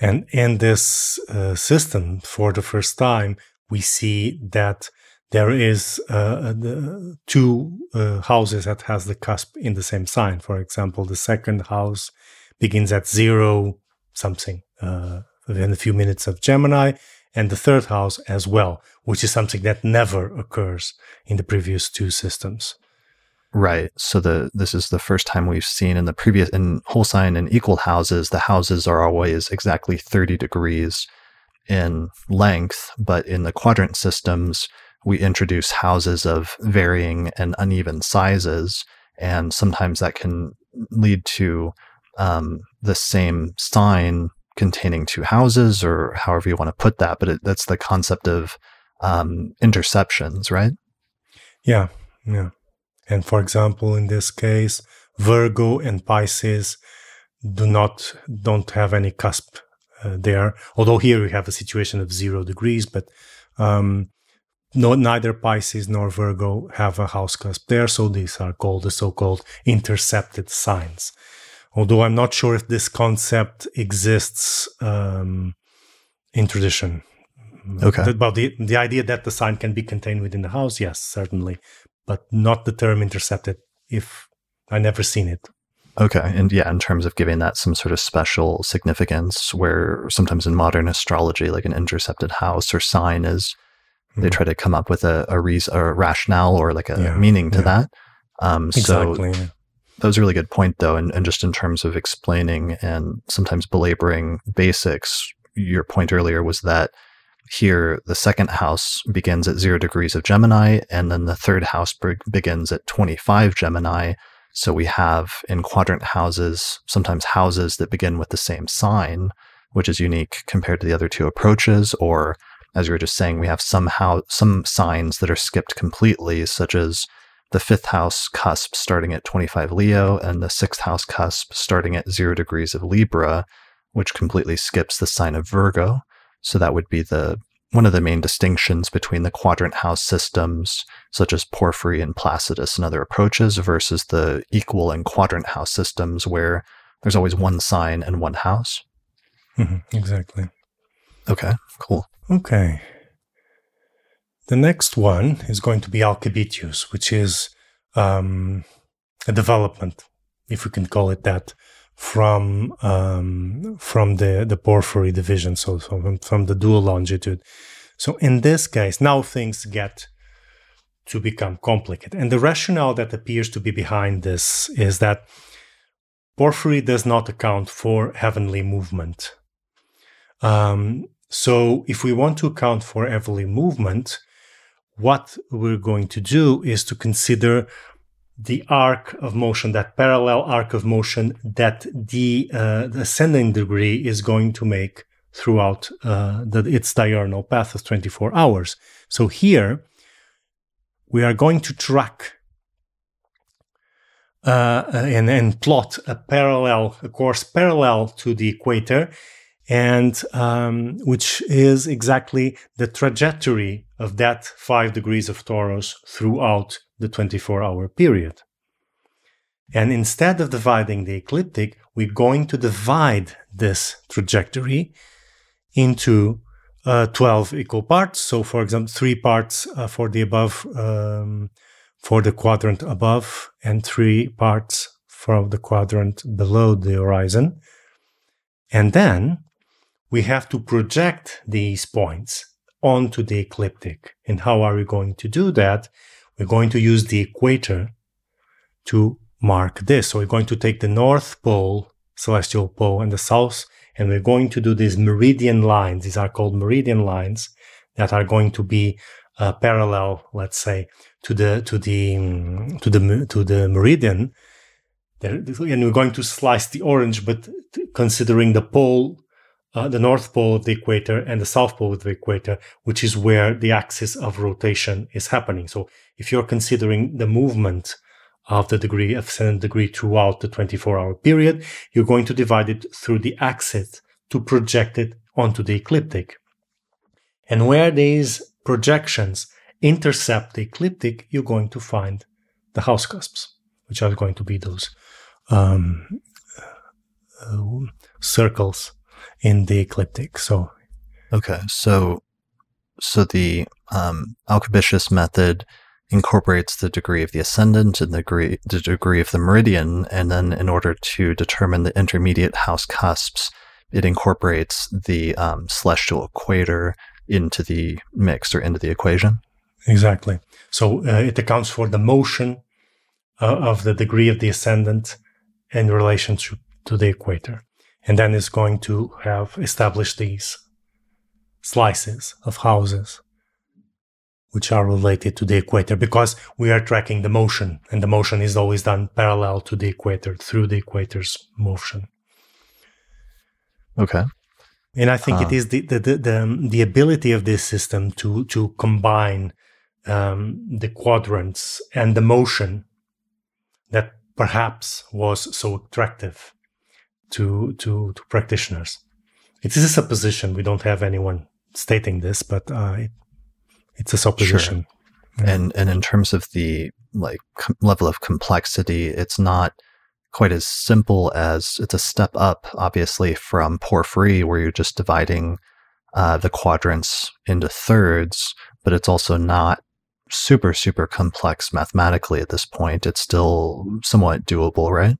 And in this uh, system, for the first time, we see that there is uh, the two uh, houses that has the cusp in the same sign. For example, the second house begins at zero something uh, within a few minutes of Gemini, and the third house as well, which is something that never occurs in the previous two systems. Right. So the this is the first time we've seen in the previous in whole sign and equal houses, the houses are always exactly 30 degrees in length, but in the quadrant systems, we introduce houses of varying and uneven sizes, and sometimes that can lead to um, the same sign containing two houses, or however you want to put that. But it, that's the concept of um, interceptions, right? Yeah, yeah. And for example, in this case, Virgo and Pisces do not don't have any cusp uh, there. Although here we have a situation of zero degrees, but um, no, neither Pisces nor Virgo have a house cusp there, so these are called the so-called intercepted signs. Although I'm not sure if this concept exists um, in tradition. Okay. But the the idea that the sign can be contained within the house, yes, certainly, but not the term intercepted. If I never seen it. Okay. And yeah, in terms of giving that some sort of special significance, where sometimes in modern astrology, like an intercepted house or sign is, mm-hmm. they try to come up with a, a reason a rationale or like a yeah, meaning to yeah. that. Um, exactly. So that was a really good point, though. And, and just in terms of explaining and sometimes belaboring basics, your point earlier was that here the second house begins at zero degrees of Gemini, and then the third house be- begins at 25 Gemini so we have in quadrant houses, sometimes houses that begin with the same sign, which is unique compared to the other two approaches. Or as you were just saying, we have somehow some signs that are skipped completely, such as the fifth house cusp starting at 25 Leo and the sixth house cusp starting at zero degrees of Libra, which completely skips the sign of Virgo. So that would be the one of the main distinctions between the quadrant house systems, such as Porphyry and Placidus and other approaches, versus the equal and quadrant house systems, where there's always one sign and one house. Mm-hmm, exactly. Okay, cool. Okay. The next one is going to be Alcabitius, which is um, a development, if we can call it that, from um, from the the porphyry division, so from, from the dual longitude. So in this case, now things get to become complicated, and the rationale that appears to be behind this is that porphyry does not account for heavenly movement. Um, so if we want to account for heavenly movement, what we're going to do is to consider the arc of motion, that parallel arc of motion that the, uh, the ascending degree is going to make throughout uh, the, its diurnal path of 24 hours. So here we are going to track uh, and, and plot a parallel, a course parallel to the equator, and um, which is exactly the trajectory of that five degrees of Taurus throughout the 24 hour period. And instead of dividing the ecliptic, we're going to divide this trajectory into uh, 12 equal parts. So, for example, three parts uh, for the above, um, for the quadrant above, and three parts for the quadrant below the horizon. And then we have to project these points onto the ecliptic. And how are we going to do that? We're going to use the equator to mark this. So we're going to take the North Pole, celestial pole, and the South, and we're going to do these meridian lines. These are called meridian lines that are going to be uh, parallel, let's say, to the to the um, to the to the meridian. and we're going to slice the orange, but considering the pole uh, the north pole of the equator and the south pole of the equator, which is where the axis of rotation is happening. So if you're considering the movement of the degree of ascendant degree throughout the 24 hour period, you're going to divide it through the axis to project it onto the ecliptic. And where these projections intercept the ecliptic, you're going to find the house cusps, which are going to be those um, uh, circles in the ecliptic. So, okay, so so the um, Alcabitius method incorporates the degree of the ascendant and the degree the degree of the meridian, and then in order to determine the intermediate house cusps, it incorporates the um, celestial equator into the mix or into the equation. Exactly. So uh, it accounts for the motion uh, of the degree of the ascendant in relation to, to the equator and then it's going to have established these slices of houses which are related to the equator because we are tracking the motion and the motion is always done parallel to the equator through the equator's motion. Okay. And i think uh, it is the, the the, the, the ability of this system to to combine um, the quadrants and the motion that perhaps was so attractive to to to practitioners. It is a supposition. We don't have anyone stating this, but uh, it, it's a supposition. Sure. Yeah. And and in terms of the like com- level of complexity, it's not quite as simple as it's a step up, obviously, from Porphyry, where you're just dividing uh, the quadrants into thirds, but it's also not super super complex mathematically at this point. It's still somewhat doable, right?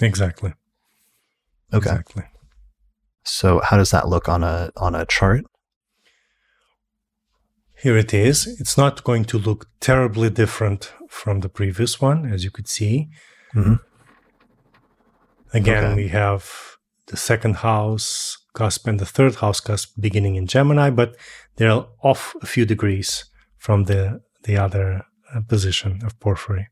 Exactly. Okay. Exactly. So how does that look on a on a chart? Here it is. It's not going to look terribly different from the previous one, as you could see. Mm-hmm. Again, okay. we have the second house cusp and the third house cusp beginning in Gemini, but they're off a few degrees from the the other uh, position of Porphyry.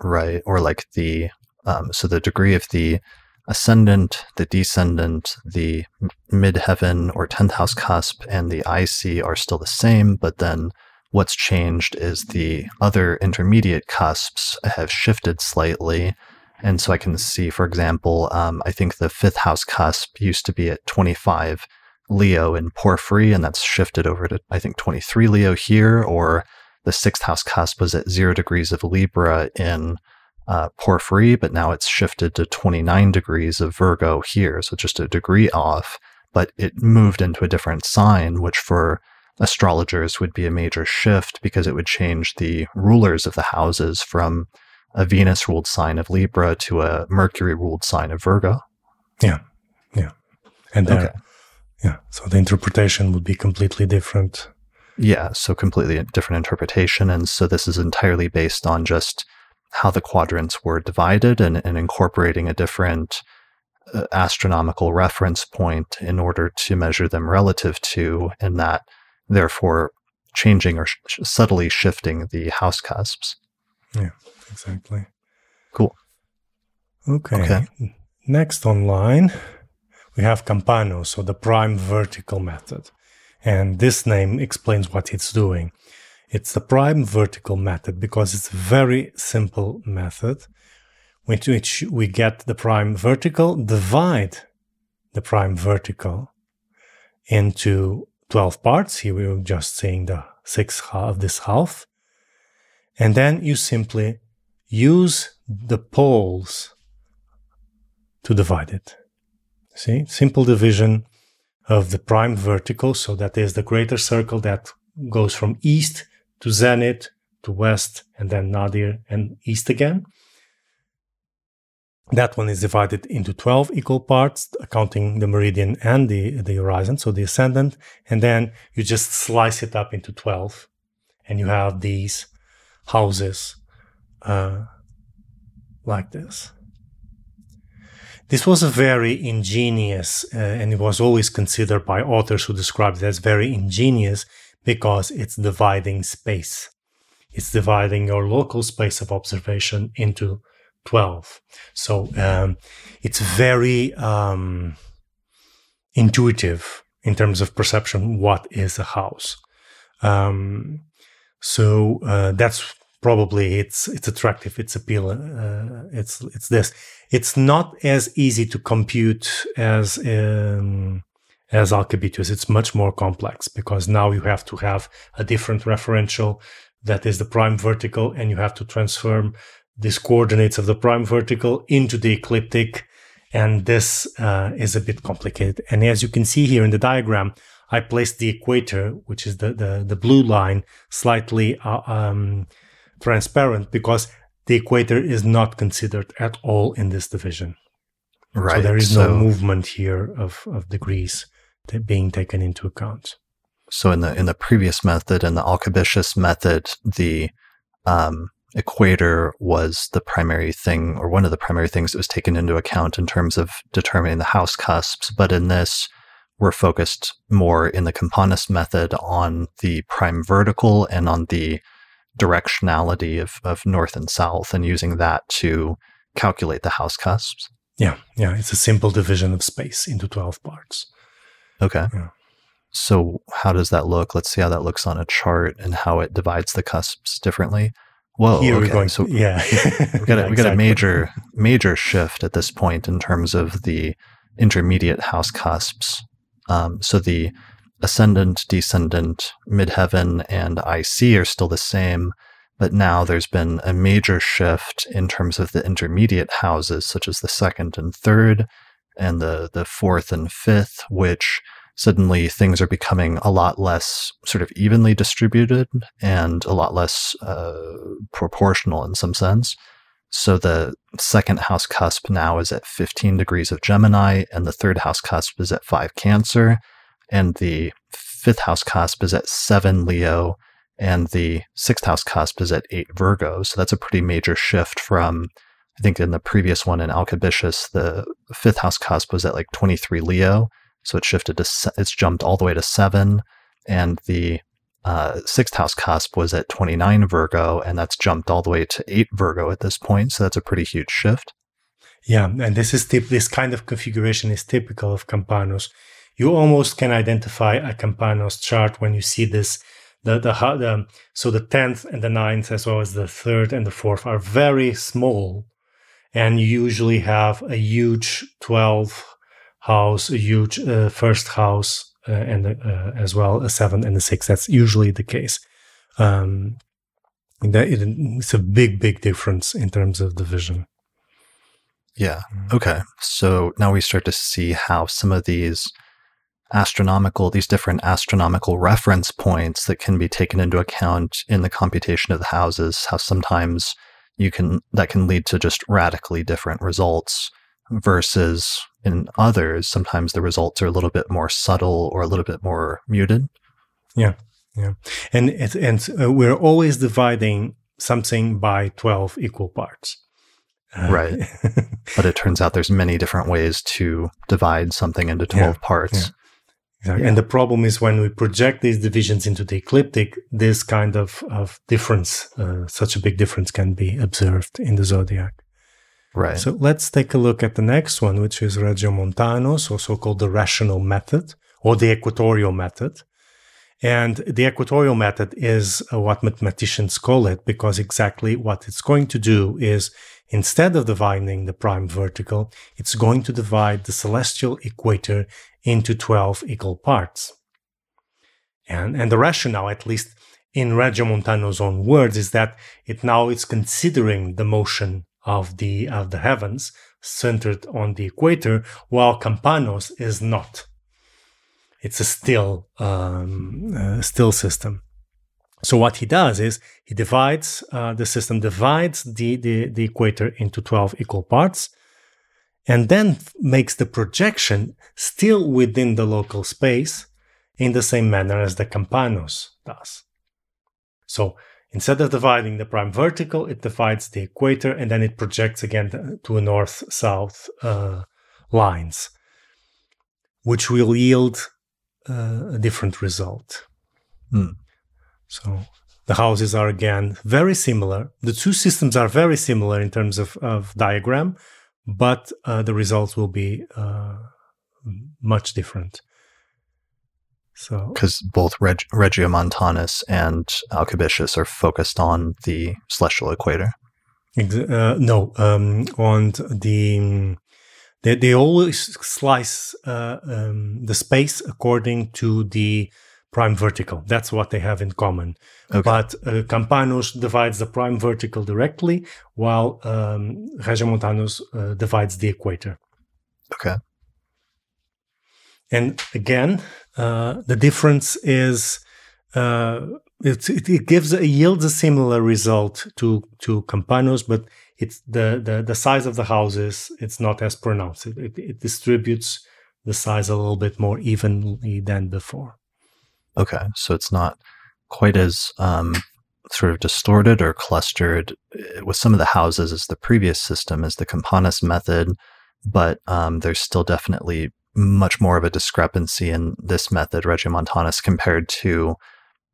Right, or like the um, so the degree of the ascendant, the descendant, the midheaven or 10th house cusp, and the IC are still the same, but then what's changed is the other intermediate cusps have shifted slightly. And so I can see, for example, um, I think the fifth house cusp used to be at 25 Leo in Porphyry, and that's shifted over to, I think, 23 Leo here, or the sixth house cusp was at zero degrees of Libra in uh, Porphyry, but now it's shifted to 29 degrees of Virgo here. So just a degree off, but it moved into a different sign, which for astrologers would be a major shift because it would change the rulers of the houses from a Venus ruled sign of Libra to a Mercury ruled sign of Virgo. Yeah. Yeah. And there, okay. yeah. So the interpretation would be completely different. Yeah. So completely different interpretation. And so this is entirely based on just how the quadrants were divided and, and incorporating a different uh, astronomical reference point in order to measure them relative to, and that therefore changing or sh- subtly shifting the house cusps. Yeah, exactly. Cool. Okay. okay. Next online, we have Campano, so the prime vertical method. And this name explains what it's doing. It's the prime vertical method because it's a very simple method with which we get the prime vertical, divide the prime vertical into 12 parts. Here we are just saying the sixth of this half. And then you simply use the poles to divide it. See, simple division of the prime vertical. So that is the greater circle that goes from east to zenith to west and then nadir and east again. That one is divided into 12 equal parts, accounting the meridian and the, the horizon, so the ascendant. And then you just slice it up into 12 and you have these houses uh, like this. This was a very ingenious, uh, and it was always considered by authors who described it as very ingenious because it's dividing space. It's dividing your local space of observation into 12. So um, it's very um, intuitive in terms of perception what is a house. Um, so uh, that's probably it's it's attractive, it's appeal, uh, it's it's this. It's not as easy to compute as um, as Alcabitius. It's much more complex because now you have to have a different referential that is the prime vertical, and you have to transform these coordinates of the prime vertical into the ecliptic, and this uh, is a bit complicated. And as you can see here in the diagram, I placed the equator, which is the the, the blue line, slightly uh, um, transparent because the equator is not considered at all in this division. Right. So there is so, no movement here of, of degrees being taken into account. So in the in the previous method and the Alcabitius method, the um, equator was the primary thing or one of the primary things that was taken into account in terms of determining the house cusps. But in this, we're focused more in the Campanus method on the prime vertical and on the directionality of, of north and south and using that to calculate the house cusps. Yeah, yeah, it's a simple division of space into 12 parts. Okay. Yeah. So how does that look? Let's see how that looks on a chart and how it divides the cusps differently. Whoa, Here okay. Going, so yeah, we got a, yeah, we got a major major shift at this point in terms of the intermediate house cusps. Um, so the ascendant, descendant, midheaven, and IC are still the same, but now there's been a major shift in terms of the intermediate houses, such as the second and third, and the, the fourth and fifth, which suddenly things are becoming a lot less sort of evenly distributed and a lot less uh, proportional in some sense. So the second house cusp now is at 15 degrees of Gemini, and the third house cusp is at 5 Cancer and the fifth house cusp is at seven Leo, and the sixth house cusp is at eight Virgo. So that's a pretty major shift from, I think, in the previous one in Alcabitius, the fifth house cusp was at like 23 Leo. So it shifted to, it's jumped all the way to seven. And the uh, sixth house cusp was at 29 Virgo, and that's jumped all the way to eight Virgo at this point. So that's a pretty huge shift. Yeah, and this is tip, this kind of configuration is typical of Campanus you almost can identify a Campanus chart when you see this. The, the, the so the 10th and the 9th as well as the 3rd and the 4th are very small and you usually have a huge 12 house a huge uh, first house uh, and uh, as well a 7 and a 6 that's usually the case. Um, that it, it's a big big difference in terms of division yeah. Okay. So now we start to see how some of these astronomical, these different astronomical reference points that can be taken into account in the computation of the houses, how sometimes you can, that can lead to just radically different results versus in others, sometimes the results are a little bit more subtle or a little bit more muted. Yeah. Yeah. And, it, and uh, we're always dividing something by 12 equal parts. Uh, right. but it turns out there's many different ways to divide something into 12 yeah, parts. Yeah. Exactly. Yeah. And the problem is when we project these divisions into the ecliptic, this kind of, of difference, uh, such a big difference can be observed in the zodiac. Right. So let's take a look at the next one, which is Regiomontanus, so called the rational method or the equatorial method. And the equatorial method is what mathematicians call it because exactly what it's going to do is instead of dividing the prime vertical, it's going to divide the celestial equator into 12 equal parts. And, and the rationale, at least in Regiomontanus' own words, is that it now is considering the motion of the of the heavens centered on the equator, while Campanus is not. It's a still um, uh, still system. So what he does is he divides uh, the system divides the, the the equator into twelve equal parts, and then makes the projection still within the local space in the same manner as the Campanus does. So Instead of dividing the prime vertical, it divides the equator and then it projects again to a north south uh, lines, which will yield uh, a different result. Hmm. So the houses are again very similar. The two systems are very similar in terms of, of diagram, but uh, the results will be uh, much different. So because both Reg- Regiomontanus and Alcabitius are focused on the celestial equator. Uh, no, um, on the they they always slice uh, um, the space according to the prime vertical. That's what they have in common. Okay. But uh, Campanus divides the prime vertical directly, while um, Regiomontanus uh, divides the equator. Okay. And again, uh, the difference is uh, it, it, gives it yields a similar result to to Campanus, but it's the, the the size of the houses it's not as pronounced. It, it, it distributes the size a little bit more evenly than before. Okay, so it's not quite as um, sort of distorted or clustered uh, with some of the houses as the previous system, as the Campanus method, but um, there's still definitely much more of a discrepancy in this method, Regiomontanus, compared to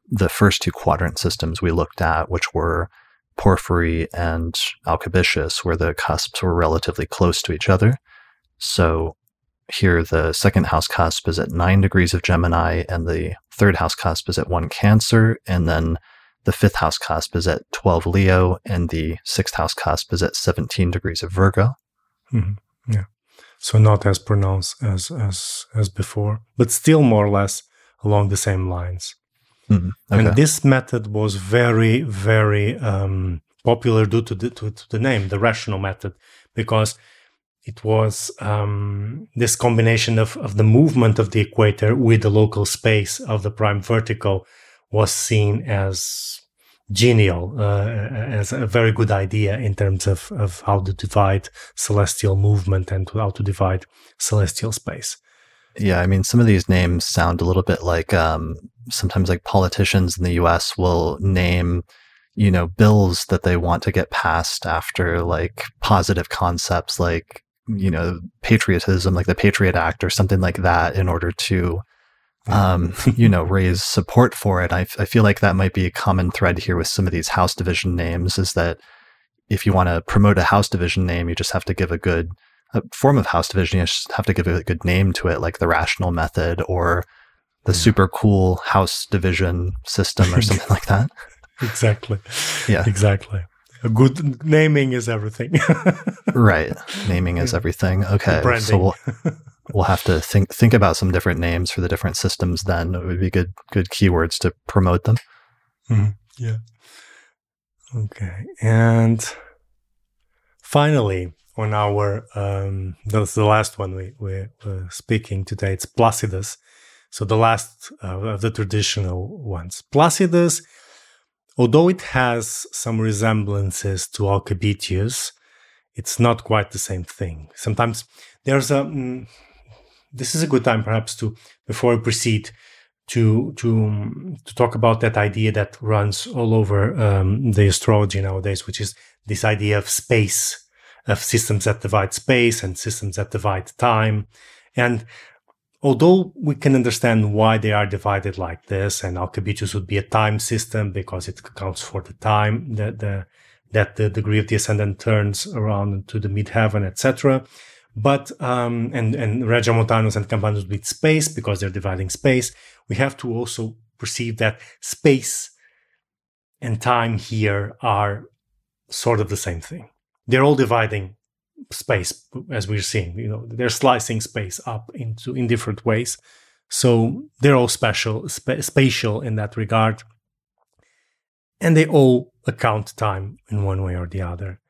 the first two quadrant systems we looked at, which were Porphyry and Alcabitius, where the cusps were relatively close to each other. So here, the second house cusp is at nine degrees of Gemini, and the third house cusp is at one Cancer, and then the fifth house cusp is at 12 Leo, and the sixth house cusp is at 17 degrees of Virgo. Mm-hmm. Yeah so not as pronounced as as as before, but still more or less along the same lines. Mm, okay. And this method was very very um, popular due to the, to, to, the name, the rational method, because it was um, this combination of, of the movement of the equator with the local space of the prime vertical was seen as genial uh, as a very good idea in terms of, of how to divide celestial movement and how to divide celestial space. Yeah, I mean, some of these names sound a little bit like um, sometimes like politicians in the US will name, you know, bills that they want to get passed after like positive concepts like, you know, patriotism, like the Patriot Act or something like that in order to um, you know, raise support for it. I, I feel like that might be a common thread here with some of these house division names is that if you want to promote a house division name, you just have to give a good a form of house division. You just have to give a good name to it, like the rational method or the yeah. super cool house division system or something like that. Exactly. Yeah. Exactly. A good naming is everything. right. Naming is everything. Okay. So we'll, we'll have to think think about some different names for the different systems. Then it would be good good keywords to promote them. Mm, yeah. Okay, and finally, on our um, that's the last one we we were speaking today. It's Placidus. So the last uh, of the traditional ones. Placidus, although it has some resemblances to Alcabitius, it's not quite the same thing. Sometimes there's a mm, this is a good time perhaps to before we proceed to to to talk about that idea that runs all over um, the astrology nowadays, which is this idea of space, of systems that divide space and systems that divide time. And although we can understand why they are divided like this, and Alcabitius would be a time system because it accounts for the time, the the that the degree of the ascendant turns around to the midheaven, etc. But um, and and Regiomontanus and Campanus with space because they're dividing space. We have to also perceive that space and time here are sort of the same thing. They're all dividing space as we're seeing. You know, they're slicing space up into in different ways. So they're all special, spa- spatial in that regard, and they all account time in one way or the other.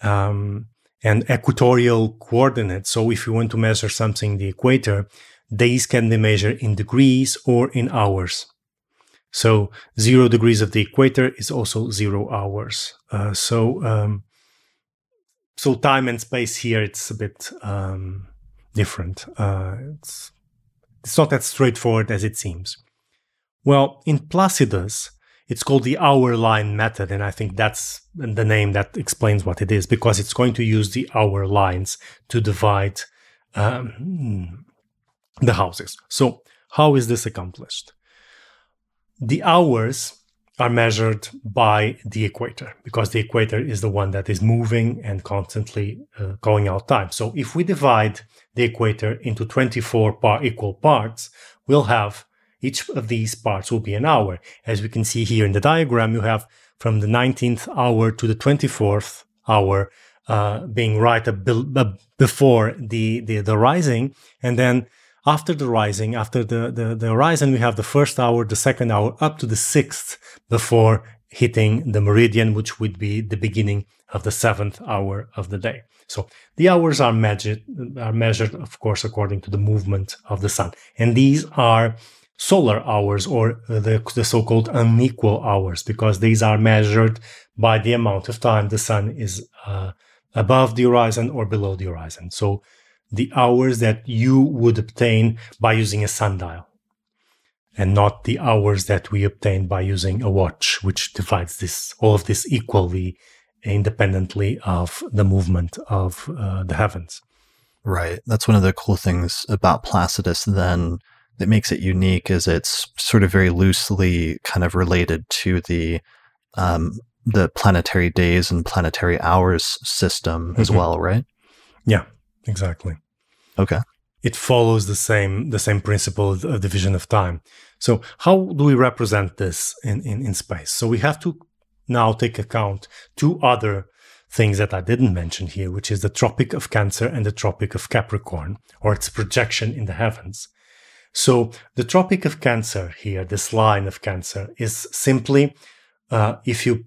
Um, and equatorial coordinates. So if you want to measure something, the equator, days can be measured in degrees or in hours. So zero degrees of the equator is also zero hours. Uh, so um, so time and space here it's a bit um, different. Uh, it's it's not as straightforward as it seems. Well, in Placidus, it's called the hour line method, and I think that's the name that explains what it is because it's going to use the hour lines to divide um, the houses. So, how is this accomplished? The hours are measured by the equator because the equator is the one that is moving and constantly uh, going out time. So if we divide the equator into 24 par- equal parts, we'll have each of these parts will be an hour. As we can see here in the diagram, you have from the 19th hour to the 24th hour uh, being right before the, the, the rising, and then after the rising, after the, the, the horizon, we have the first hour, the second hour, up to the sixth before hitting the meridian, which would be the beginning of the seventh hour of the day. So the hours are measured, are measured, of course, according to the movement of the sun. And these are solar hours or the, the so-called unequal hours because these are measured by the amount of time the sun is uh, above the horizon or below the horizon. So the hours that you would obtain by using a sundial and not the hours that we obtain by using a watch, which divides this all of this equally independently of the movement of uh, the heavens. Right. That's one of the cool things about Placidus then that makes it unique is it's sort of very loosely kind of related to the um, the planetary days and planetary hours system as mm-hmm. well, right? Yeah, exactly. Okay. It follows the same the same principle of division of time. So how do we represent this in, in, in space? So we have to now take account two other things that I didn't mention here, which is the Tropic of Cancer and the Tropic of Capricorn, or its projection in the heavens. So the Tropic of Cancer here, this line of Cancer, is simply uh, if you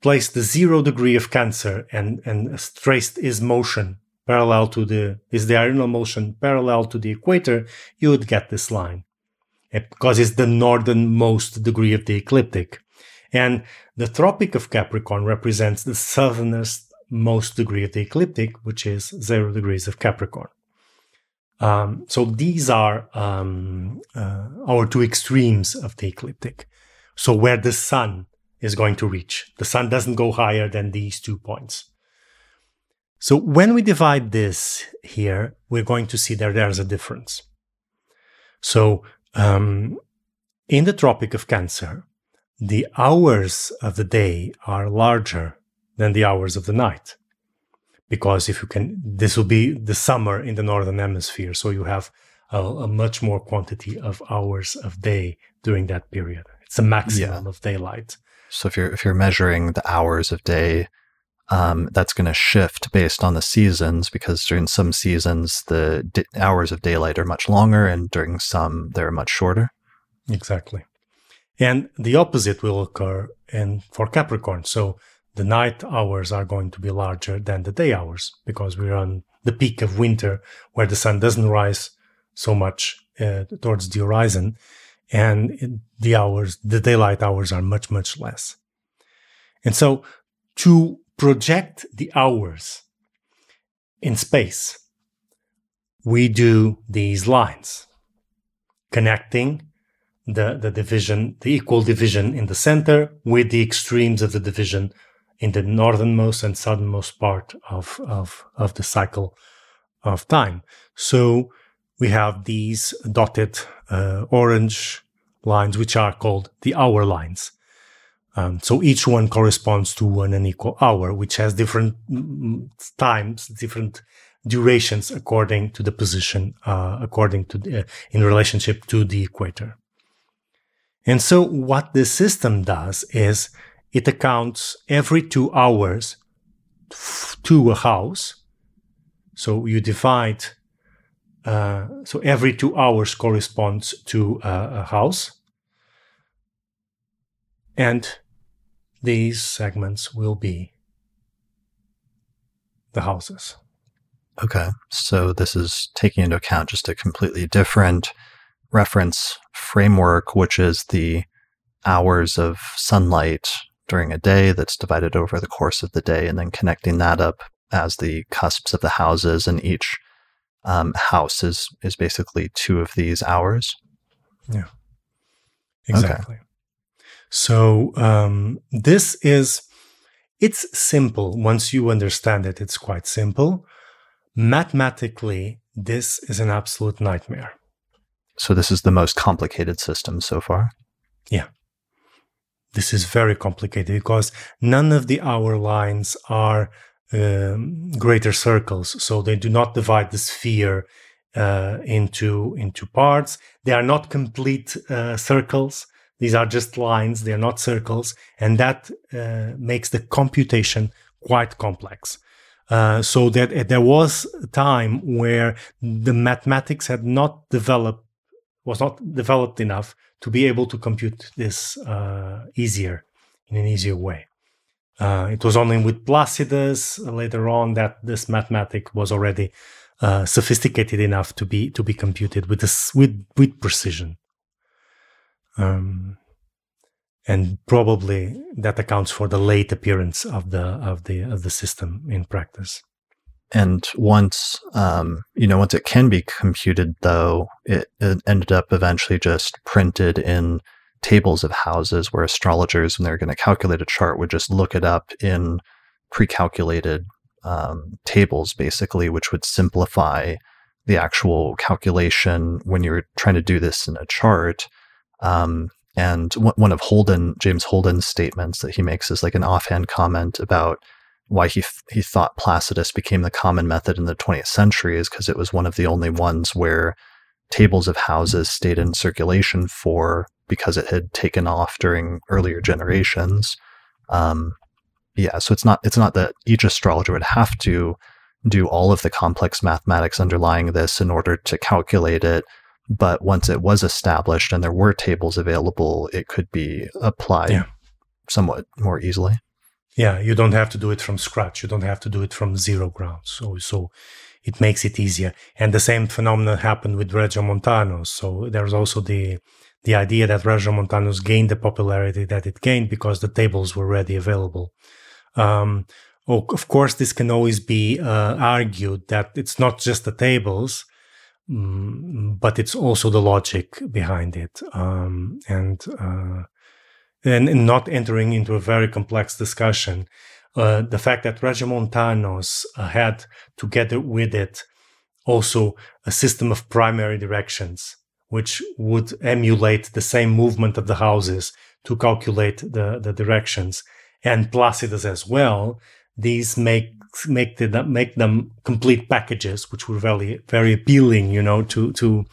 place the zero degree of Cancer and and traced its motion parallel to the is the diurnal motion parallel to the equator, you would get this line because it's the northernmost degree of the ecliptic. And the Tropic of Capricorn represents the southernmost most degree of the ecliptic, which is zero degrees of Capricorn. Um, so these are um, uh, our two extremes of the ecliptic. So where the sun is going to reach, the sun doesn't go higher than these two points. So when we divide this here, we're going to see that there's a difference. So um, in the Tropic of Cancer, the hours of the day are larger than the hours of the night. Because if you can, this will be the summer in the Northern Hemisphere. So you have a, a much more quantity of hours of day during that period. It's a maximum yeah. of daylight. So if you're if you're measuring the hours of day um, that's going to shift based on the seasons because during some seasons the hours of daylight are much longer and during some they're much shorter. Exactly. And the opposite will occur in for capricorn. So the night hours are going to be larger than the day hours because we're on the peak of winter where the sun doesn't rise so much uh, towards the horizon and the hours the daylight hours are much much less. And so to project the hours in space, we do these lines connecting the, the division, the equal division in the center with the extremes of the division in the northernmost and southernmost part of, of, of the cycle of time. So we have these dotted uh, orange lines, which are called the hour lines. Um, so each one corresponds to one unequal hour, which has different mm, times, different durations according to the position, uh, according to the, uh, in relationship to the equator. And so what this system does is it accounts every two hours to a house. So you divide, uh, so every two hours corresponds to a, a house. And these segments will be the houses. Okay. So this is taking into account just a completely different reference framework, which is the hours of sunlight during a day that's divided over the course of the day, and then connecting that up as the cusps of the houses, and each um, house is is basically two of these hours. Yeah, exactly. Okay. So um, this is it's simple once you understand it. It's quite simple. Mathematically, this is an absolute nightmare. So this is the most complicated system so far. Yeah. This is very complicated because none of the hour lines are um, greater circles, so they do not divide the sphere uh, into into parts. They are not complete uh, circles. These are just lines. They are not circles, and that uh, makes the computation quite complex. Uh, so that uh, there was a time where the mathematics had not developed was not developed enough to be able to compute this uh, easier in an easier way. Uh, it was only with Placidus later on that this mathematic was already uh, sophisticated enough to be to be computed with this with with precision. Um, and probably that accounts for the late appearance of the of the of the system in practice. And once, um, you know, once it can be computed, though, it, it, ended up eventually just printed in tables of houses where astrologers, when they're going to calculate a chart, would just look it up in pre-calculated um, tables, basically, which would simplify the actual calculation when you're trying to do this in a chart. Um, and one of Holden, James Holden's statements that he makes is like an offhand comment about why he he thought Placidus became the common method in the 20th century is because it was one of the only ones where tables of houses stayed in circulation for because it had taken off during earlier generations. Um, yeah, so it's not it's not that each astrologer would have to do all of the complex mathematics underlying this in order to calculate it, but once it was established and there were tables available, it could be applied yeah. somewhat more easily. Yeah, you don't have to do it from scratch. You don't have to do it from zero ground. So, so it makes it easier. And the same phenomenon happened with Regiomontanus. So there's also the the idea that Regiomontanus gained the popularity that it gained because the tables were ready available. Um, of course, this can always be uh, argued that it's not just the tables, but it's also the logic behind it. Um, and uh, and, not entering into a very complex discussion. Uh, the fact that Regiomontanus uh, had together with it also a system of primary directions, which would emulate the same movement of the houses to calculate the, the directions, and Placidus as well. These make make them make them complete packages, which were very very appealing, you know, to to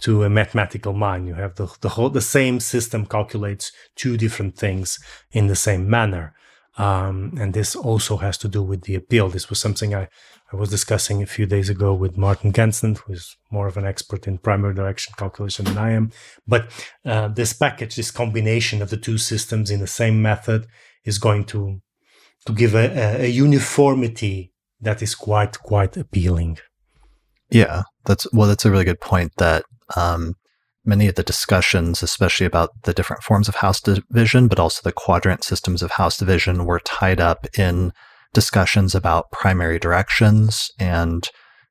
to a mathematical mind. You have the, the whole, the same system calculates two different things in the same manner. Um, and this also has to do with the appeal. This was something I, I was discussing a few days ago with Martin Gansten, who is more of an expert in primary direction calculation than I am. But uh, this package, this combination of the two systems in the same method, is going to to give a, a uniformity that is quite quite appealing. Yeah, that's well, that's a really good point. That um, many of the discussions, especially about the different forms of house division, but also the quadrant systems of house division, were tied up in discussions about primary directions. And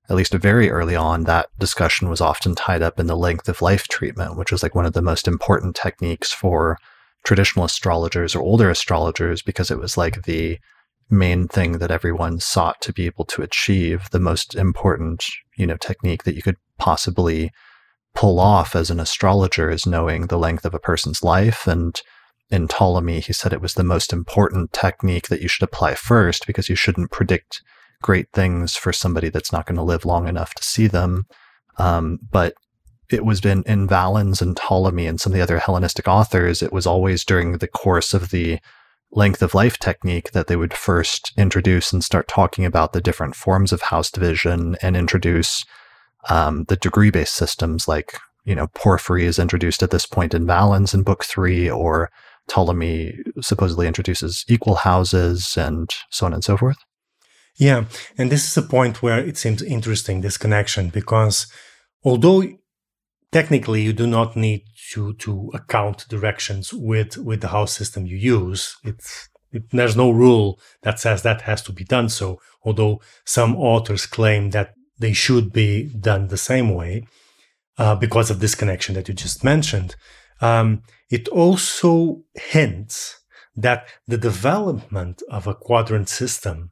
at least very early on, that discussion was often tied up in the length of life treatment, which was like one of the most important techniques for traditional astrologers or older astrologers because it was like the main thing that everyone sought to be able to achieve the most important you know technique that you could possibly pull off as an astrologer is knowing the length of a person's life and in Ptolemy, he said it was the most important technique that you should apply first because you shouldn't predict great things for somebody that's not going to live long enough to see them. Um, but it was in, in Valens and Ptolemy and some of the other Hellenistic authors, it was always during the course of the length of life technique that they would first introduce and start talking about the different forms of house division and introduce um, the degree based systems like, you know, Porphyry is introduced at this point in Valens in book three, or Ptolemy supposedly introduces equal houses and so on and so forth. Yeah. And this is a point where it seems interesting, this connection, because although technically you do not need to to account directions with with the house system you use. It's it, there's no rule that says that has to be done so although some authors claim that they should be done the same way uh, because of this connection that you just mentioned. Um, it also hints that the development of a quadrant system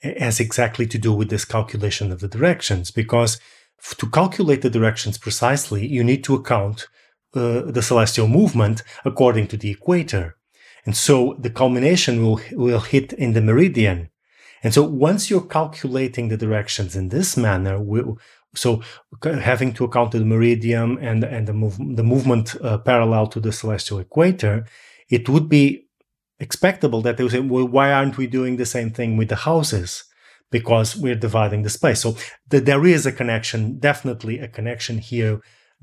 has exactly to do with this calculation of the directions because to calculate the directions precisely, you need to account uh, the celestial movement according to the equator. And so the culmination will, will hit in the meridian. And so once you're calculating the directions in this manner, we'll, so having to account the meridian and, and the, move, the movement uh, parallel to the celestial equator, it would be expectable that they would say, well, why aren't we doing the same thing with the houses? Because we're dividing the space. So th- there is a connection, definitely a connection here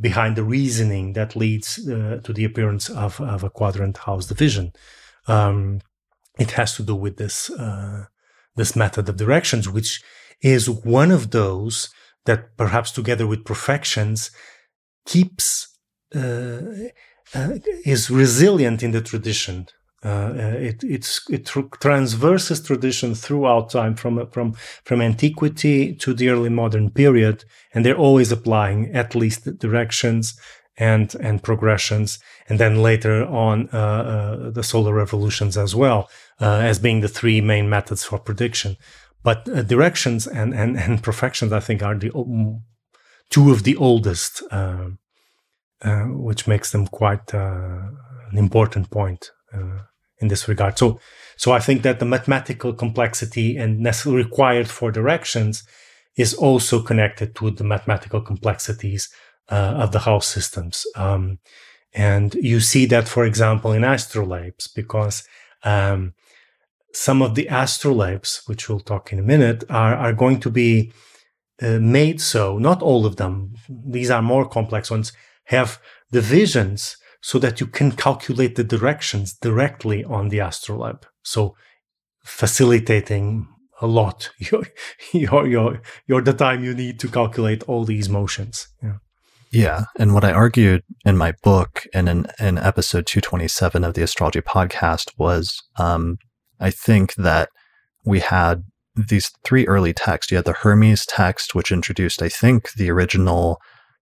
behind the reasoning that leads uh, to the appearance of, of, a quadrant house division. Um, it has to do with this uh, this method of directions, which is one of those that perhaps together with profections keeps uh, uh is resilient in the tradition uh, it it's, it transverses tradition throughout time from from from antiquity to the early modern period, and they're always applying at least directions and and progressions, and then later on uh, uh, the solar revolutions as well uh, as being the three main methods for prediction. But uh, directions and, and and profections, I think, are the two of the oldest, uh, which makes them quite an important point in this regard. So, so I think that the mathematical complexity and required for directions is also connected to the mathematical complexities uh, of the house systems. Um, and you see that, for example, in astrolabes, because um, some of the astrolabes, which we'll talk in a minute, are, are going to be uh, made so, not all of them, these are more complex ones, have divisions so that you can calculate the directions directly on the astrolabe. So facilitating a lot your, your, your, your the time you need to calculate all these motions. Yeah. Yeah. And what I argued in my book and in, in episode 227 of the astrology podcast was um, I think that we had these three early texts. You had the Hermes text, which introduced, I think, the original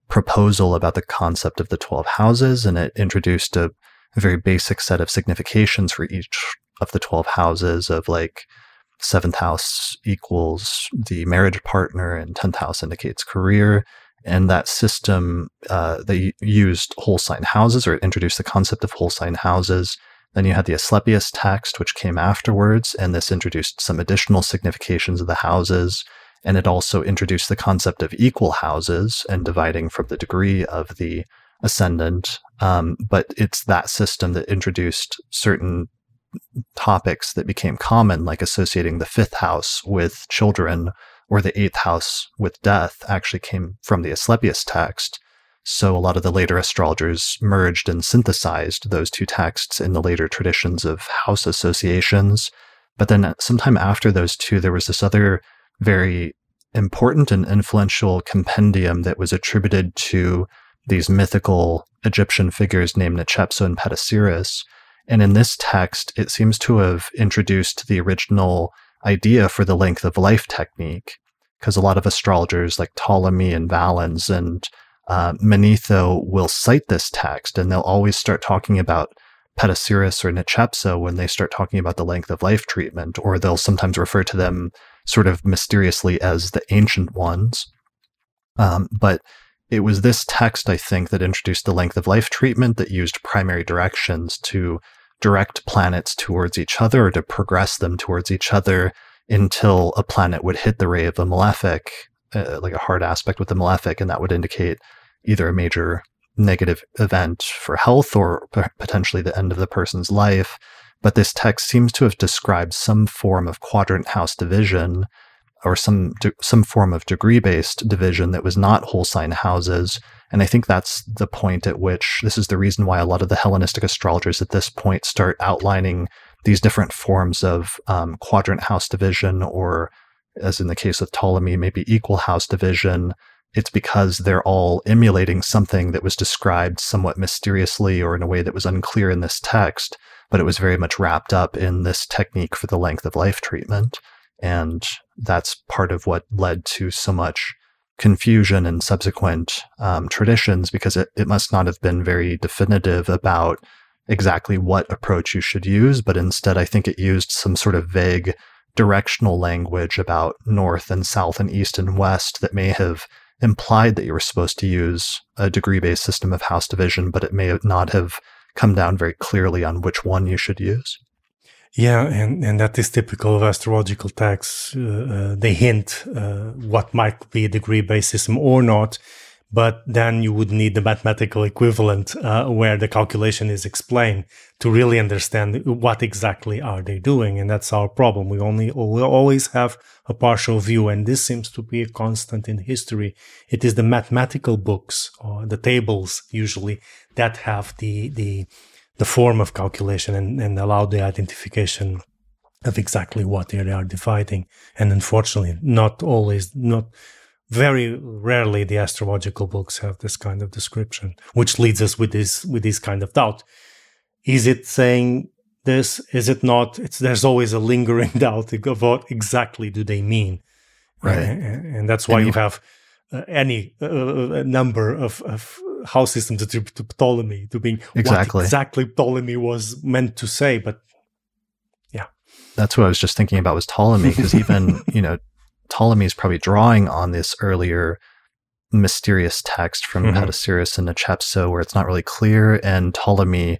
proposal about the concept of the 12 houses, and it introduced a, very basic set of significations for each of the 12 houses of like seventh house equals the marriage partner and 10th house indicates career. And that system, uh, they used whole sign houses or it introduced the concept of whole sign houses. Then you had the Asclepius text, which came afterwards, and this introduced some additional significations of the houses. And it also introduced the concept of equal houses and dividing from the degree of the ascendant. Um, but it's that system that introduced certain topics that became common, like associating the fifth house with children or the eighth house with death, actually came from the Asclepius text. So a lot of the later astrologers merged and synthesized those two texts in the later traditions of house associations. But then sometime after those two, there was this other very important and influential compendium that was attributed to these mythical Egyptian figures named Nechepso and Petosiris. And in this text, it seems to have introduced the original idea for the length of life technique, because a lot of astrologers like Ptolemy and Valens and uh, Manetho will cite this text, and they'll always start talking about Petosiris or Nechepso when they start talking about the length of life treatment, or they'll sometimes refer to them sort of mysteriously as the ancient ones. Um, but it was this text, I think, that introduced the length of life treatment that used primary directions to direct planets towards each other or to progress them towards each other until a planet would hit the ray of the malefic, uh, like a hard aspect with the malefic, and that would indicate either a major negative event for health or potentially the end of the person's life. But this text seems to have described some form of quadrant house division or some some form of degree based division that was not whole sign houses. And I think that's the point at which this is the reason why a lot of the Hellenistic astrologers at this point start outlining these different forms of um, quadrant house division, or as in the case of Ptolemy, maybe equal house division. It's because they're all emulating something that was described somewhat mysteriously or in a way that was unclear in this text, but it was very much wrapped up in this technique for the length of life treatment. And that's part of what led to so much confusion in subsequent um, traditions because it, it must not have been very definitive about exactly what approach you should use, but instead, I think it used some sort of vague directional language about north and south and east and west that may have implied that you were supposed to use a degree based system of house division, but it may not have come down very clearly on which one you should use. Yeah, and, and that is typical of astrological texts. Uh, uh, they hint uh, what might be a degree based system or not, but then you would need the mathematical equivalent uh, where the calculation is explained to really understand what exactly are they doing. And that's our problem. We only we always have a partial view, and this seems to be a constant in history. It is the mathematical books or the tables usually that have the the the form of calculation and, and allow the identification of exactly what they are dividing. And unfortunately, not always, not very rarely the astrological books have this kind of description, which leads us with this with this kind of doubt. Is it saying this? Is it not? It's there's always a lingering doubt of what exactly do they mean, right? And, and that's why and you have uh, any uh, uh number of, of house systems attributed to Ptolemy to being exactly. what exactly Ptolemy was meant to say. But yeah, that's what I was just thinking about was Ptolemy because even you know Ptolemy is probably drawing on this earlier mysterious text from mm-hmm. Petosiris and Nechepso where it's not really clear, and Ptolemy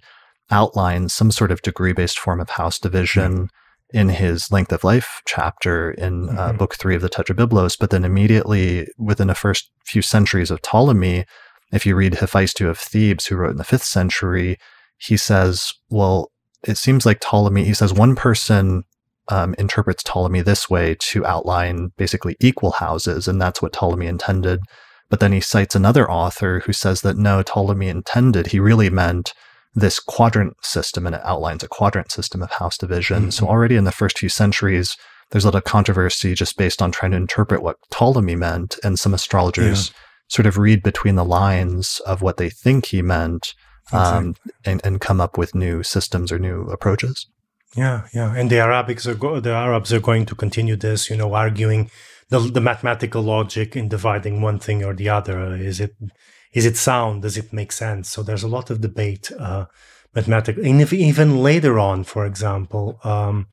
outlines some sort of degree-based form of house division. Mm-hmm in his length of life chapter in uh, mm-hmm. uh, book three of the Tetrabiblos, but then immediately within the first few centuries of Ptolemy, if you read Hephaestio of Thebes, who wrote in the fifth century, he says, well, it seems like Ptolemy, he says one person um, interprets Ptolemy this way to outline basically equal houses, and that's what Ptolemy intended. But then he cites another author who says that no, Ptolemy intended, he really meant this quadrant system, and it outlines a quadrant system of house division. Mm-hmm. So already in the first few centuries, there's a lot of controversy just based on trying to interpret what Ptolemy meant, and some astrologers. Yeah sort of read between the lines of what they think he meant um, and, and come up with new systems or new approaches. Yeah, yeah, and the Arabics are go- the Arabs are going to continue this, you know, arguing the the mathematical logic in dividing one thing or the other. Is it is it sound? Does it make sense? So there's a lot of debate, uh, mathematical, and if even later on, for example, um,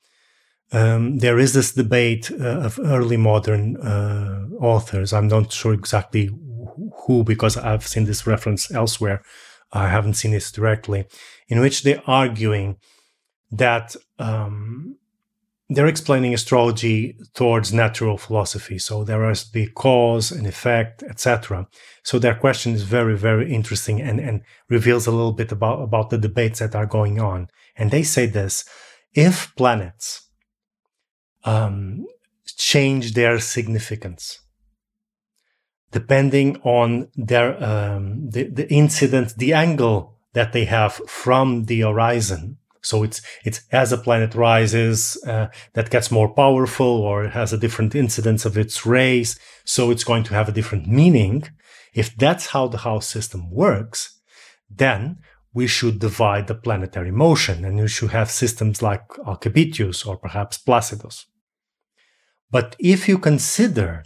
um, there is this debate uh, of early modern uh, authors. I'm not sure exactly who, because I've seen this reference elsewhere. I haven't seen this directly, in which they're arguing that um, they're explaining astrology towards natural philosophy. So there is the cause and effect, etc. So their question is very, very interesting and, and reveals a little bit about, about the debates that are going on. And they say this if planets um, change their significance, depending on their um, the, the incident, the angle that they have from the horizon. So it's it's as a planet rises, uh, that gets more powerful, or has a different incidence of its rays. So it's going to have a different meaning. If that's how the house system works, then we should divide the planetary motion, and you should have systems like Alcabitius or perhaps Placidus. But if you consider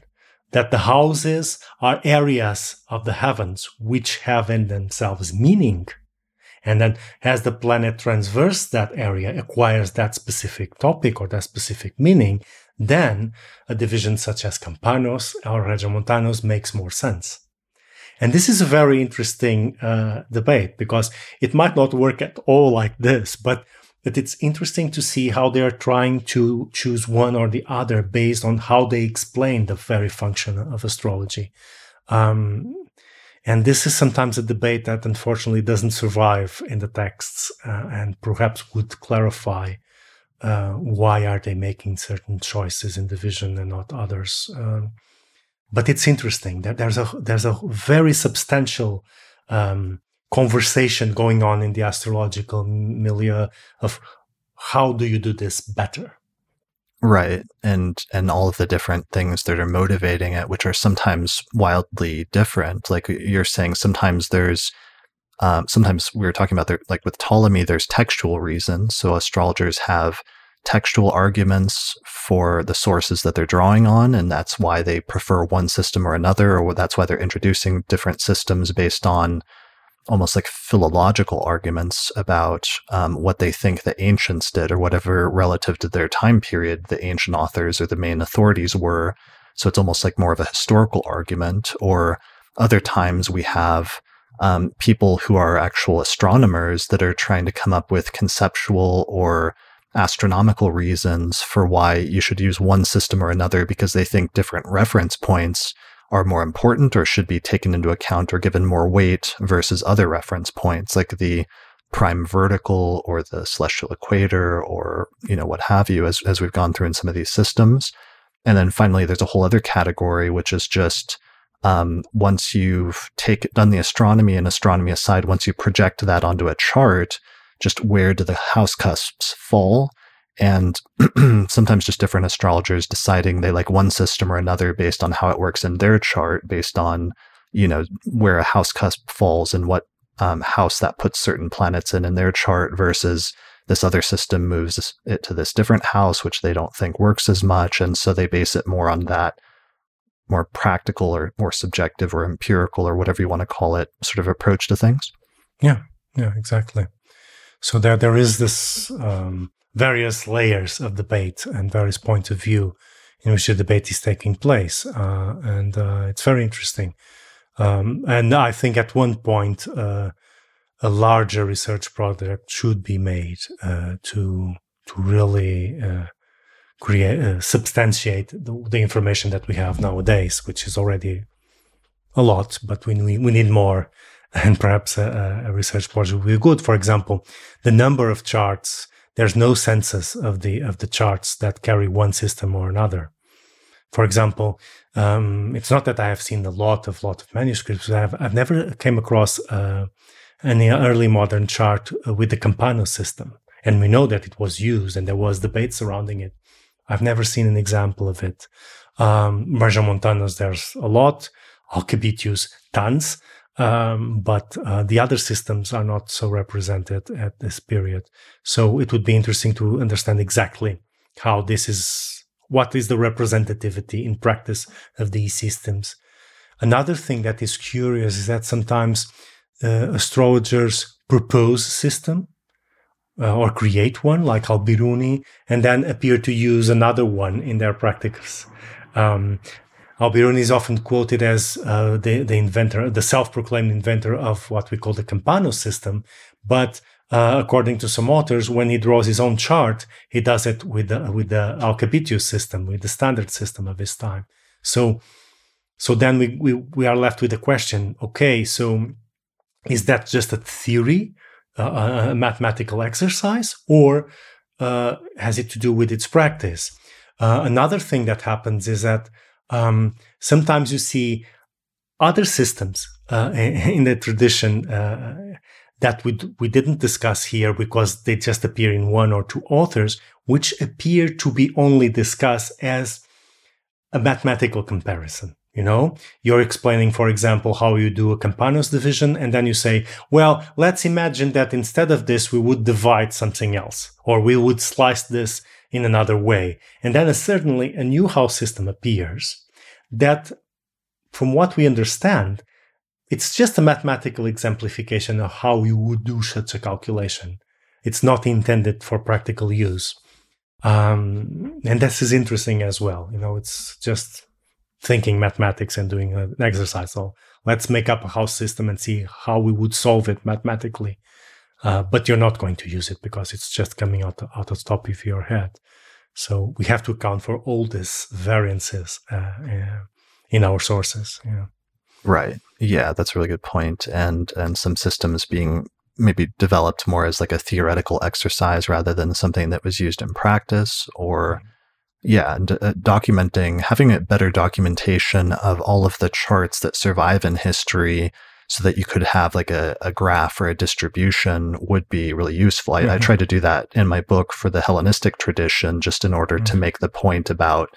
that the houses are areas of the heavens which have in themselves meaning. And then as the planet transverse that area acquires that specific topic or that specific meaning, then a division such as Campanus or Regiomontanus makes more sense. And this is a very interesting uh, debate because it might not work at all like this, but but it's interesting to see how they are trying to choose one or the other based on how they explain the very function of astrology. Um, and this is sometimes a debate that unfortunately doesn't survive in the texts uh, and perhaps would clarify uh, why are they making certain choices in division and not others. Um, but it's interesting that there's a there's a very substantial um, conversation going on in the astrological milieu of how do you do this better? Right and and all of the different things that are motivating it which are sometimes wildly different. Like you're saying sometimes there's um, sometimes we were talking about there like with ptolemy there's textual reasons so astrologers have textual arguments for the sources that they're drawing on and that's why they prefer one system or another or that's why they're introducing different systems based on almost like philological arguments about um, what they think the ancients did or whatever relative to their time period the ancient authors or the main authorities were. So it's almost like more of a historical argument. Or other times we have um, people who are actual astronomers that are trying to come up with conceptual or astronomical reasons for why you should use one system or another because they think different reference points are more important or should be taken into account or given more weight versus other reference points like the prime vertical or the celestial equator or you know what have you as, as we've gone through in some of these systems. And then finally there's a whole other category which is just um, once you've take, done the astronomy and astronomy aside once you project that onto a chart just where do the house cusps fall and sometimes just different astrologers deciding they like one system or another based on how it works in their chart based on you know where a house cusp falls and what um, house that puts certain planets in in their chart versus this other system moves it to this different house which they don't think works as much. And so they base it more on that more practical or more subjective or empirical or whatever you want to call it sort of approach to things. Yeah. Yeah exactly. So there there is this um, various layers of debate and various points of view in which the debate is taking place. Uh, and uh, it's very interesting. Um, and I think at one point, uh, a larger research project should be made uh, to to really uh, create uh, substantiate the, the, information that we have nowadays, which is already a lot, but we we, need more. And perhaps a, a research project would be good. For example, the number of charts there's no census of the of the charts that carry one system or another. For example, um, it's not that I have seen a lot of lot of manuscripts. I've I've never came across uh, any early modern chart with the Campano system, and we know that it was used and there was debate surrounding it. I've never seen an example of it. Um, Regiomontanus, there's a lot. Alcabitius, tons. Um, but uh, the other systems are not so represented at this period. So it would be interesting to understand exactly how this is, what is the representativity in practice of these systems. Another thing that is curious is that sometimes uh, astrologers propose a system uh, or create one like Albiruni and then appear to use another one in their practices. Um, Albiruni is often quoted as uh, the, the inventor, the self-proclaimed inventor of what we call the Campano system. But uh, according to some authors, when he draws his own chart, he does it with the, with the Alcabitius system, with the standard system of his time. So, so then we, we, we are left with the question, okay, so is that just a theory, uh, a mathematical exercise, or uh, has it to do with its practice? Uh, another thing that happens is that um, sometimes you see other systems uh, in the tradition uh, that we, we didn't discuss here because they just appear in one or two authors, which appear to be only discussed as a mathematical comparison. You know, you're explaining, for example, how you do a Campanus division, and then you say, well, let's imagine that instead of this, we would divide something else, or we would slice this in another way. And then certainly a new house system appears that, from what we understand, it's just a mathematical exemplification of how you would do such a calculation. It's not intended for practical use. Um, and this is interesting as well. You know, it's just thinking mathematics and doing an exercise. So let's make up a house system and see how we would solve it mathematically. Uh, but you're not going to use it because it's just coming out, out of the top of your head. So we have to account for all these variances uh, uh, in our sources. Yeah. Right. Yeah, that's a really good point. And and some systems being maybe developed more as like a theoretical exercise rather than something that was used in practice or mm-hmm. yeah d- uh, documenting having a better documentation of all of the charts that survive in history so that you could have like a, a graph or a distribution would be really useful. I, mm-hmm. I tried to do that in my book for the Hellenistic tradition, just in order mm-hmm. to make the point about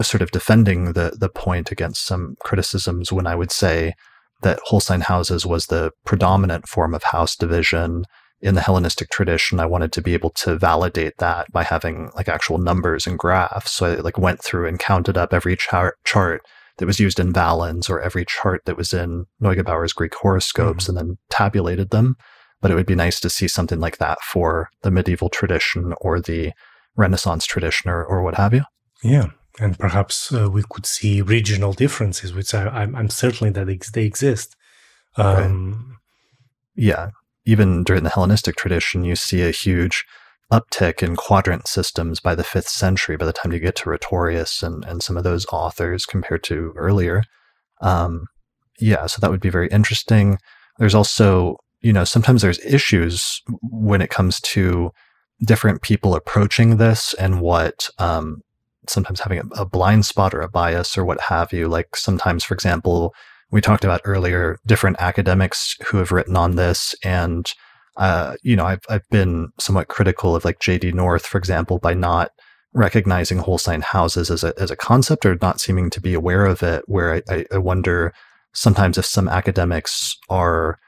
sort of defending the the point against some criticisms when I would say that whole sign houses was the predominant form of house division in the Hellenistic tradition. I wanted to be able to validate that by having like actual numbers and graphs. So I like went through and counted up every chart chart that was used in Valens or every chart that was in Neugebauer's Greek horoscopes mm-hmm. and then tabulated them. But it would be nice to see something like that for the medieval tradition or the Renaissance tradition or, or what have you. Yeah, and perhaps uh, we could see regional differences, which I, am certain that they exist. Um, right. Yeah, even during the Hellenistic tradition, you see a huge uptick in quadrant systems by the fifth century. By the time you get to Rhetorius and and some of those authors compared to earlier, um, yeah, so that would be very interesting. There's also, you know, sometimes there's issues when it comes to different people approaching this and what um, sometimes having a, a blind spot or a bias or what have you. Like sometimes, for example, we talked about earlier different academics who have written on this and uh, you know I've, I've been somewhat critical of like J. D. North for example by not recognizing whole holstein houses as a, as a concept or not seeming to be aware of it where i, I wonder sometimes if some academics are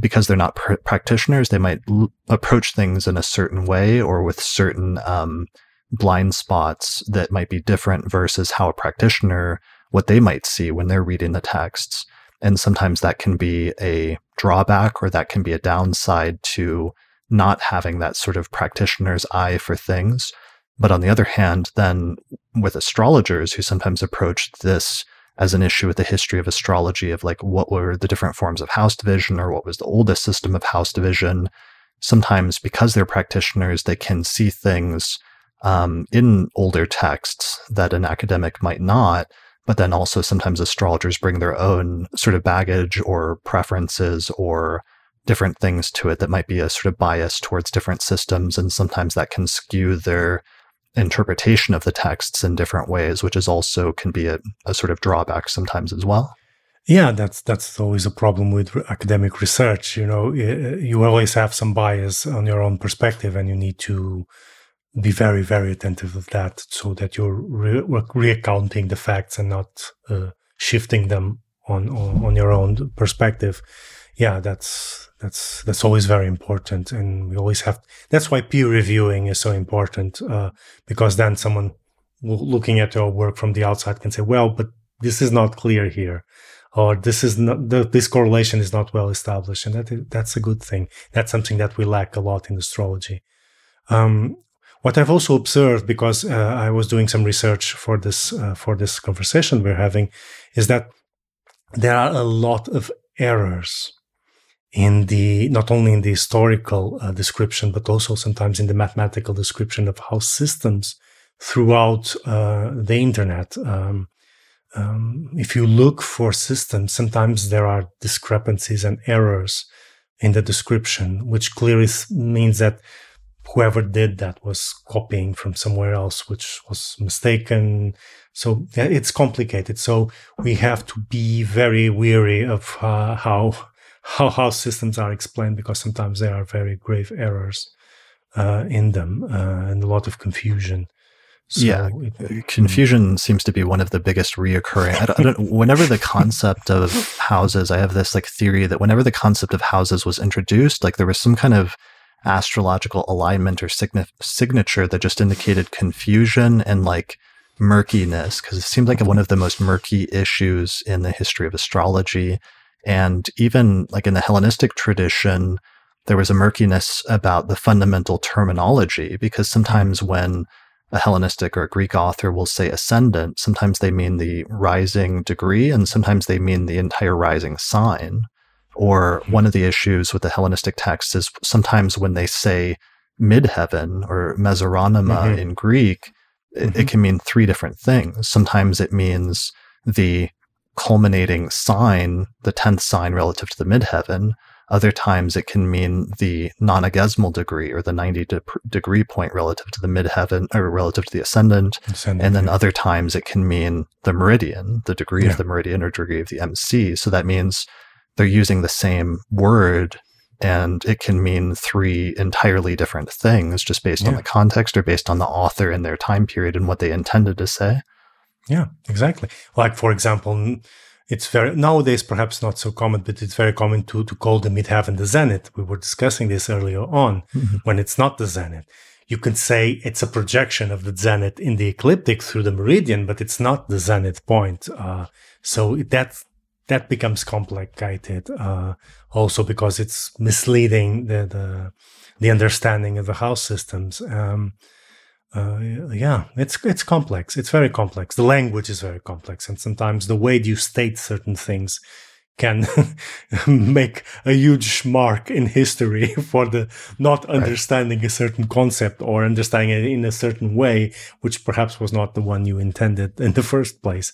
because they're not pr- practitioners they might l- approach things in a certain way or with certain um, blind spots that might be different versus how a practitioner what they might see when they're reading the texts. And sometimes that can be a drawback or that can be a downside to not having that sort of practitioner's eye for things but on the other hand then with astrologers who sometimes approach this as an issue with the history of astrology of like what were the different forms of house division or what was the oldest system of house division sometimes because they're practitioners they can see things um, in older texts that an academic might not. But then also sometimes astrologers bring their own sort of baggage or preferences or different things to it that might be a sort of bias towards different systems. And sometimes that can skew their interpretation of the texts in different ways, which is also can be a, a sort of drawback sometimes as well. Yeah, that's that's always a problem with academic research. You know, you always have some bias on your own perspective, and you need to be very, very attentive of that so that you're re- reaccounting the facts and not uh, shifting them on, on, on your own perspective. Yeah, that's that's that's always very important, and we always have. That's why peer reviewing is so important uh, because then someone looking at your work from the outside can say, "Well, but this is not clear here." or this is not this correlation is not well established and that that's a good thing that's something that we lack a lot in astrology um, what I've also observed, because uh, I was doing some research for this uh, for this conversation we're having, is that there are a lot of errors in the not only in the historical uh, description, but also sometimes in the mathematical description of how systems throughout uh, the internet. Um, um, if you look for systems, sometimes there are discrepancies and errors in the description, which clearly means that whoever did that was copying from somewhere else, which was mistaken. So yeah, it's complicated. So we have to be very weary of uh, how how how systems are explained because sometimes there are very grave errors uh, in them uh, and a lot of confusion. So yeah, it, confusion mm. seems to be one of the biggest reoccurring. I don't, I don't, whenever the concept of houses, I have this like theory that whenever the concept of houses was introduced, like there was some kind of astrological alignment or signature that just indicated confusion and like murkiness because it seemed like one of the most murky issues in the history of astrology. And even like in the hellenistic tradition there was a murkiness about the fundamental terminology because sometimes when a Hellenistic or a Greek author will say ascendant, sometimes they mean the rising degree and sometimes they mean the entire rising sign Or one of the issues with the Hellenistic texts is sometimes when they say midheaven or mesouranema mm-hmm. in Greek, it, mm-hmm. it can mean three different things. Sometimes it means the culminating sign, the 10th sign relative to the midheaven. Other times it can mean the nonagesimal degree or the 90 de- degree point relative to the midheaven or relative to the ascendant. ascendant and then yeah. other times it can mean the meridian, the degree yeah. of the meridian or degree of the MC. So that means they're using the same word and it can mean three entirely different things just based yeah. on the context or based on the author and their time period and what they intended to say. Yeah, exactly. Like for example, it's very nowadays perhaps not so common, but it's very common to to call the midheaven the zenith. We were discussing this earlier on mm-hmm. when it's not the zenith. You can say it's a projection of the zenith in the ecliptic through the meridian, but it's not the zenith point. Uh, so that that becomes complicated uh, also because it's misleading the, the, the understanding of the house systems. Um, uh, yeah, it's it's complex. It's very complex. The language is very complex, and sometimes the way you state certain things can make a huge mark in history for the not understanding right. a certain concept or understanding it in a certain way, which perhaps was not the one you intended in the first place.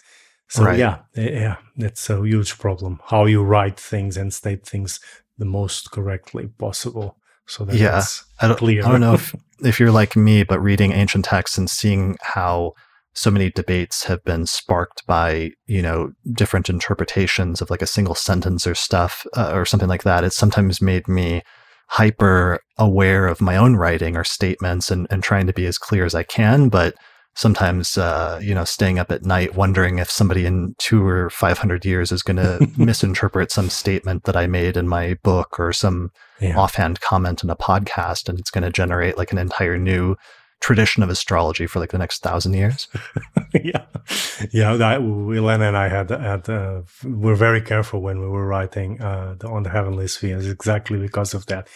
So right. yeah, yeah, it's a huge problem. How you write things and state things the most correctly possible. So that yeah, I don't, clear. I don't know if, if you're like me, but reading ancient texts and seeing how so many debates have been sparked by you know different interpretations of like a single sentence or stuff uh, or something like that. It's sometimes made me hyper aware of my own writing or statements and, and trying to be as clear as I can, but sometimes uh, you know staying up at night wondering if somebody in two or five hundred years is going to misinterpret some statement that I made in my book or some yeah. offhand comment in a podcast, and it's going to generate like an entire new tradition of astrology for like the next thousand years. yeah, yeah. That, Helena and I had had uh, we're very careful when we were writing uh, the, on the heavenly spheres, exactly because of that.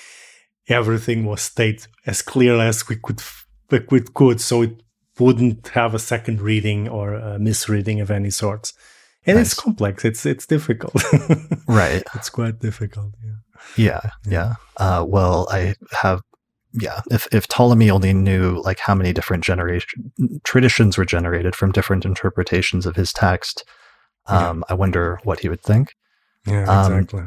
Everything was stated as clear as we could we could, so it wouldn't have a second reading or a misreading of any sorts. And nice. it's complex. It's it's difficult. right. It's quite difficult. Yeah. Yeah. Yeah. Uh, well, I have. Yeah. If if Ptolemy only knew like how many different generation traditions were generated from different interpretations of his text, um, yeah. I wonder what he would think. Yeah. Um, exactly.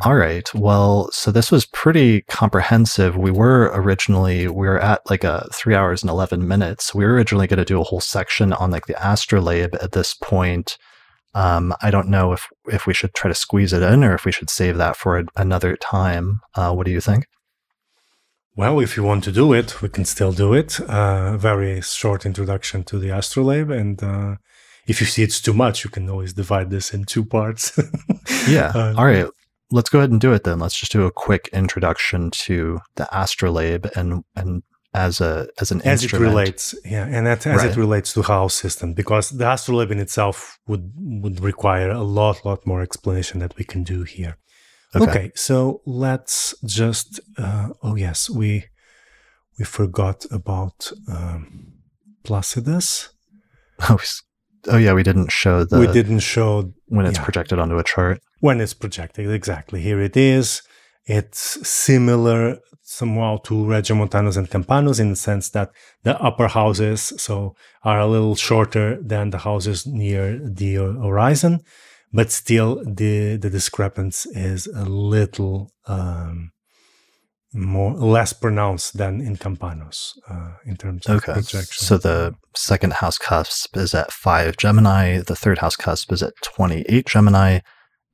All right. Well, so this was pretty comprehensive. We were originally we were at like a three hours and eleven minutes. We were originally going to do a whole section on like the astrolabe at this point. Um, I don't know if if we should try to squeeze it in or if we should save that for a, another time. Uh, what do you think? Well, if you want to do it, we can still do it. Uh, very short introduction to the astrolabe and. Uh, if you see it's too much, you can always divide this in two parts. yeah. Uh, All right let's go ahead and do it then. Let's just do a quick introduction to the astrolabe and and as a as an as instrument. it relates, yeah, and that, as right. it relates to house system, because the astrolabe in itself would would require a lot lot more explanation that we can do here. Okay, okay so let's just. Uh, oh yes, we we forgot about um, Placidus. Oh, yeah, we didn't show the. We didn't show when it's yeah. projected onto a chart. When it's projected, exactly. Here it is. It's similar somehow to Regiomontanus and Campanus in the sense that the upper houses so are a little shorter than the houses near the horizon, but still the the discrepancy is a little um, more less pronounced than in Campanus uh, in terms of okay. projection. So the second house cusp is at five Gemini. The third house cusp is at twenty-eight Gemini.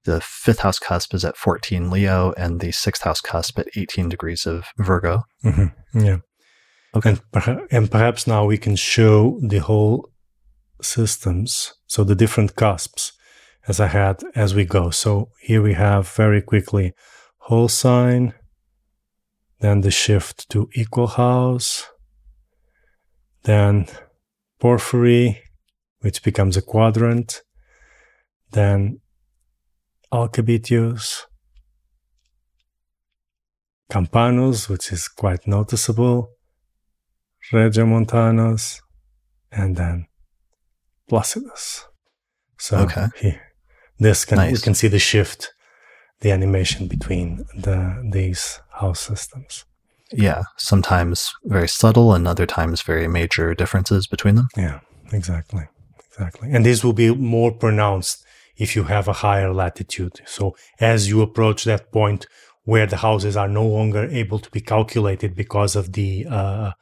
The fifth house cusp is at fourteen Leo, and the sixth house cusp at eighteen degrees of Virgo. Mm-hmm. Yeah. Okay. And, perha- and perhaps now we can show the whole systems, so the different cusps, as I had as we go. So here we have very quickly whole sign then the shift to equal house, then porphyry, which becomes a quadrant, then Alcabitius, Campanus, which is quite noticeable, Regiomontanus, and then Placidus. So okay. he, this can nice. we can see the shift the animation between the these house systems. Yeah, sometimes very subtle and other times very major differences between them. Yeah, exactly. Exactly. And this will be more pronounced if you have a higher latitude. So as you approach that point where the houses are no longer able to be calculated because of the uh,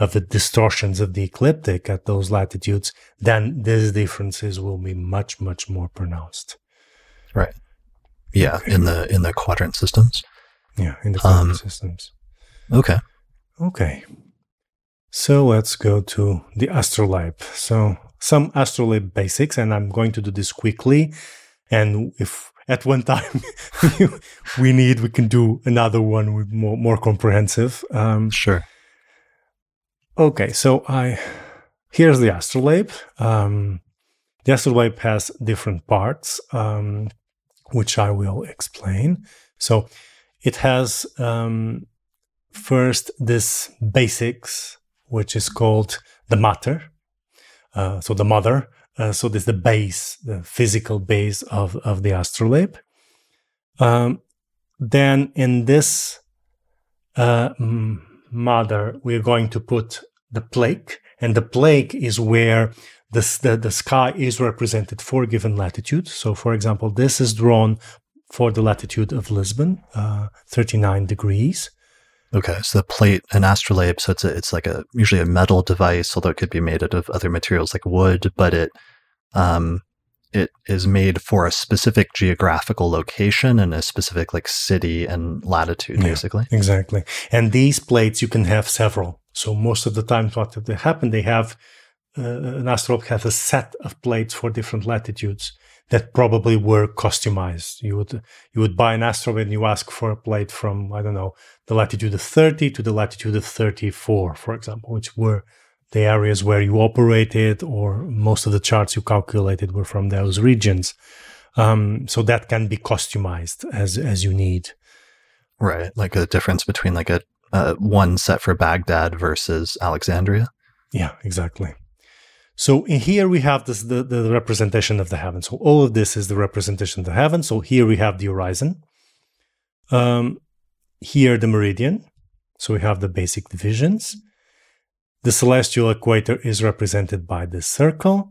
of the distortions of the ecliptic at those latitudes, then these differences will be much much more pronounced. Right. Yeah, okay. in the in the quadrant systems. Yeah, in the quadrant um, systems. Okay. Okay. So let's go to the astrolabe. So some astrolabe basics, and I'm going to do this quickly. And if at one time we need, we can do another one with more more comprehensive. Um, sure. Okay, so I here's the astrolabe. Um, the astrolabe has different parts, um, which I will explain. So it has um, first this basics, which is called the mater, Uh, so the mother. Uh, so this is the base, the physical base of, of the astrolabe. Um, then in this uh, mother, we're going to put the plaque, and the plaque is where the, the, the sky is represented for a given latitude. So, for example, this is drawn for the latitude of Lisbon, uh, 39 degrees. Okay, so the plate, an astrolabe, so it's a, it's like a usually a metal device, although it could be made out of other materials like wood, but it um, it is made for a specific geographical location and a specific like city and latitude, yeah, basically. Exactly, and these plates you can have several. So most of the times, what they happen, they have uh, an astrolabe has a set of plates for different latitudes that probably were customized. You would you would buy an astrolabe and you ask for a plate from I don't know the latitude of 30 to the latitude of 34, for example, which were the areas where you operated, or most of the charts you calculated were from those regions. Um, so that can be customized as as you need. Right, like a difference between like a uh, one set for Baghdad versus Alexandria. Yeah, exactly. So in here we have this the, the representation of the heaven. So all of this is the representation of the heaven. So here we have the horizon. Um, here the meridian. So we have the basic divisions. The celestial equator is represented by this circle.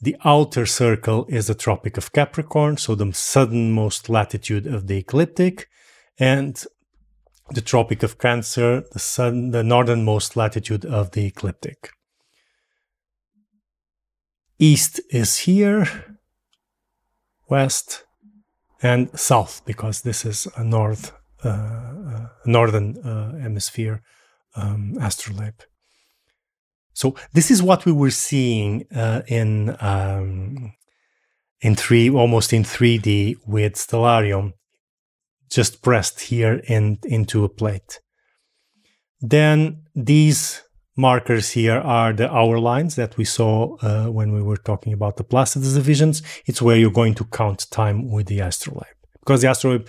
The outer circle is the Tropic of Capricorn, so the southernmost latitude of the ecliptic, and the Tropic of Cancer, the, sun, the northernmost latitude of the ecliptic. East is here, west, and south, because this is a north, uh, uh, northern uh, hemisphere um, astrolabe. So this is what we were seeing uh, in um, in three, almost in 3D with Stellarium, just pressed here in, into a plate. Then these markers here are the hour lines that we saw uh, when we were talking about the Placidus divisions. It's where you're going to count time with the astrolabe. Because the astrolabe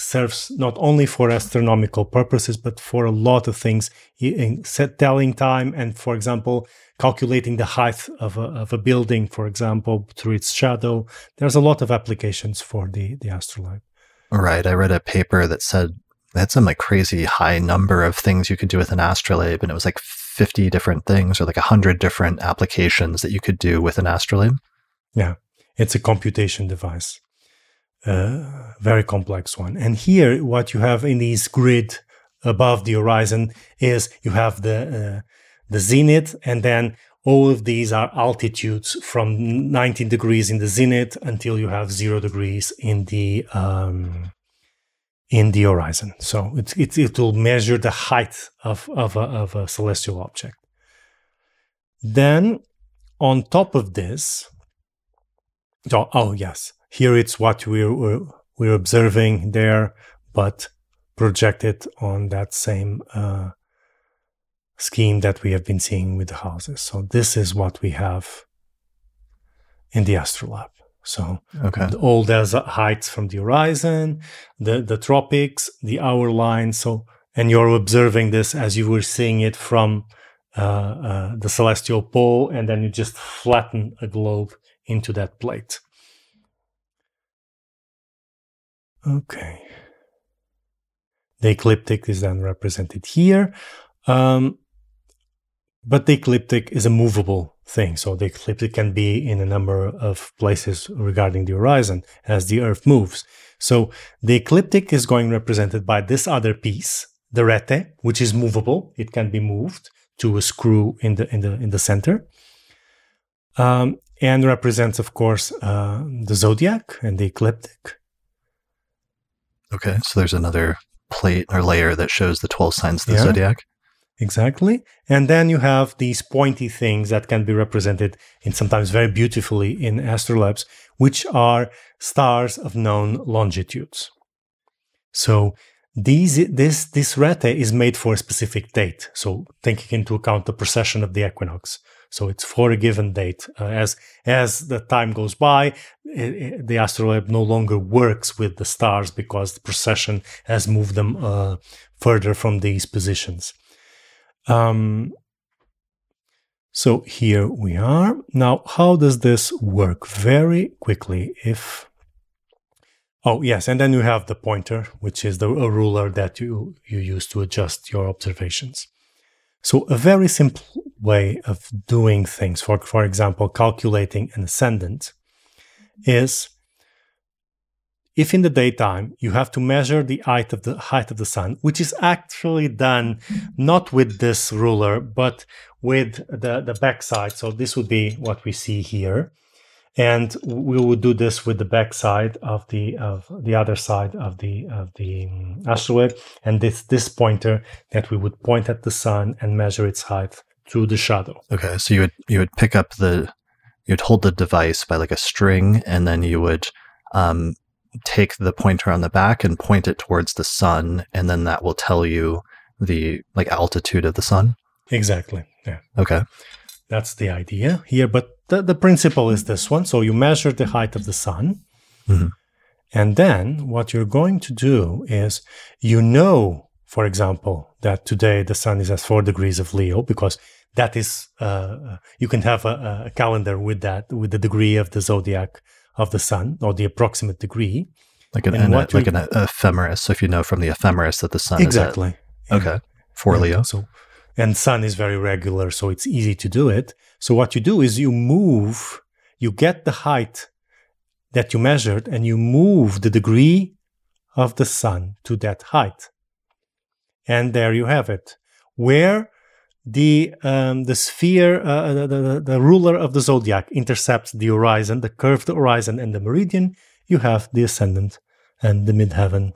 serves not only for astronomical purposes but for a lot of things in telling time and for example calculating the height of a, of a building for example through its shadow. There's a lot of applications for the the astrolabe. Right. I read a paper that said had some like crazy high number of things you could do with an astrolabe and it was like 50 different things or like 100 different applications that you could do with an astrolabe? Yeah. It's a computation device. A very complex one. And here what you have in this grid above the horizon is you have the uh, the zenith and then all of these are altitudes from 19 degrees in the zenith until you have zero degrees in the um, in the horizon. So it, it, it will measure the height of, of, a, of a celestial object. Then on top of this, oh, oh yes, here it's what we're, we're, we're, observing there, but projected on that same uh, scheme that we have been seeing with the houses. So this is what we have in the astrolabe. So okay. all those heights from the horizon, the the tropics, the hour line. So and you're observing this as you were seeing it from uh, uh, the celestial pole, and then you just flatten a globe into that plate. Okay. The ecliptic is then represented here. Um, but the ecliptic is a movable thing. So the ecliptic can be in a number of places regarding the horizon as the Earth moves. So the ecliptic is going represented by this other piece, the rete, which is movable. It can be moved to a screw in the in the in the center, um, and represents, of course, uh, the zodiac and the ecliptic. Okay, so there's another plate or layer that shows the 12 signs of the yeah, zodiac. Exactly. And then you have these pointy things that can be represented in sometimes very beautifully in astrolabes, which are stars of known longitudes. So these, this, this rete is made for a specific date. So taking into account the precession of the equinox. So it's for a given date. Uh, as as the time goes by, it, it, the astrolabe no longer works with the stars because the precession has moved them uh, further from these positions. Um, so here we are. Now, how does this work? Very quickly, if Oh yes, and then you have the pointer, which is the a ruler that you you use to adjust your observations. So a very simple way of doing things, for, for example, calculating an ascendant, is if in the daytime you have to measure the height of the height of the sun, which is actually done not with this ruler, but with the, the backside. So this would be what we see here. And we would do this with the back side of the of the other side of the of the um, astrolabe and this this pointer that we would point at the sun and measure its height through the shadow. Okay so you would you would pick up the you'd hold the device by like a string and then you would um, take the pointer on the back and point it towards the sun and then that will tell you the like altitude of the sun exactly yeah okay that's the idea here but the, the principle is this one. So you measure the height of the sun. Mm-hmm. And then what you're going to do is you know, for example, that today the sun is at four degrees of Leo because that is, uh, you can have a, a, calendar with that, with the degree of the zodiac of the sun or the approximate degree. Like an, an like an ephemeris. So if you know from the ephemeris that the sun exactly. at, okay, for. Leo. So, and sun is very regular, so it's easy to do it. So what you do is you move, you get the height that you measured and you move the degree of the sun to that height. And there you have it. Where the um, the sphere, uh, the, the, the ruler of the zodiac intercepts the horizon, the curved horizon and the meridian, you have the ascendant and the midheaven.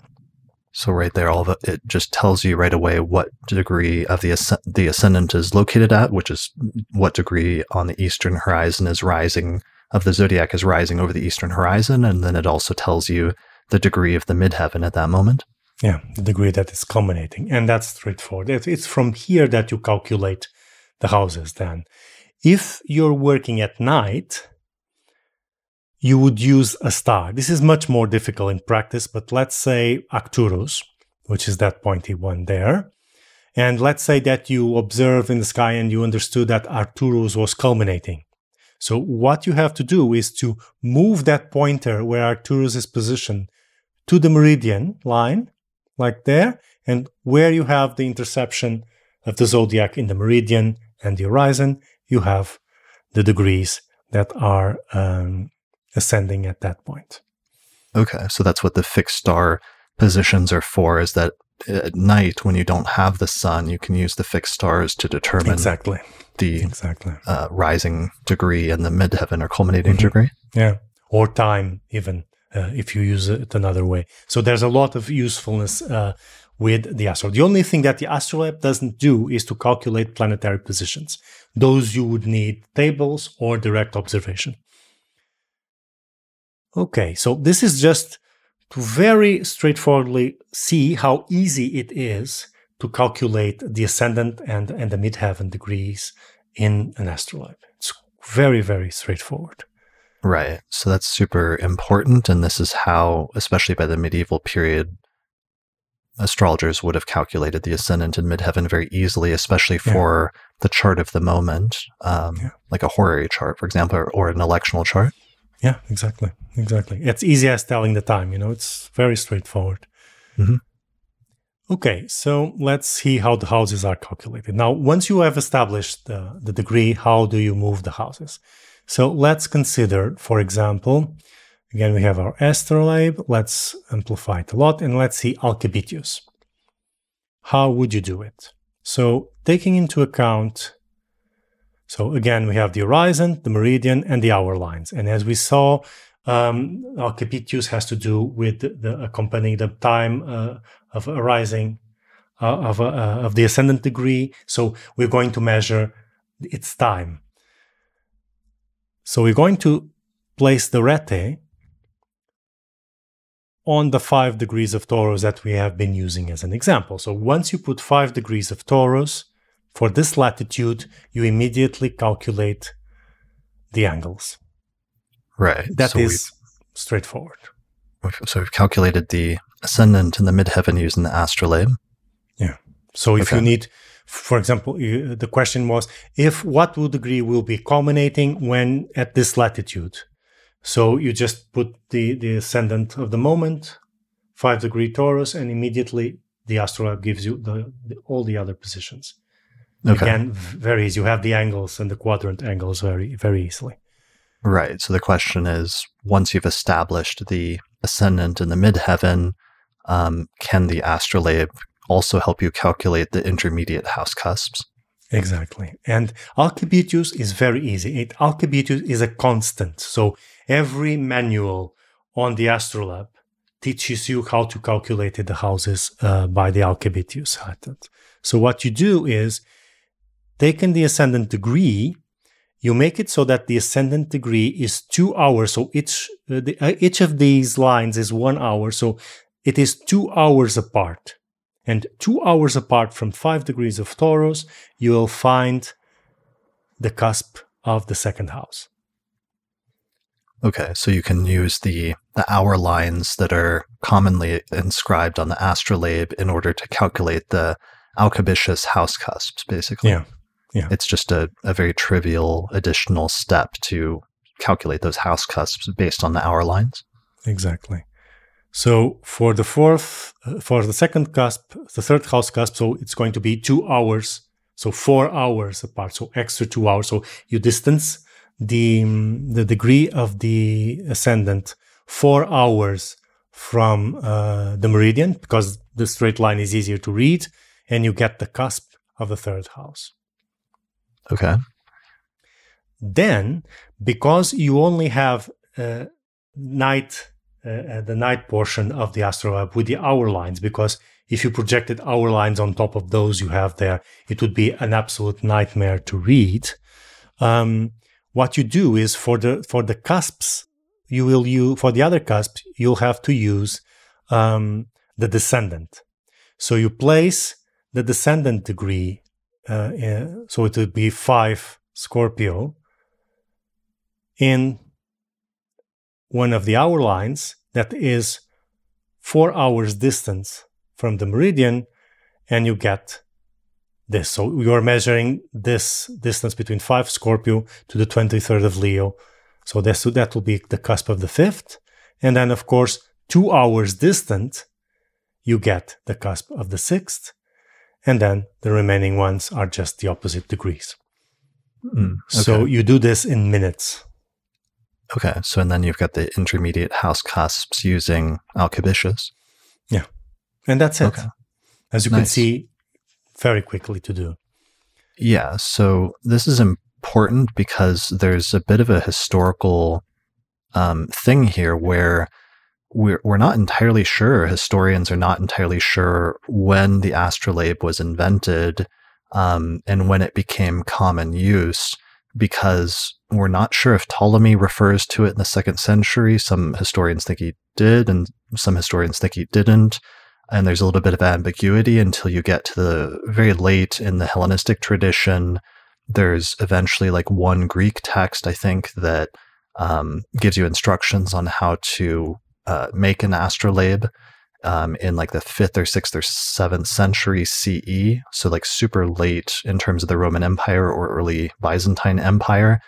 So right there, all of it, it just tells you right away what degree of the asc- the ascendant is located at, which is what degree on the eastern horizon is rising of the zodiac is rising over the eastern horizon, and then it also tells you the degree of the midheaven at that moment. Yeah, the degree that is culminating, and that's straightforward. It's from here that you calculate the houses. Then, if you're working at night, you would use a star. This is much more difficult in practice, but let's say Arcturus, which is that pointy one there. And let's say that you observe in the sky and you understood that Arcturus was culminating. So what you have to do is to move that pointer where Arcturus is positioned to the meridian line, like there, and where you have the interception of the zodiac in the meridian and the horizon, you have the degrees that are um, ascending at that point. Okay, so that's what the fixed star positions are for is that at night when you don't have the sun, you can use the fixed stars to determine exactly the exactly uh, rising degree and the midheaven or culminating mm-hmm. degree. Yeah, or time even uh, if you use it another way. So there's a lot of usefulness uh, with the Astro. The only thing that the astrolabe doesn't do is to calculate planetary positions. Those you would need tables or direct observation. Okay, so this is just to very straightforwardly see how easy it is to calculate the ascendant and, and the midheaven degrees in an astrolabe. It's very, very straightforward. Right. So that's super important. And this is how, especially by the medieval period, astrologers would have calculated the ascendant in midheaven very easily, especially for yeah. the chart of the moment, um, yeah. like a horary chart, for example, or, or an electional chart. Yeah, exactly. Exactly. It's easy as telling the time, you know, it's very straightforward. Mhm. Okay, so let's see how the houses are calculated. Now, once you have established the, the degree, how do you move the houses? So let's consider, for example, again, we have our astrolabe. Let's amplify it a lot and let's see Alcabitius. How would you do it? So taking into account so again, we have the horizon, the meridian, and the hour lines. And as we saw, um, has to do with the accompanying the time uh, of arising uh, of, uh, of the ascendant degree. So we're going to measure its time. So we're going to place the rete on the five degrees of Taurus that we have been using as an example. So once you put five degrees of Taurus, for this latitude, you immediately calculate the angles. Right. That so is straightforward. we've, so we've calculated the ascendant and the midheaven using the astrolabe. Yeah. So if Okay. you need, for example, you- the question was if what would degree will be culminating when at this latitude. So you just put the, the ascendant of the moment, five degree Taurus, and immediately the astrolabe gives you the, the all the other positions. Okay. Again, very easy. You have the angles and the quadrant angles very very easily. Right. So the question is once you've established the ascendant and the midheaven, um, can the astrolabe also help you calculate the intermediate house cusps? Exactly. And Alcabitius is very easy. It, Alcabitius is a constant. So every manual on the astrolabe teaches you how to calculate the houses uh, by the Alcabitius method. So what you do is taking the ascendant degree, you make it so that the ascendant degree is two hours. So each uh, the, uh, each of these lines is one hour. So it is two hours apart. And two hours apart from five degrees of Taurus, you will find the cusp of the second house. Okay, so you can use the the hour lines that are commonly inscribed on the astrolabe in order to calculate the Alcabitius house cusps, basically. Yeah, yeah. It's just a, a very trivial additional step to calculate those house cusps based on the hour lines. Exactly. So for the fourth, uh, for the second cusp, the third house cusp, so it's going to be two hours, so four hours apart, so extra two hours. So you distance the um, the degree of the ascendant four hours from uh, the meridian because the straight line is easier to read, and you get the cusp of the third house. Okay. Then, because you only have uh, night, uh, uh, the night portion of the astrolabe with the hour lines, because if you projected hour lines on top of those you have there, it would be an absolute nightmare to read. Um, what you do is for the for the cusps, you will use for the other cusps you'll have to use um, the descendant. So you place the descendant degree, uh, in- so it would be five Scorpio in one of the hour lines that is four hours distance from the meridian, and you get this. So you're measuring this distance between five Scorpio to the 23rd of Leo. So that's, that will be the cusp of the fifth. And then, of course, two hours distant, you get the cusp of the sixth. And then the remaining ones are just the opposite degrees. Mm, So you do this in minutes. Okay. So and then you've got the intermediate house cusps using Alcabitius. Yeah. And that's it. Okay. As you can see, very quickly to do. Yeah, so this is important because there's a bit of a historical um, thing here where we're, we're not entirely sure, historians are not entirely sure when the astrolabe was invented um, and when it became common use because we're not sure if Ptolemy refers to it in the second century. Some historians think he did, and some historians think he didn't and there's a little bit of ambiguity until you get to the very late in the Hellenistic tradition. There's eventually like one Greek text, I think, that um, gives you instructions on how to uh, make an astrolabe um, in like the fifth or sixth or seventh century CE. So, like super late in terms of the Roman Empire or early Byzantine Empire.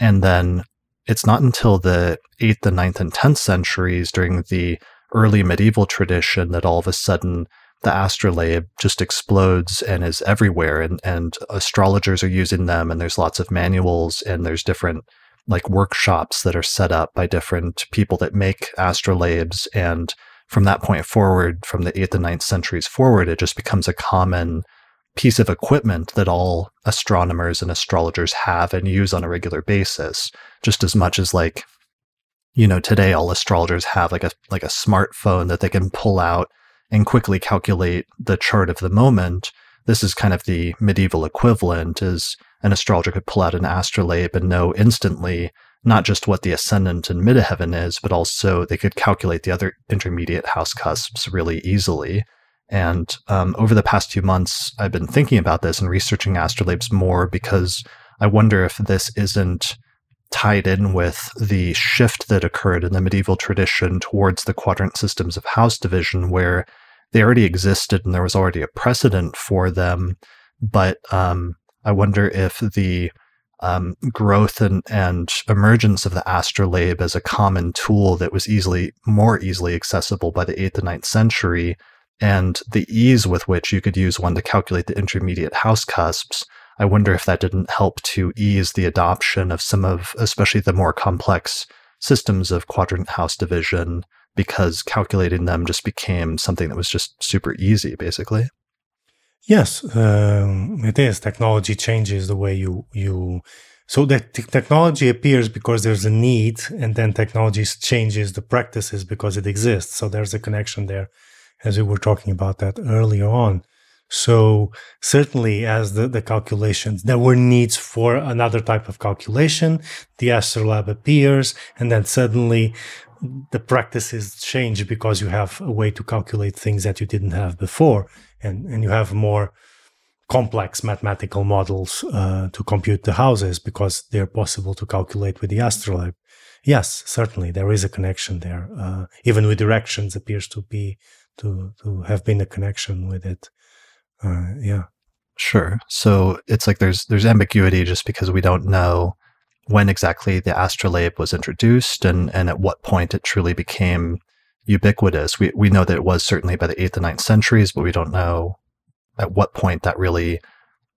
And then it's not until the 8th and 9th and 10th centuries during the early medieval tradition that all of a sudden the astrolabe just explodes and is everywhere and, and astrologers are using them and there's lots of manuals and there's different like workshops that are set up by different people that make astrolabes. And from that point forward from the 8th and 9th centuries forward it just becomes a common piece of equipment that all astronomers and astrologers have and use on a regular basis just as much as like you know today all astrologers have like a like a smartphone that they can pull out and quickly calculate the chart of the moment. This is kind of the medieval equivalent is an astrologer could pull out an astrolabe and know instantly not just what the ascendant and midheaven is but also they could calculate the other intermediate house cusps really easily and um, over the past few months i've been thinking about this and researching astrolabes more because i wonder if this isn't tied in with the shift that occurred in the medieval tradition towards the quadrant systems of house division, where they already existed and there was already a precedent for them. But um, I wonder if the um, growth and, and emergence of the astrolabe as a common tool that was easily more easily accessible by the 8th and 9th century and the ease with which you could use one to calculate the intermediate house cusps I wonder if that didn't help to ease the adoption of some of, especially the more complex systems of quadrant house division, because calculating them just became something that was just super easy, basically. Yes, um, it is. Technology changes the way you you. So that t- technology appears because there's a need, and then technology changes the practices because it exists. So there's a connection there, as we were talking about that earlier on. So certainly as the, the calculations, there were needs for another type of calculation. The astrolabe appears and then suddenly the practices change because you have a way to calculate things that you didn't have before and, and you have more complex mathematical models uh, to compute the houses because they're possible to calculate with the astrolabe. Yes, certainly there is a connection there. Uh, even with directions appears to be to to have been a connection with it. Uh, yeah. Sure. So it's like there's there's ambiguity just because we don't know when exactly the astrolabe was introduced and and at what point it truly became ubiquitous. We we know that it was certainly by the eighth and ninth centuries, but we don't know at what point that really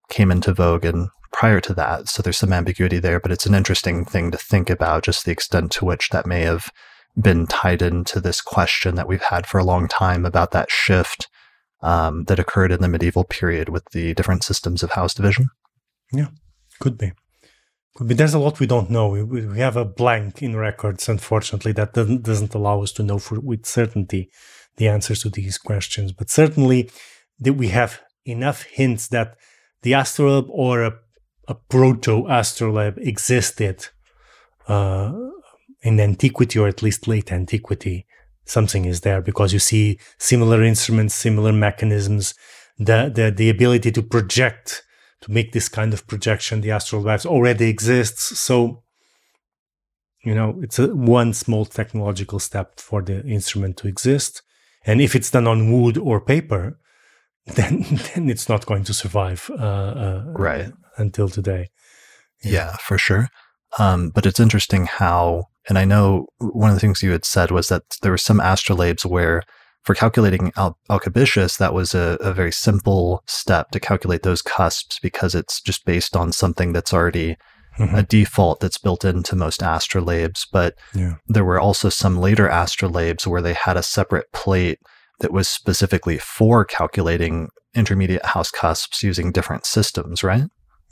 came into vogue and prior to that. So there's some ambiguity there, but it's an interesting thing to think about, just the extent to which that may have been tied into this question that we've had for a long time about that shift um, that occurred in the medieval period with the different systems of house division? Yeah, could be. Could be. There's a lot we don't know. We, we have a blank in records, unfortunately, that doesn't, doesn't allow us to know for, with certainty the answers to these questions. But certainly, that we have enough hints that the astrolabe or a, a proto astrolabe existed uh, in antiquity, or at least late antiquity, something is there because you see similar instruments, similar mechanisms, the, the, the ability to project, to make this kind of projection, the astrolabes already exists. So, you know, it's a one small technological step for the instrument to exist. And if it's done on wood or paper, then then it's not going to survive uh, uh, right until today. Yeah, yeah for sure. Um, but it's interesting how and I know one of the things you had said was that there were some astrolabes where, for calculating Al- Alcabitius, that was a, a, very simple step to calculate those cusps because it's just based on something that's already mm-hmm. a default that's built into most astrolabes. But yeah. there were also some later astrolabes where they had a separate plate that was specifically for calculating intermediate house cusps using different systems, right?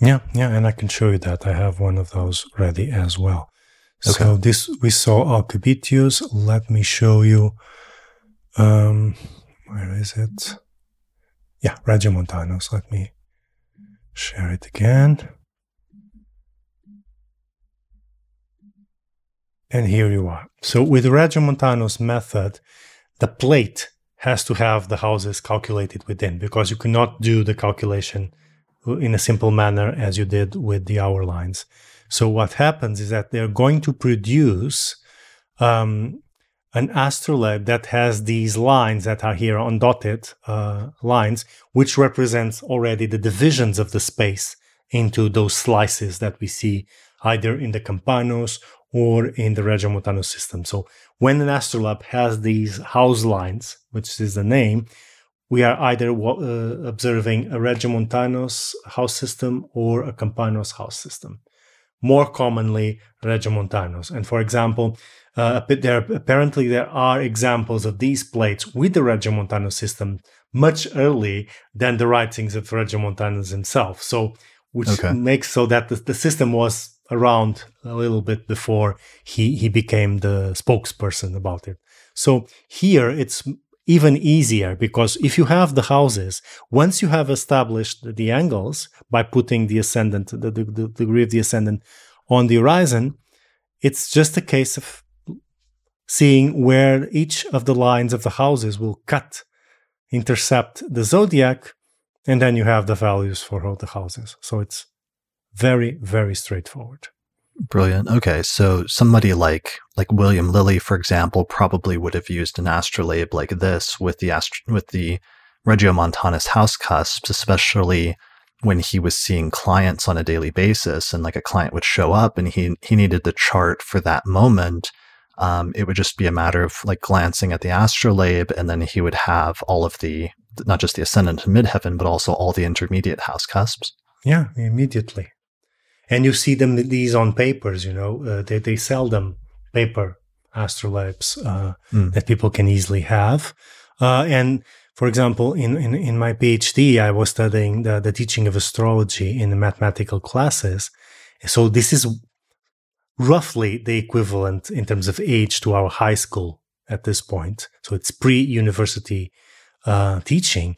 Yeah, yeah, and I can show you that. I have one of those ready as well. Okay. So this we saw Alcabitius. Let me show you. Um, where is it? Yeah, Regiomontanus. Let me share it again. And here you are. So with Regiomontanus method, the plate has to have the houses calculated within because you cannot do the calculation in a simple manner as you did with the hour lines. So what happens is that they're going to produce um, an astrolabe that has these lines that are here undotted uh, lines, which represents already the divisions of the space into those slices that we see either in the Campanus or in the Regiomontanus system. So when an astrolabe has these house lines, which is the name, we are either uh, observing a Regiomontanus house system or a Campanus house system. More commonly, Regiomontanus. And for example, uh, there apparently there are examples of these plates with the Regiomontanus system much early than the writings of Regiomontanus himself. So, which okay. makes so that the, the system was around a little bit before he he became the spokesperson about it. So here it's even easier because if you have the houses, once you have established the angles by putting the ascendant, the, the, the degree of the ascendant on the horizon, it's just a case of seeing where each of the lines of the houses will cut, intercept the zodiac, and then you have the values for all the houses. So it's very, very straightforward. Brilliant. Okay, so somebody like like William Lilly, for example, probably would have used an astrolabe like this with the astro- with the Regiomontanus house cusps, especially when he was seeing clients on a daily basis, and like a client would show up and he he needed the chart for that moment. Um, it would just be a matter of like glancing at the astrolabe, and then he would have all of the not just the ascendant and midheaven, but also all the intermediate house cusps. Yeah, immediately and you see them these on papers you know uh, they, they sell them paper astrolabes uh, mm. that people can easily have. Uh, and for example in, in, in my phd i was studying the, the teaching of astrology in the mathematical classes. So this is roughly the equivalent in terms of age to our high school at this point. So it's pre-university uh, teaching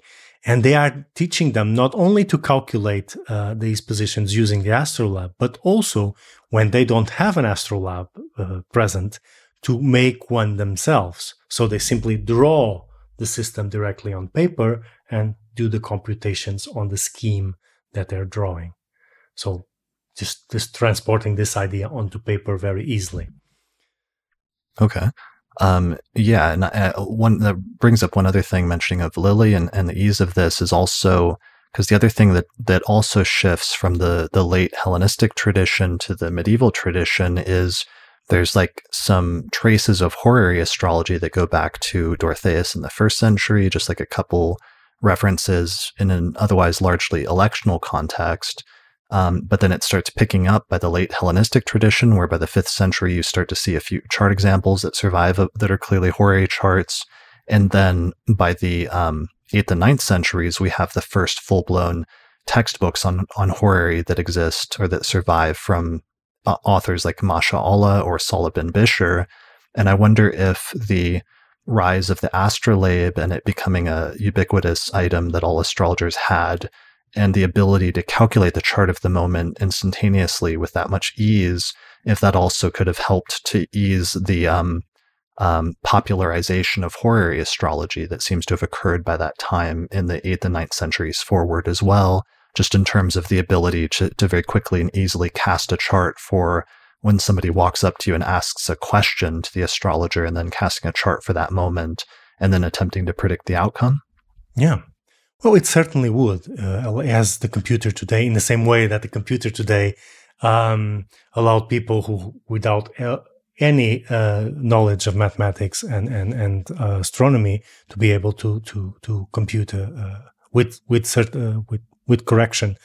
and they are teaching them not only to calculate uh, these positions using the astrolabe, but also when they don't have an astrolabe uh, present, to make one themselves. So they simply draw the system directly on paper and do the computations on the scheme that they're drawing. So just, just transporting this idea onto paper very easily. Okay. Um, yeah, and uh, one that brings up one other thing mentioning of Lilly and, and the ease of this is also because the other thing that that also shifts from the the late Hellenistic tradition to the medieval tradition is there's like some traces of horary astrology that go back to Dorotheus in the first century, just like a couple references in an otherwise largely electional context. Um, but then it starts picking up by the late Hellenistic tradition, where by the fifth century you start to see a few chart examples that survive uh, that are clearly horary charts. And then by the um, eighth and ninth centuries, we have the first full blown textbooks on, on horary that exist or that survive from uh, authors like Masha'allah or Sahl bin Bishr. And I wonder if the rise of the astrolabe and it becoming a ubiquitous item that all astrologers had and the ability to calculate the chart of the moment instantaneously with that much ease, if that also could have helped to ease the um, um, popularization of horary astrology that seems to have occurred by that time in the 8th and 9th centuries forward as well, just in terms of the ability to, to very quickly and easily cast a chart for when somebody walks up to you and asks a question to the astrologer and then casting a chart for that moment and then attempting to predict the outcome. Yeah, well, it certainly would, uh, as the computer today, in the same way that the computer today um, allowed people who, without uh, any uh, knowledge of mathematics and and and uh, astronomy, to be able to to to compute uh, with with uh, with with correction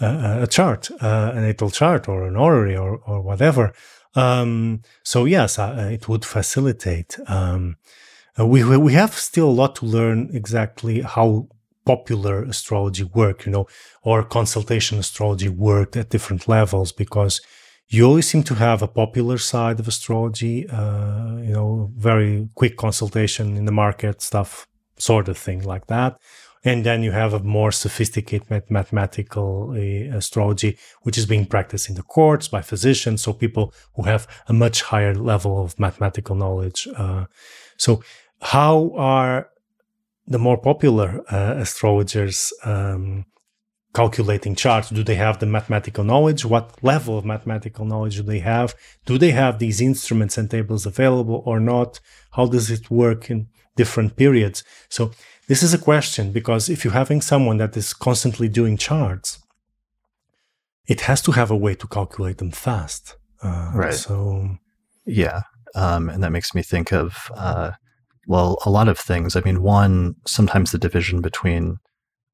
a chart, an natal chart, or an horary, or or whatever. Um, so yes, it would facilitate. Um, we we have still a lot to learn exactly how popular astrology work, you know, or consultation astrology worked at different levels because you always seem to have a popular side of astrology, uh, you know, very quick consultation in the market stuff, sort of thing like that. And then you have a more sophisticated mathematical uh, astrology, which is being practiced in the courts by physicians. So people who have a much higher level of mathematical knowledge. Uh, so how are the more popular uh, astrologers um, calculating charts? Do they have the mathematical knowledge? What level of mathematical knowledge do they have? Do they have these instruments and tables available or not? How does it work in different periods? So, this is a question because if you're having someone that is constantly doing charts, it has to have a way to calculate them fast. Uh, right. So, Yeah. Um, and that makes me think of, uh, well, a lot of things. I mean, one, sometimes the division between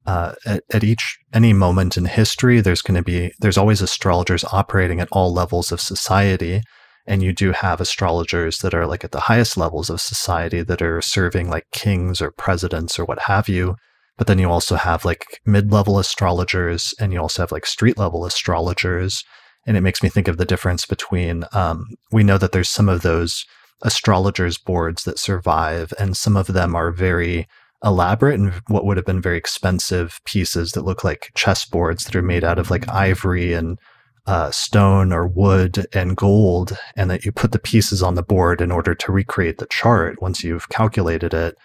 uh, at, at, each any moment in history, there's going to be there's always astrologers operating at all levels of society, and you do have astrologers that are like at the highest levels of society that are serving like kings or presidents or what have you. But then you also have like mid-level astrologers, and you also have like street-level astrologers, and it makes me think of the difference between um, we know that there's some of those astrologers boards that survive, and some of them are very elaborate and what would have been very expensive pieces that look like chessboards that are made out of like ivory and uh, stone or wood and gold, and that you put the pieces on the board in order to recreate the chart once you've calculated it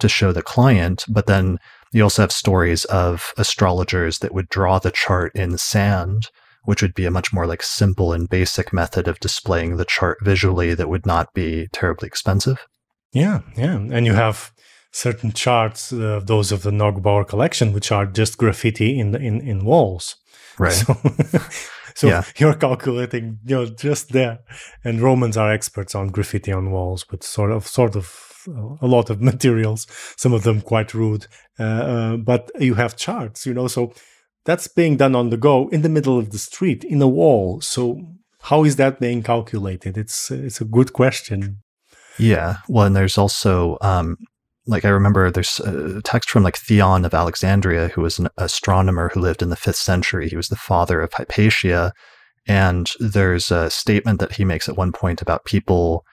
to show the client. But then you also have stories of astrologers that would draw the chart in sand, which would be a much more like simple and basic method of displaying the chart visually that would not be terribly expensive. Yeah, yeah. And you have certain charts, uh, those of the Neugebauer collection, which are just graffiti in the, in in walls. Right. So, so yeah. you're calculating, you know, just there. And Romans are experts on graffiti on walls with sort of sort of a lot of materials, some of them quite rude. Uh, uh, but you have charts, you know, so that's being done on the go in the middle of the street in a wall. So how is that being calculated? It's it's a good question. Yeah. Well, and there's also um, like I remember there's a text from like Theon of Alexandria, who was an astronomer who lived in the fifth century. He was the father of Hypatia. And there's a statement that he makes at one point about people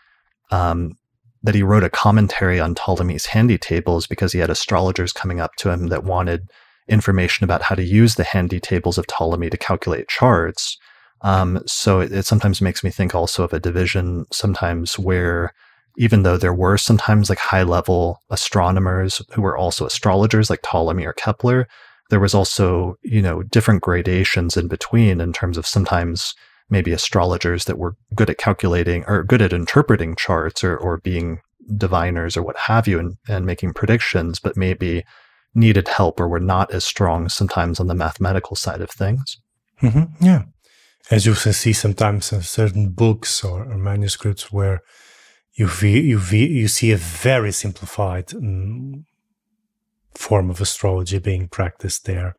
um, that he wrote a commentary on Ptolemy's handy tables because he had astrologers coming up to him that wanted information about how to use the handy tables of Ptolemy to calculate charts. Um, so it, it sometimes makes me think also of a division sometimes where even though there were sometimes like high level astronomers who were also astrologers like Ptolemy or Kepler, there was also, you know, different gradations in between in terms of sometimes maybe astrologers that were good at calculating or good at interpreting charts or, or being diviners or what have you and, and making predictions, but maybe needed help or were not as strong sometimes on the mathematical side of things. Mm-hmm. Yeah. As you see sometimes in certain books or, or manuscripts where you you you see a very simplified um, form of astrology being practiced there,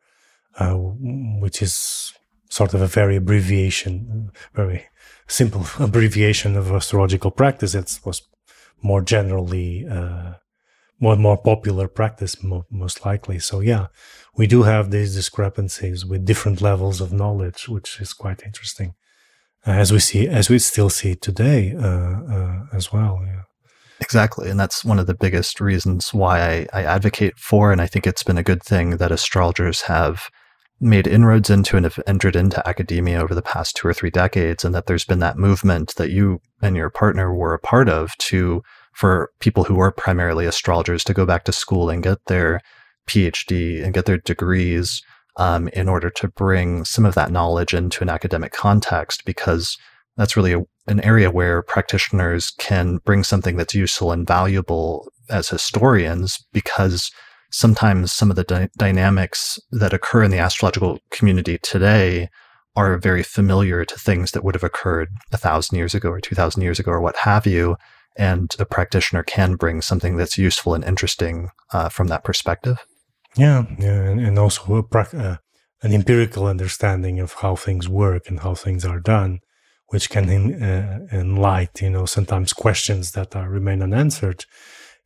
uh, which is sort of a very abbreviation, very simple abbreviation of astrological practice. It was more generally uh, more more popular practice, mo- most likely. So yeah, we do have these discrepancies with different levels of knowledge, which is quite interesting as we see as we still see today uh, uh, as well. Yeah. Exactly. And that's one of the biggest reasons why I, I, advocate for, and I think it's been a good thing that astrologers have made inroads into and have entered into academia over the past two or three decades, and that there's been that movement that you and your partner were a part of to for people who are primarily astrologers to go back to school and get their PhD and get their degrees um, in order to bring some of that knowledge into an academic context because that's really a, an area where practitioners can bring something that's useful and valuable as historians because sometimes some of the dy- dynamics that occur in the astrological community today are very familiar to things that would have occurred a thousand years ago or two thousand years ago or what have you and a practitioner can bring something that's useful and interesting uh, from that perspective yeah, yeah, and, and also pra- uh, an empirical understanding of how things work and how things are done, which can in, uh, enlight, you know, sometimes questions that are remain unanswered.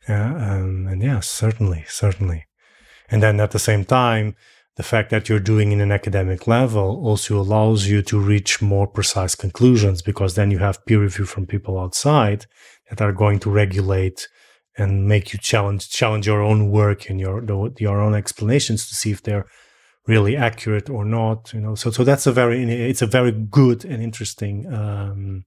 Uh, um, and yes, certainly, certainly. And then at the same time, the fact that you're doing in an academic level also allows you to reach more precise conclusions because then you have peer review from people outside that are going to regulate and make you challenge challenge your own work and your your own explanations to see if they're really accurate or not you know? So so that's a very it's a very good and interesting um,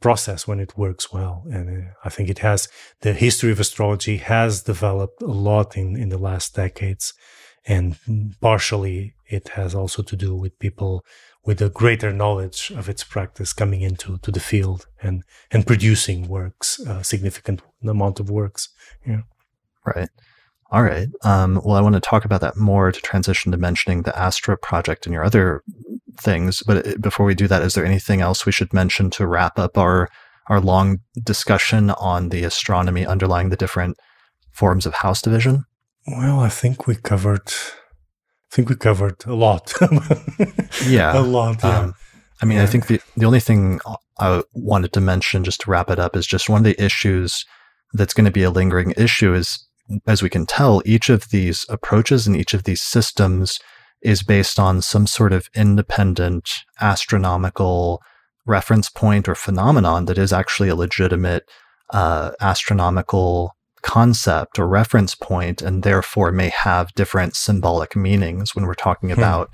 process when it works well. And uh, i think it has the history of astrology has developed a lot in in the last decades. And partially it has also to do with people with a greater knowledge of its practice coming into to the field and and producing works, a significant amount of works. Yeah. Right. All right. Um, well, I want to talk about that more to transition to mentioning the Astra project and your other things. But uh, before we do that, is there anything else we should mention to wrap up our our long discussion on the astronomy underlying the different forms of house division? Well, I think we covered. I think we covered a lot. yeah, a lot. Yeah. Um, I mean, yeah. I think the the only thing I wanted to mention, just to wrap it up, is just one of the issues that's going to be a lingering issue is, as we can tell, each of these approaches and each of these systems is based on some sort of independent astronomical reference point or phenomenon that is actually a legitimate uh, astronomical concept or reference point and therefore may have different symbolic meanings when we're talking hmm. about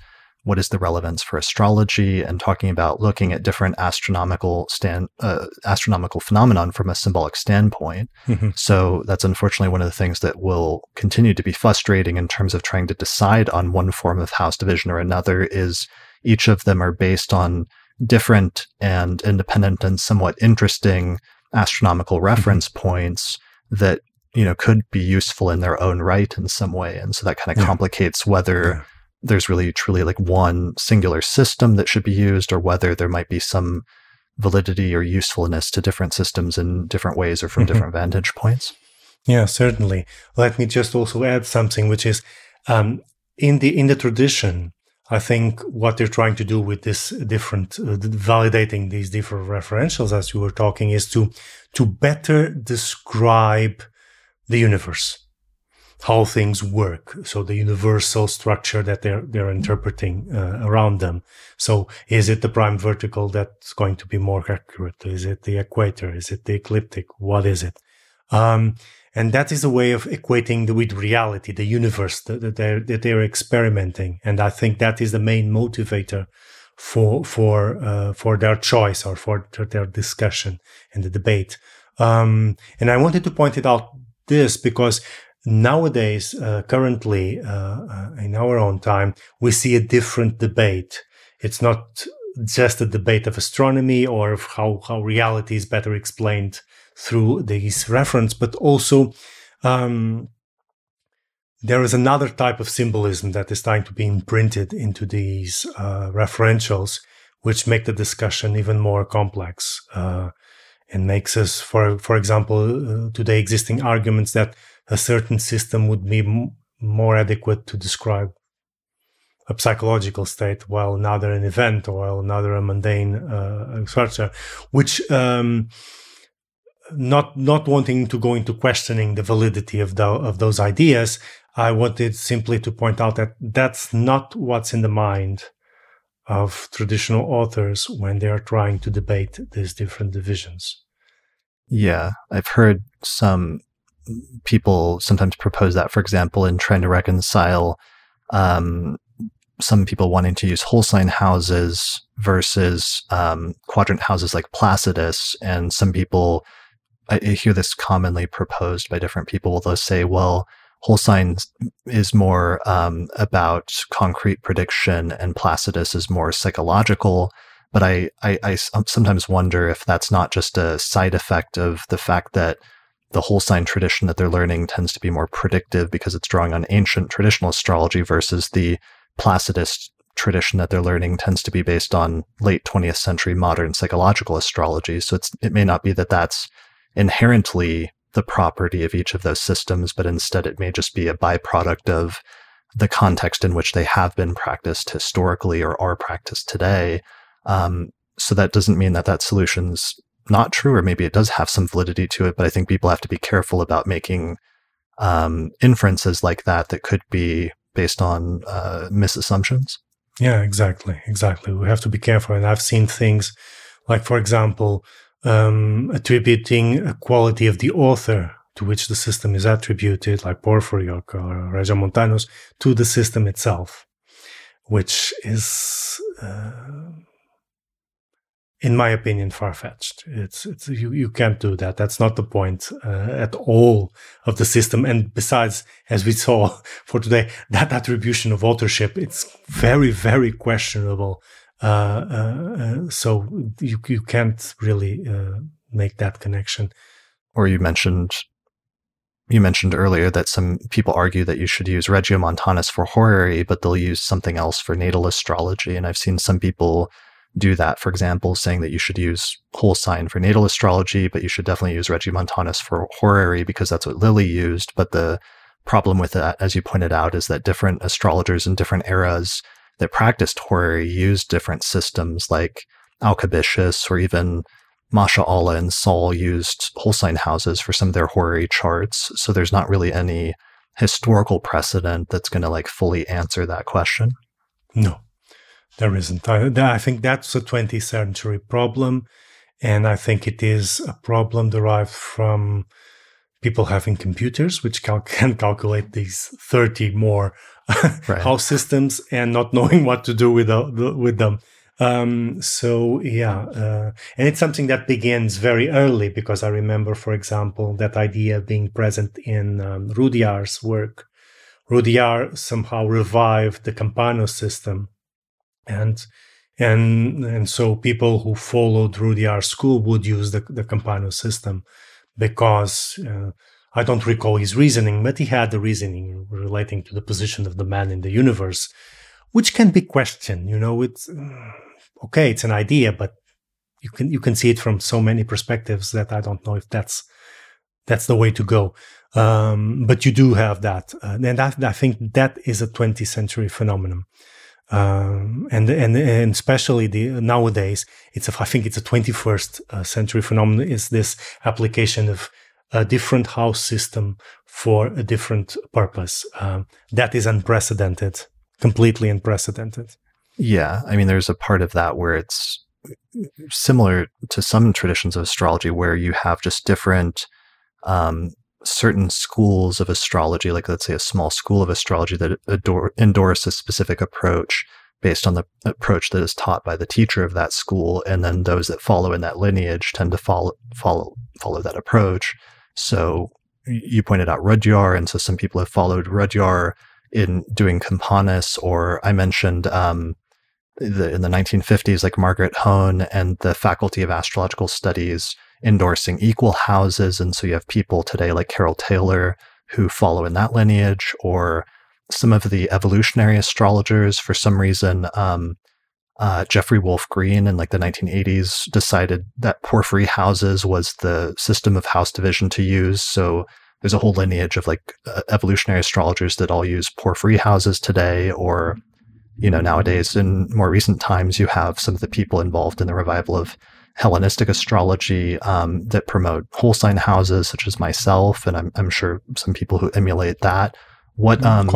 what is the relevance for astrology and talking about looking at different astronomical stand uh, astronomical phenomenon from a symbolic standpoint. Mm-hmm. So that's unfortunately one of the things that will continue to be frustrating in terms of trying to decide on one form of house division or another is each of them are based on different and independent and somewhat interesting astronomical mm-hmm. reference mm-hmm. points that you know could be useful in their own right in some way and so that kind of yeah. complicates whether yeah. there's really truly like one singular system that should be used or whether there might be some validity or usefulness to different systems in different ways or from mm-hmm. different vantage points yeah certainly let me just also add something which is um, in the in the tradition I think what they're trying to do with this different uh, validating these different referentials as you were talking is to to better describe the universe how things work. So the universal structure that they're they're interpreting uh, around them. So is it the prime vertical that's going to be more accurate? Is it the equator? Is it the ecliptic? What is it? Um, and that is a way of equating the, with reality, the universe that, they're, that they're experimenting. And I think that is the main motivator for for uh, for their choice or for their discussion and the debate. Um, and I wanted to point it out this because nowadays, uh, currently uh, uh in our own time, we see a different debate. It's not just a debate of astronomy or of how how reality is better explained through these reference, but also um, there is another type of symbolism that is starting to be imprinted into these uh, referentials, which make the discussion even more complex uh, and makes us, for for example, uh, today existing arguments that a certain system would be m- more adequate to describe a psychological state, while another an event, or another a mundane uh, structure, which um, not not wanting to go into questioning the validity of the, of those ideas, I wanted simply to point out that that's not what's in the mind of traditional authors when they are trying to debate these different divisions. Yeah, I've heard some people sometimes propose that, for example, in trying to reconcile um, some people wanting to use whole sign houses versus um, quadrant houses like Placidus, and some people I hear this commonly proposed by different people. They'll say, well, whole sign is more um, about concrete prediction and Placidus is more psychological. But I, I, I sometimes wonder if that's not just a side effect of the fact that the whole sign tradition that they're learning tends to be more predictive because it's drawing on ancient traditional astrology versus the Placidus tradition that they're learning tends to be based on late 20th century modern psychological astrology. So it may not be that that's inherently the property of each of those systems, but instead it may just be a byproduct of the context in which they have been practiced historically or are practiced today. Um, so that doesn't mean that that solution's not true, or maybe it does have some validity to it. But I think people have to be careful about making um, inferences like that that could be based on uh, misassumptions. Yeah, exactly, exactly. We have to be careful, and I've seen things like, for example, um, attributing a quality of the author to which the system is attributed, like Porphyry or, or Regiomontanus, to the system itself, which is, uh, in my opinion, far fetched. It's, it's you, you can't do that. That's not the point uh, at all of the system. And besides, as we saw for today, that attribution of authorship, it's very, very questionable Uh, uh, uh, so you you can't really make that connection. Or you mentioned you mentioned earlier that some people argue that you should use Regiomontanus for horary, but they'll use something else for natal astrology. And I've seen some people do that. For example, saying that you should use whole sign for natal astrology, but you should definitely use Regiomontanus for horary because that's what Lilly used. But the problem with that, as you pointed out, is that different astrologers in different eras that practiced horary used different systems like Alcabitius or even Masha'allah and Sahl used whole sign houses for some of their horary charts. So there's not really any historical precedent that's going to like fully answer that question. No, there isn't. I, I think that's a 20th century problem. And I think it is a problem derived from people having computers, which cal- can calculate these 30 more right. house systems and not knowing what to do with, uh, with them. Um, so yeah, uh, and it's something that begins very early because I remember, for example, that idea being present in um, Rudhyar's work. Rudhyar somehow revived the Campanus system and and and so people who followed Rudhyar school would use the, the Campanus system because uh, I don't recall his reasoning, but he had a reasoning relating to the position of the man in the universe, which can be questioned. You know, it's uh, okay, it's an idea, but you can you can see it from so many perspectives that I don't know if that's that's the way to go. Um, but you do have that, uh, and I, I think that is a 20th century phenomenon um, and and and especially the nowadays it's a, I think it's a 21st uh, century phenomenon is this application of a different house system for a different purpose um, that is unprecedented completely unprecedented yeah i mean there's a part of that where it's similar to some traditions of astrology where you have just different um, certain schools of astrology, like let's say a small school of astrology that endorse a specific approach based on the approach that is taught by the teacher of that school, and then those that follow in that lineage tend to follow follow follow that approach. So you pointed out Rudhyar, and so some people have followed Rudhyar in doing Campanus, or I mentioned um, the, in the 1950s, like Margaret Hone and the Faculty of Astrological Studies endorsing equal houses. And so you have people today like Carole Taylor who follow in that lineage, or some of the evolutionary astrologers. For some reason, um, uh, Jeffrey Wolf Green in like the 1980s decided that porphyry houses was the system of house division to use. So there's a whole lineage of like uh, evolutionary astrologers that all use porphyry houses today, or you know nowadays in more recent times you have some of the people involved in the revival of Hellenistic astrology um, that promote whole sign houses, such as myself, and I'm, I'm sure some people who emulate that. What um,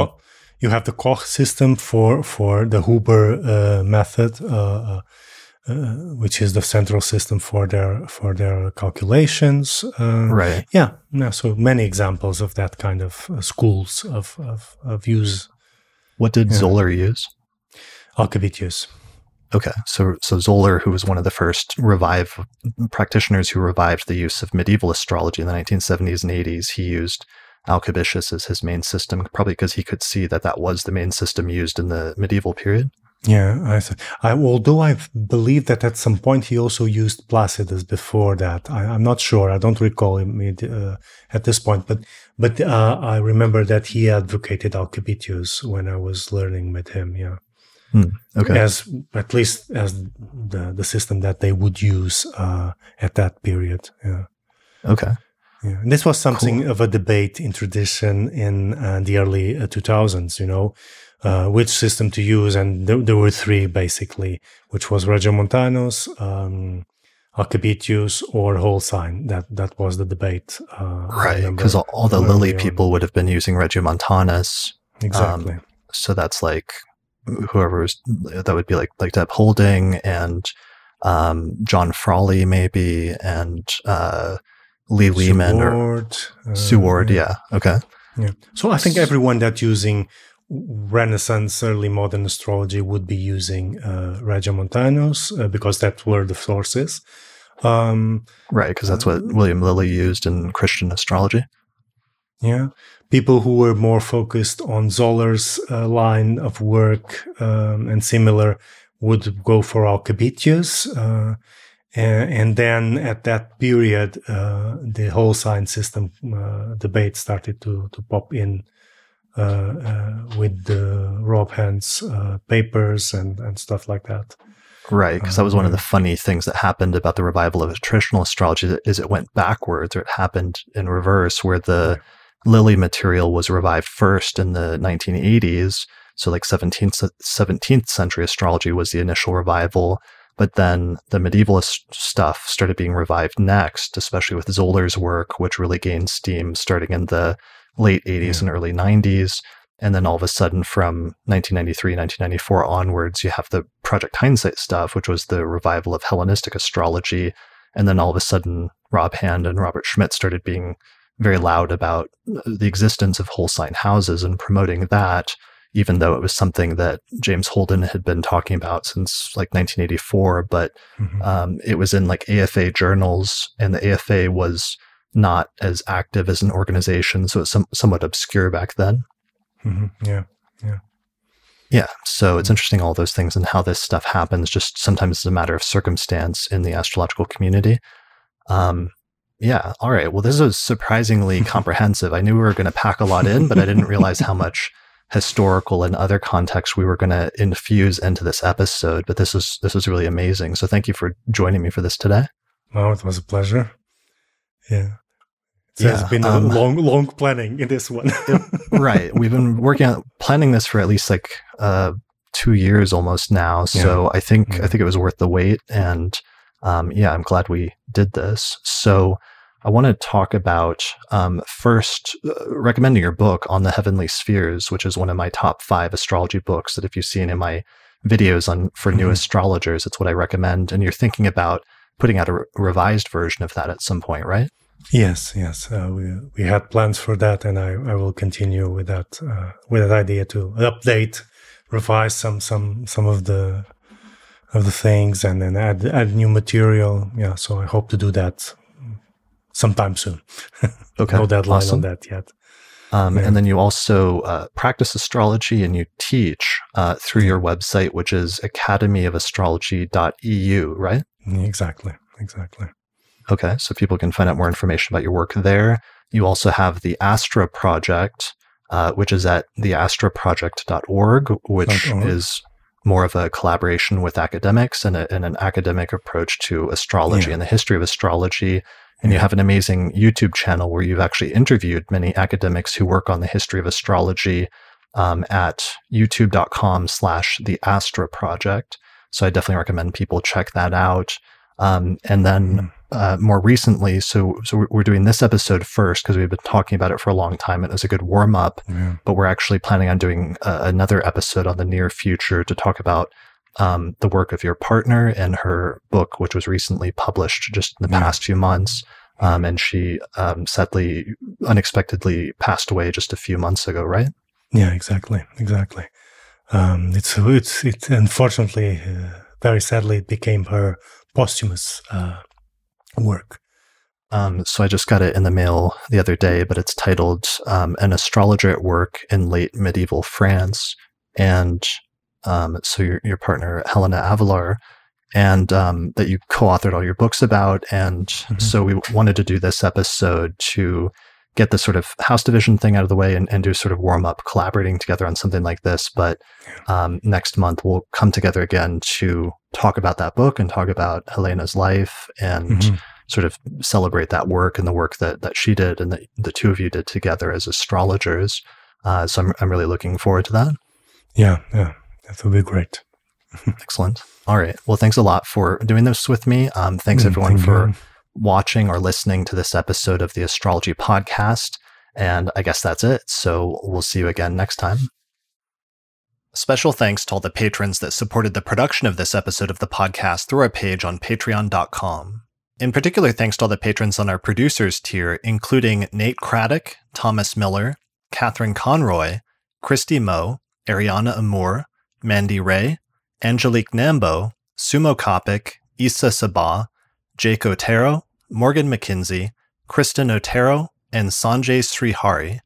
you have the Koch system for for the Huber uh, method, uh, uh, which is the central system for their for their calculations. Uh, right. Yeah. Yeah. So many examples of that kind of uh, schools of, of, of use. What did yeah. Zoller use? Alcabitius. Okay, so so Zoller, who was one of the first revive practitioners who revived the use of medieval astrology in the 1970s and 80s, he used Alcabitius as his main system, probably because he could see that that was the main system used in the medieval period. Yeah, I, I, although I believe that at some point he also used Placidus before that. I, am not sure. I don't recall him uh, at this point, but but uh, I remember that he advocated Alcabitius when I was learning with him. Yeah. Hmm. Okay. As at least as the the system that they would use uh, at that period. Yeah. Okay. Yeah. And this was something cool. of a debate in tradition in uh, the early uh, 2000s. You know, uh, which system to use, and there, there, were three basically, which was Regiomontanus, um, Alcabitius, or Whole Sign. That that was the debate. Uh, right, because all, all, the Lilly people would have been using Regiomontanus. Exactly. Um, so that's like whoever was, that would be like like Deb Houlding and um, John Frawley maybe and uh, Lee Lehman Sue Ward, or uh, Sue Ward. Yeah. Okay. Yeah. So I think everyone that using Renaissance early modern astrology would be using uh, Regiomontanus uh, because that were the sources. Um, right, because that's what uh, William Lilly used in Christian astrology. Yeah people who were more focused on Zoller's uh, line of work um, and similar would go for Alcabitius. Uh, and, and, then at that period, uh, the whole sign system uh, debate started to, to pop in uh, uh, with the Rob Hand's papers and, and stuff like that. Right, because that was one of the funny things that happened about the revival of traditional astrology is it went backwards or it happened in reverse, where the right. Lilly material was revived first in the 1980s. So like 17th, 17th century astrology was the initial revival. But then the medievalist stuff started being revived next, especially with Zoller's work, which really gained steam starting in the late 80s yeah. and early 90s. And then all of a sudden, from 1993, 1994 onwards, you have the Project Hindsight stuff, which was the revival of Hellenistic astrology. And then all of a sudden, Rob Hand and Robert Schmidt started being very loud about the existence of whole sign houses and promoting that, even though it was something that James Holden had been talking about since like 1984. But mm-hmm. um, it was in like AFA journals, and the AFA was not as active as an organization. So it's some, somewhat obscure back then. Mm-hmm. Yeah. Yeah. Yeah. So it's interesting, all those things and how this stuff happens. Just sometimes it's a matter of circumstance in the astrological community. Um, yeah. All right. Well, this is surprisingly comprehensive. I knew we were going to pack a lot in, but I didn't realize how much historical and other context we were going to infuse into this episode. But this is this was really amazing. So thank you for joining me for this today. Oh, it was a pleasure. Yeah. So yeah, it's been um, a long, long planning in this one. right. We've been working on planning this for at least like uh, two years almost now. So yeah. I think yeah. I think it was worth the wait. And um, yeah, I'm glad we did this. So I want to talk about um, first uh, recommending your book on the heavenly spheres, which is one of my top five astrology books. That if you've seen in my videos on for new mm-hmm. astrologers, it's what I recommend. And you're thinking about putting out a re- revised version of that at some point, right? Yes, yes, uh, we we had plans for that, and I, I will continue with that uh, with that idea to update, revise some some some of the of the things, and then add add new material. Yeah, so I hope to do that sometime soon. Okay, no deadline awesome. on that yet. Um. And then you also uh, practice astrology and you teach uh, through your website, which is academyofastrology.eu, right? Exactly, exactly. Okay, so people can find out more information about your work there. You also have the Astra Project, uh, which is at theastraproject.org, which is more of a collaboration with academics and, a, and an academic approach to astrology yeah. and the history of astrology. And you have an amazing YouTube channel where you've actually interviewed many academics who work on the history of astrology um, at youtube.com slash the Astra Project. So I definitely recommend people check that out. Um, and then mm uh, more recently. So, so we're doing this episode first because we've been talking about it for a long time. It was a good warm up. Yeah. But we're actually planning on doing uh, another episode on the near future to talk about um, the work of your partner and her book, which was recently published just in the yeah. past few months. Um, and she um, sadly, unexpectedly passed away just a few months ago, right? Yeah, exactly, exactly. Um, it's it's it's unfortunately, uh, very sadly, it became her posthumous uh, work. Um, so I just got it in the mail the other day, but it's titled um, "An Astrologer at Work in Late Medieval France," and um, so your your partner Helena Avelar, and um, that you co-authored all your books about, and mm-hmm. so we wanted to do this episode to get the sort of house division thing out of the way and, and do sort of warm up collaborating together on something like this. But um, next month we'll come together again to talk about that book and talk about Helena's life and. Mm-hmm sort of celebrate that work and the work that that she did and that the two of you did together as astrologers. Uh, so I'm I'm really looking forward to that. Yeah, yeah, that will be great. Excellent. All right. Well, thanks a lot for doing this with me. Um, thanks mm, everyone thank for you. watching or listening to this episode of the Astrology Podcast. And I guess that's it. So we'll see you again next time. Special thanks to all the patrons that supported the production of this episode of the podcast through our page on patreon.com. In particular, thanks to all the patrons on our producers tier, including Nate Craddock, Thomas Miller, Catherine Conroy, Christy Moe, Ariana Amour, Mandy Ray, Angelique Nambo, Sumo Kopic, Issa Sabah, Jake Otero, Morgan McKinsey, Kristen Otero, and Sanjay Srihari.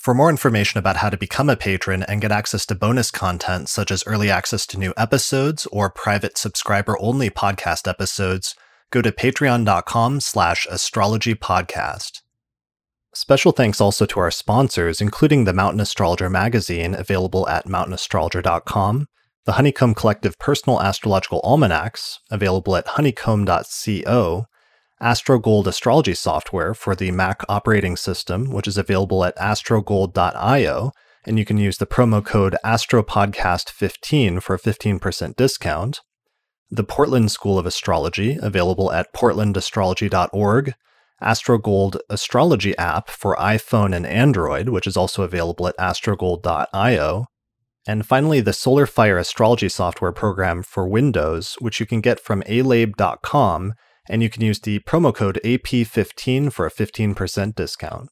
For more information about how to become a patron and get access to bonus content such as early access to new episodes or private subscriber only podcast episodes, go to patreon.com slash astrology podcast. Special thanks also to our sponsors, including the Mountain Astrologer magazine, available at mountainastrologer.com, the Honeycomb Collective Personal Astrological Almanacs, available at honeycomb.co, AstroGold astrology software for the Mac operating system, which is available at astrogold.io, and you can use the promo code AstroPodcast15 for a 15% discount. The Portland School of Astrology, available at portlandastrology.org. AstroGold astrology app for iPhone and Android, which is also available at astrogold.io. And finally, the Solar Fire astrology software program for Windows, which you can get from alabe.com, and you can use the promo code AP15 for a 15% discount.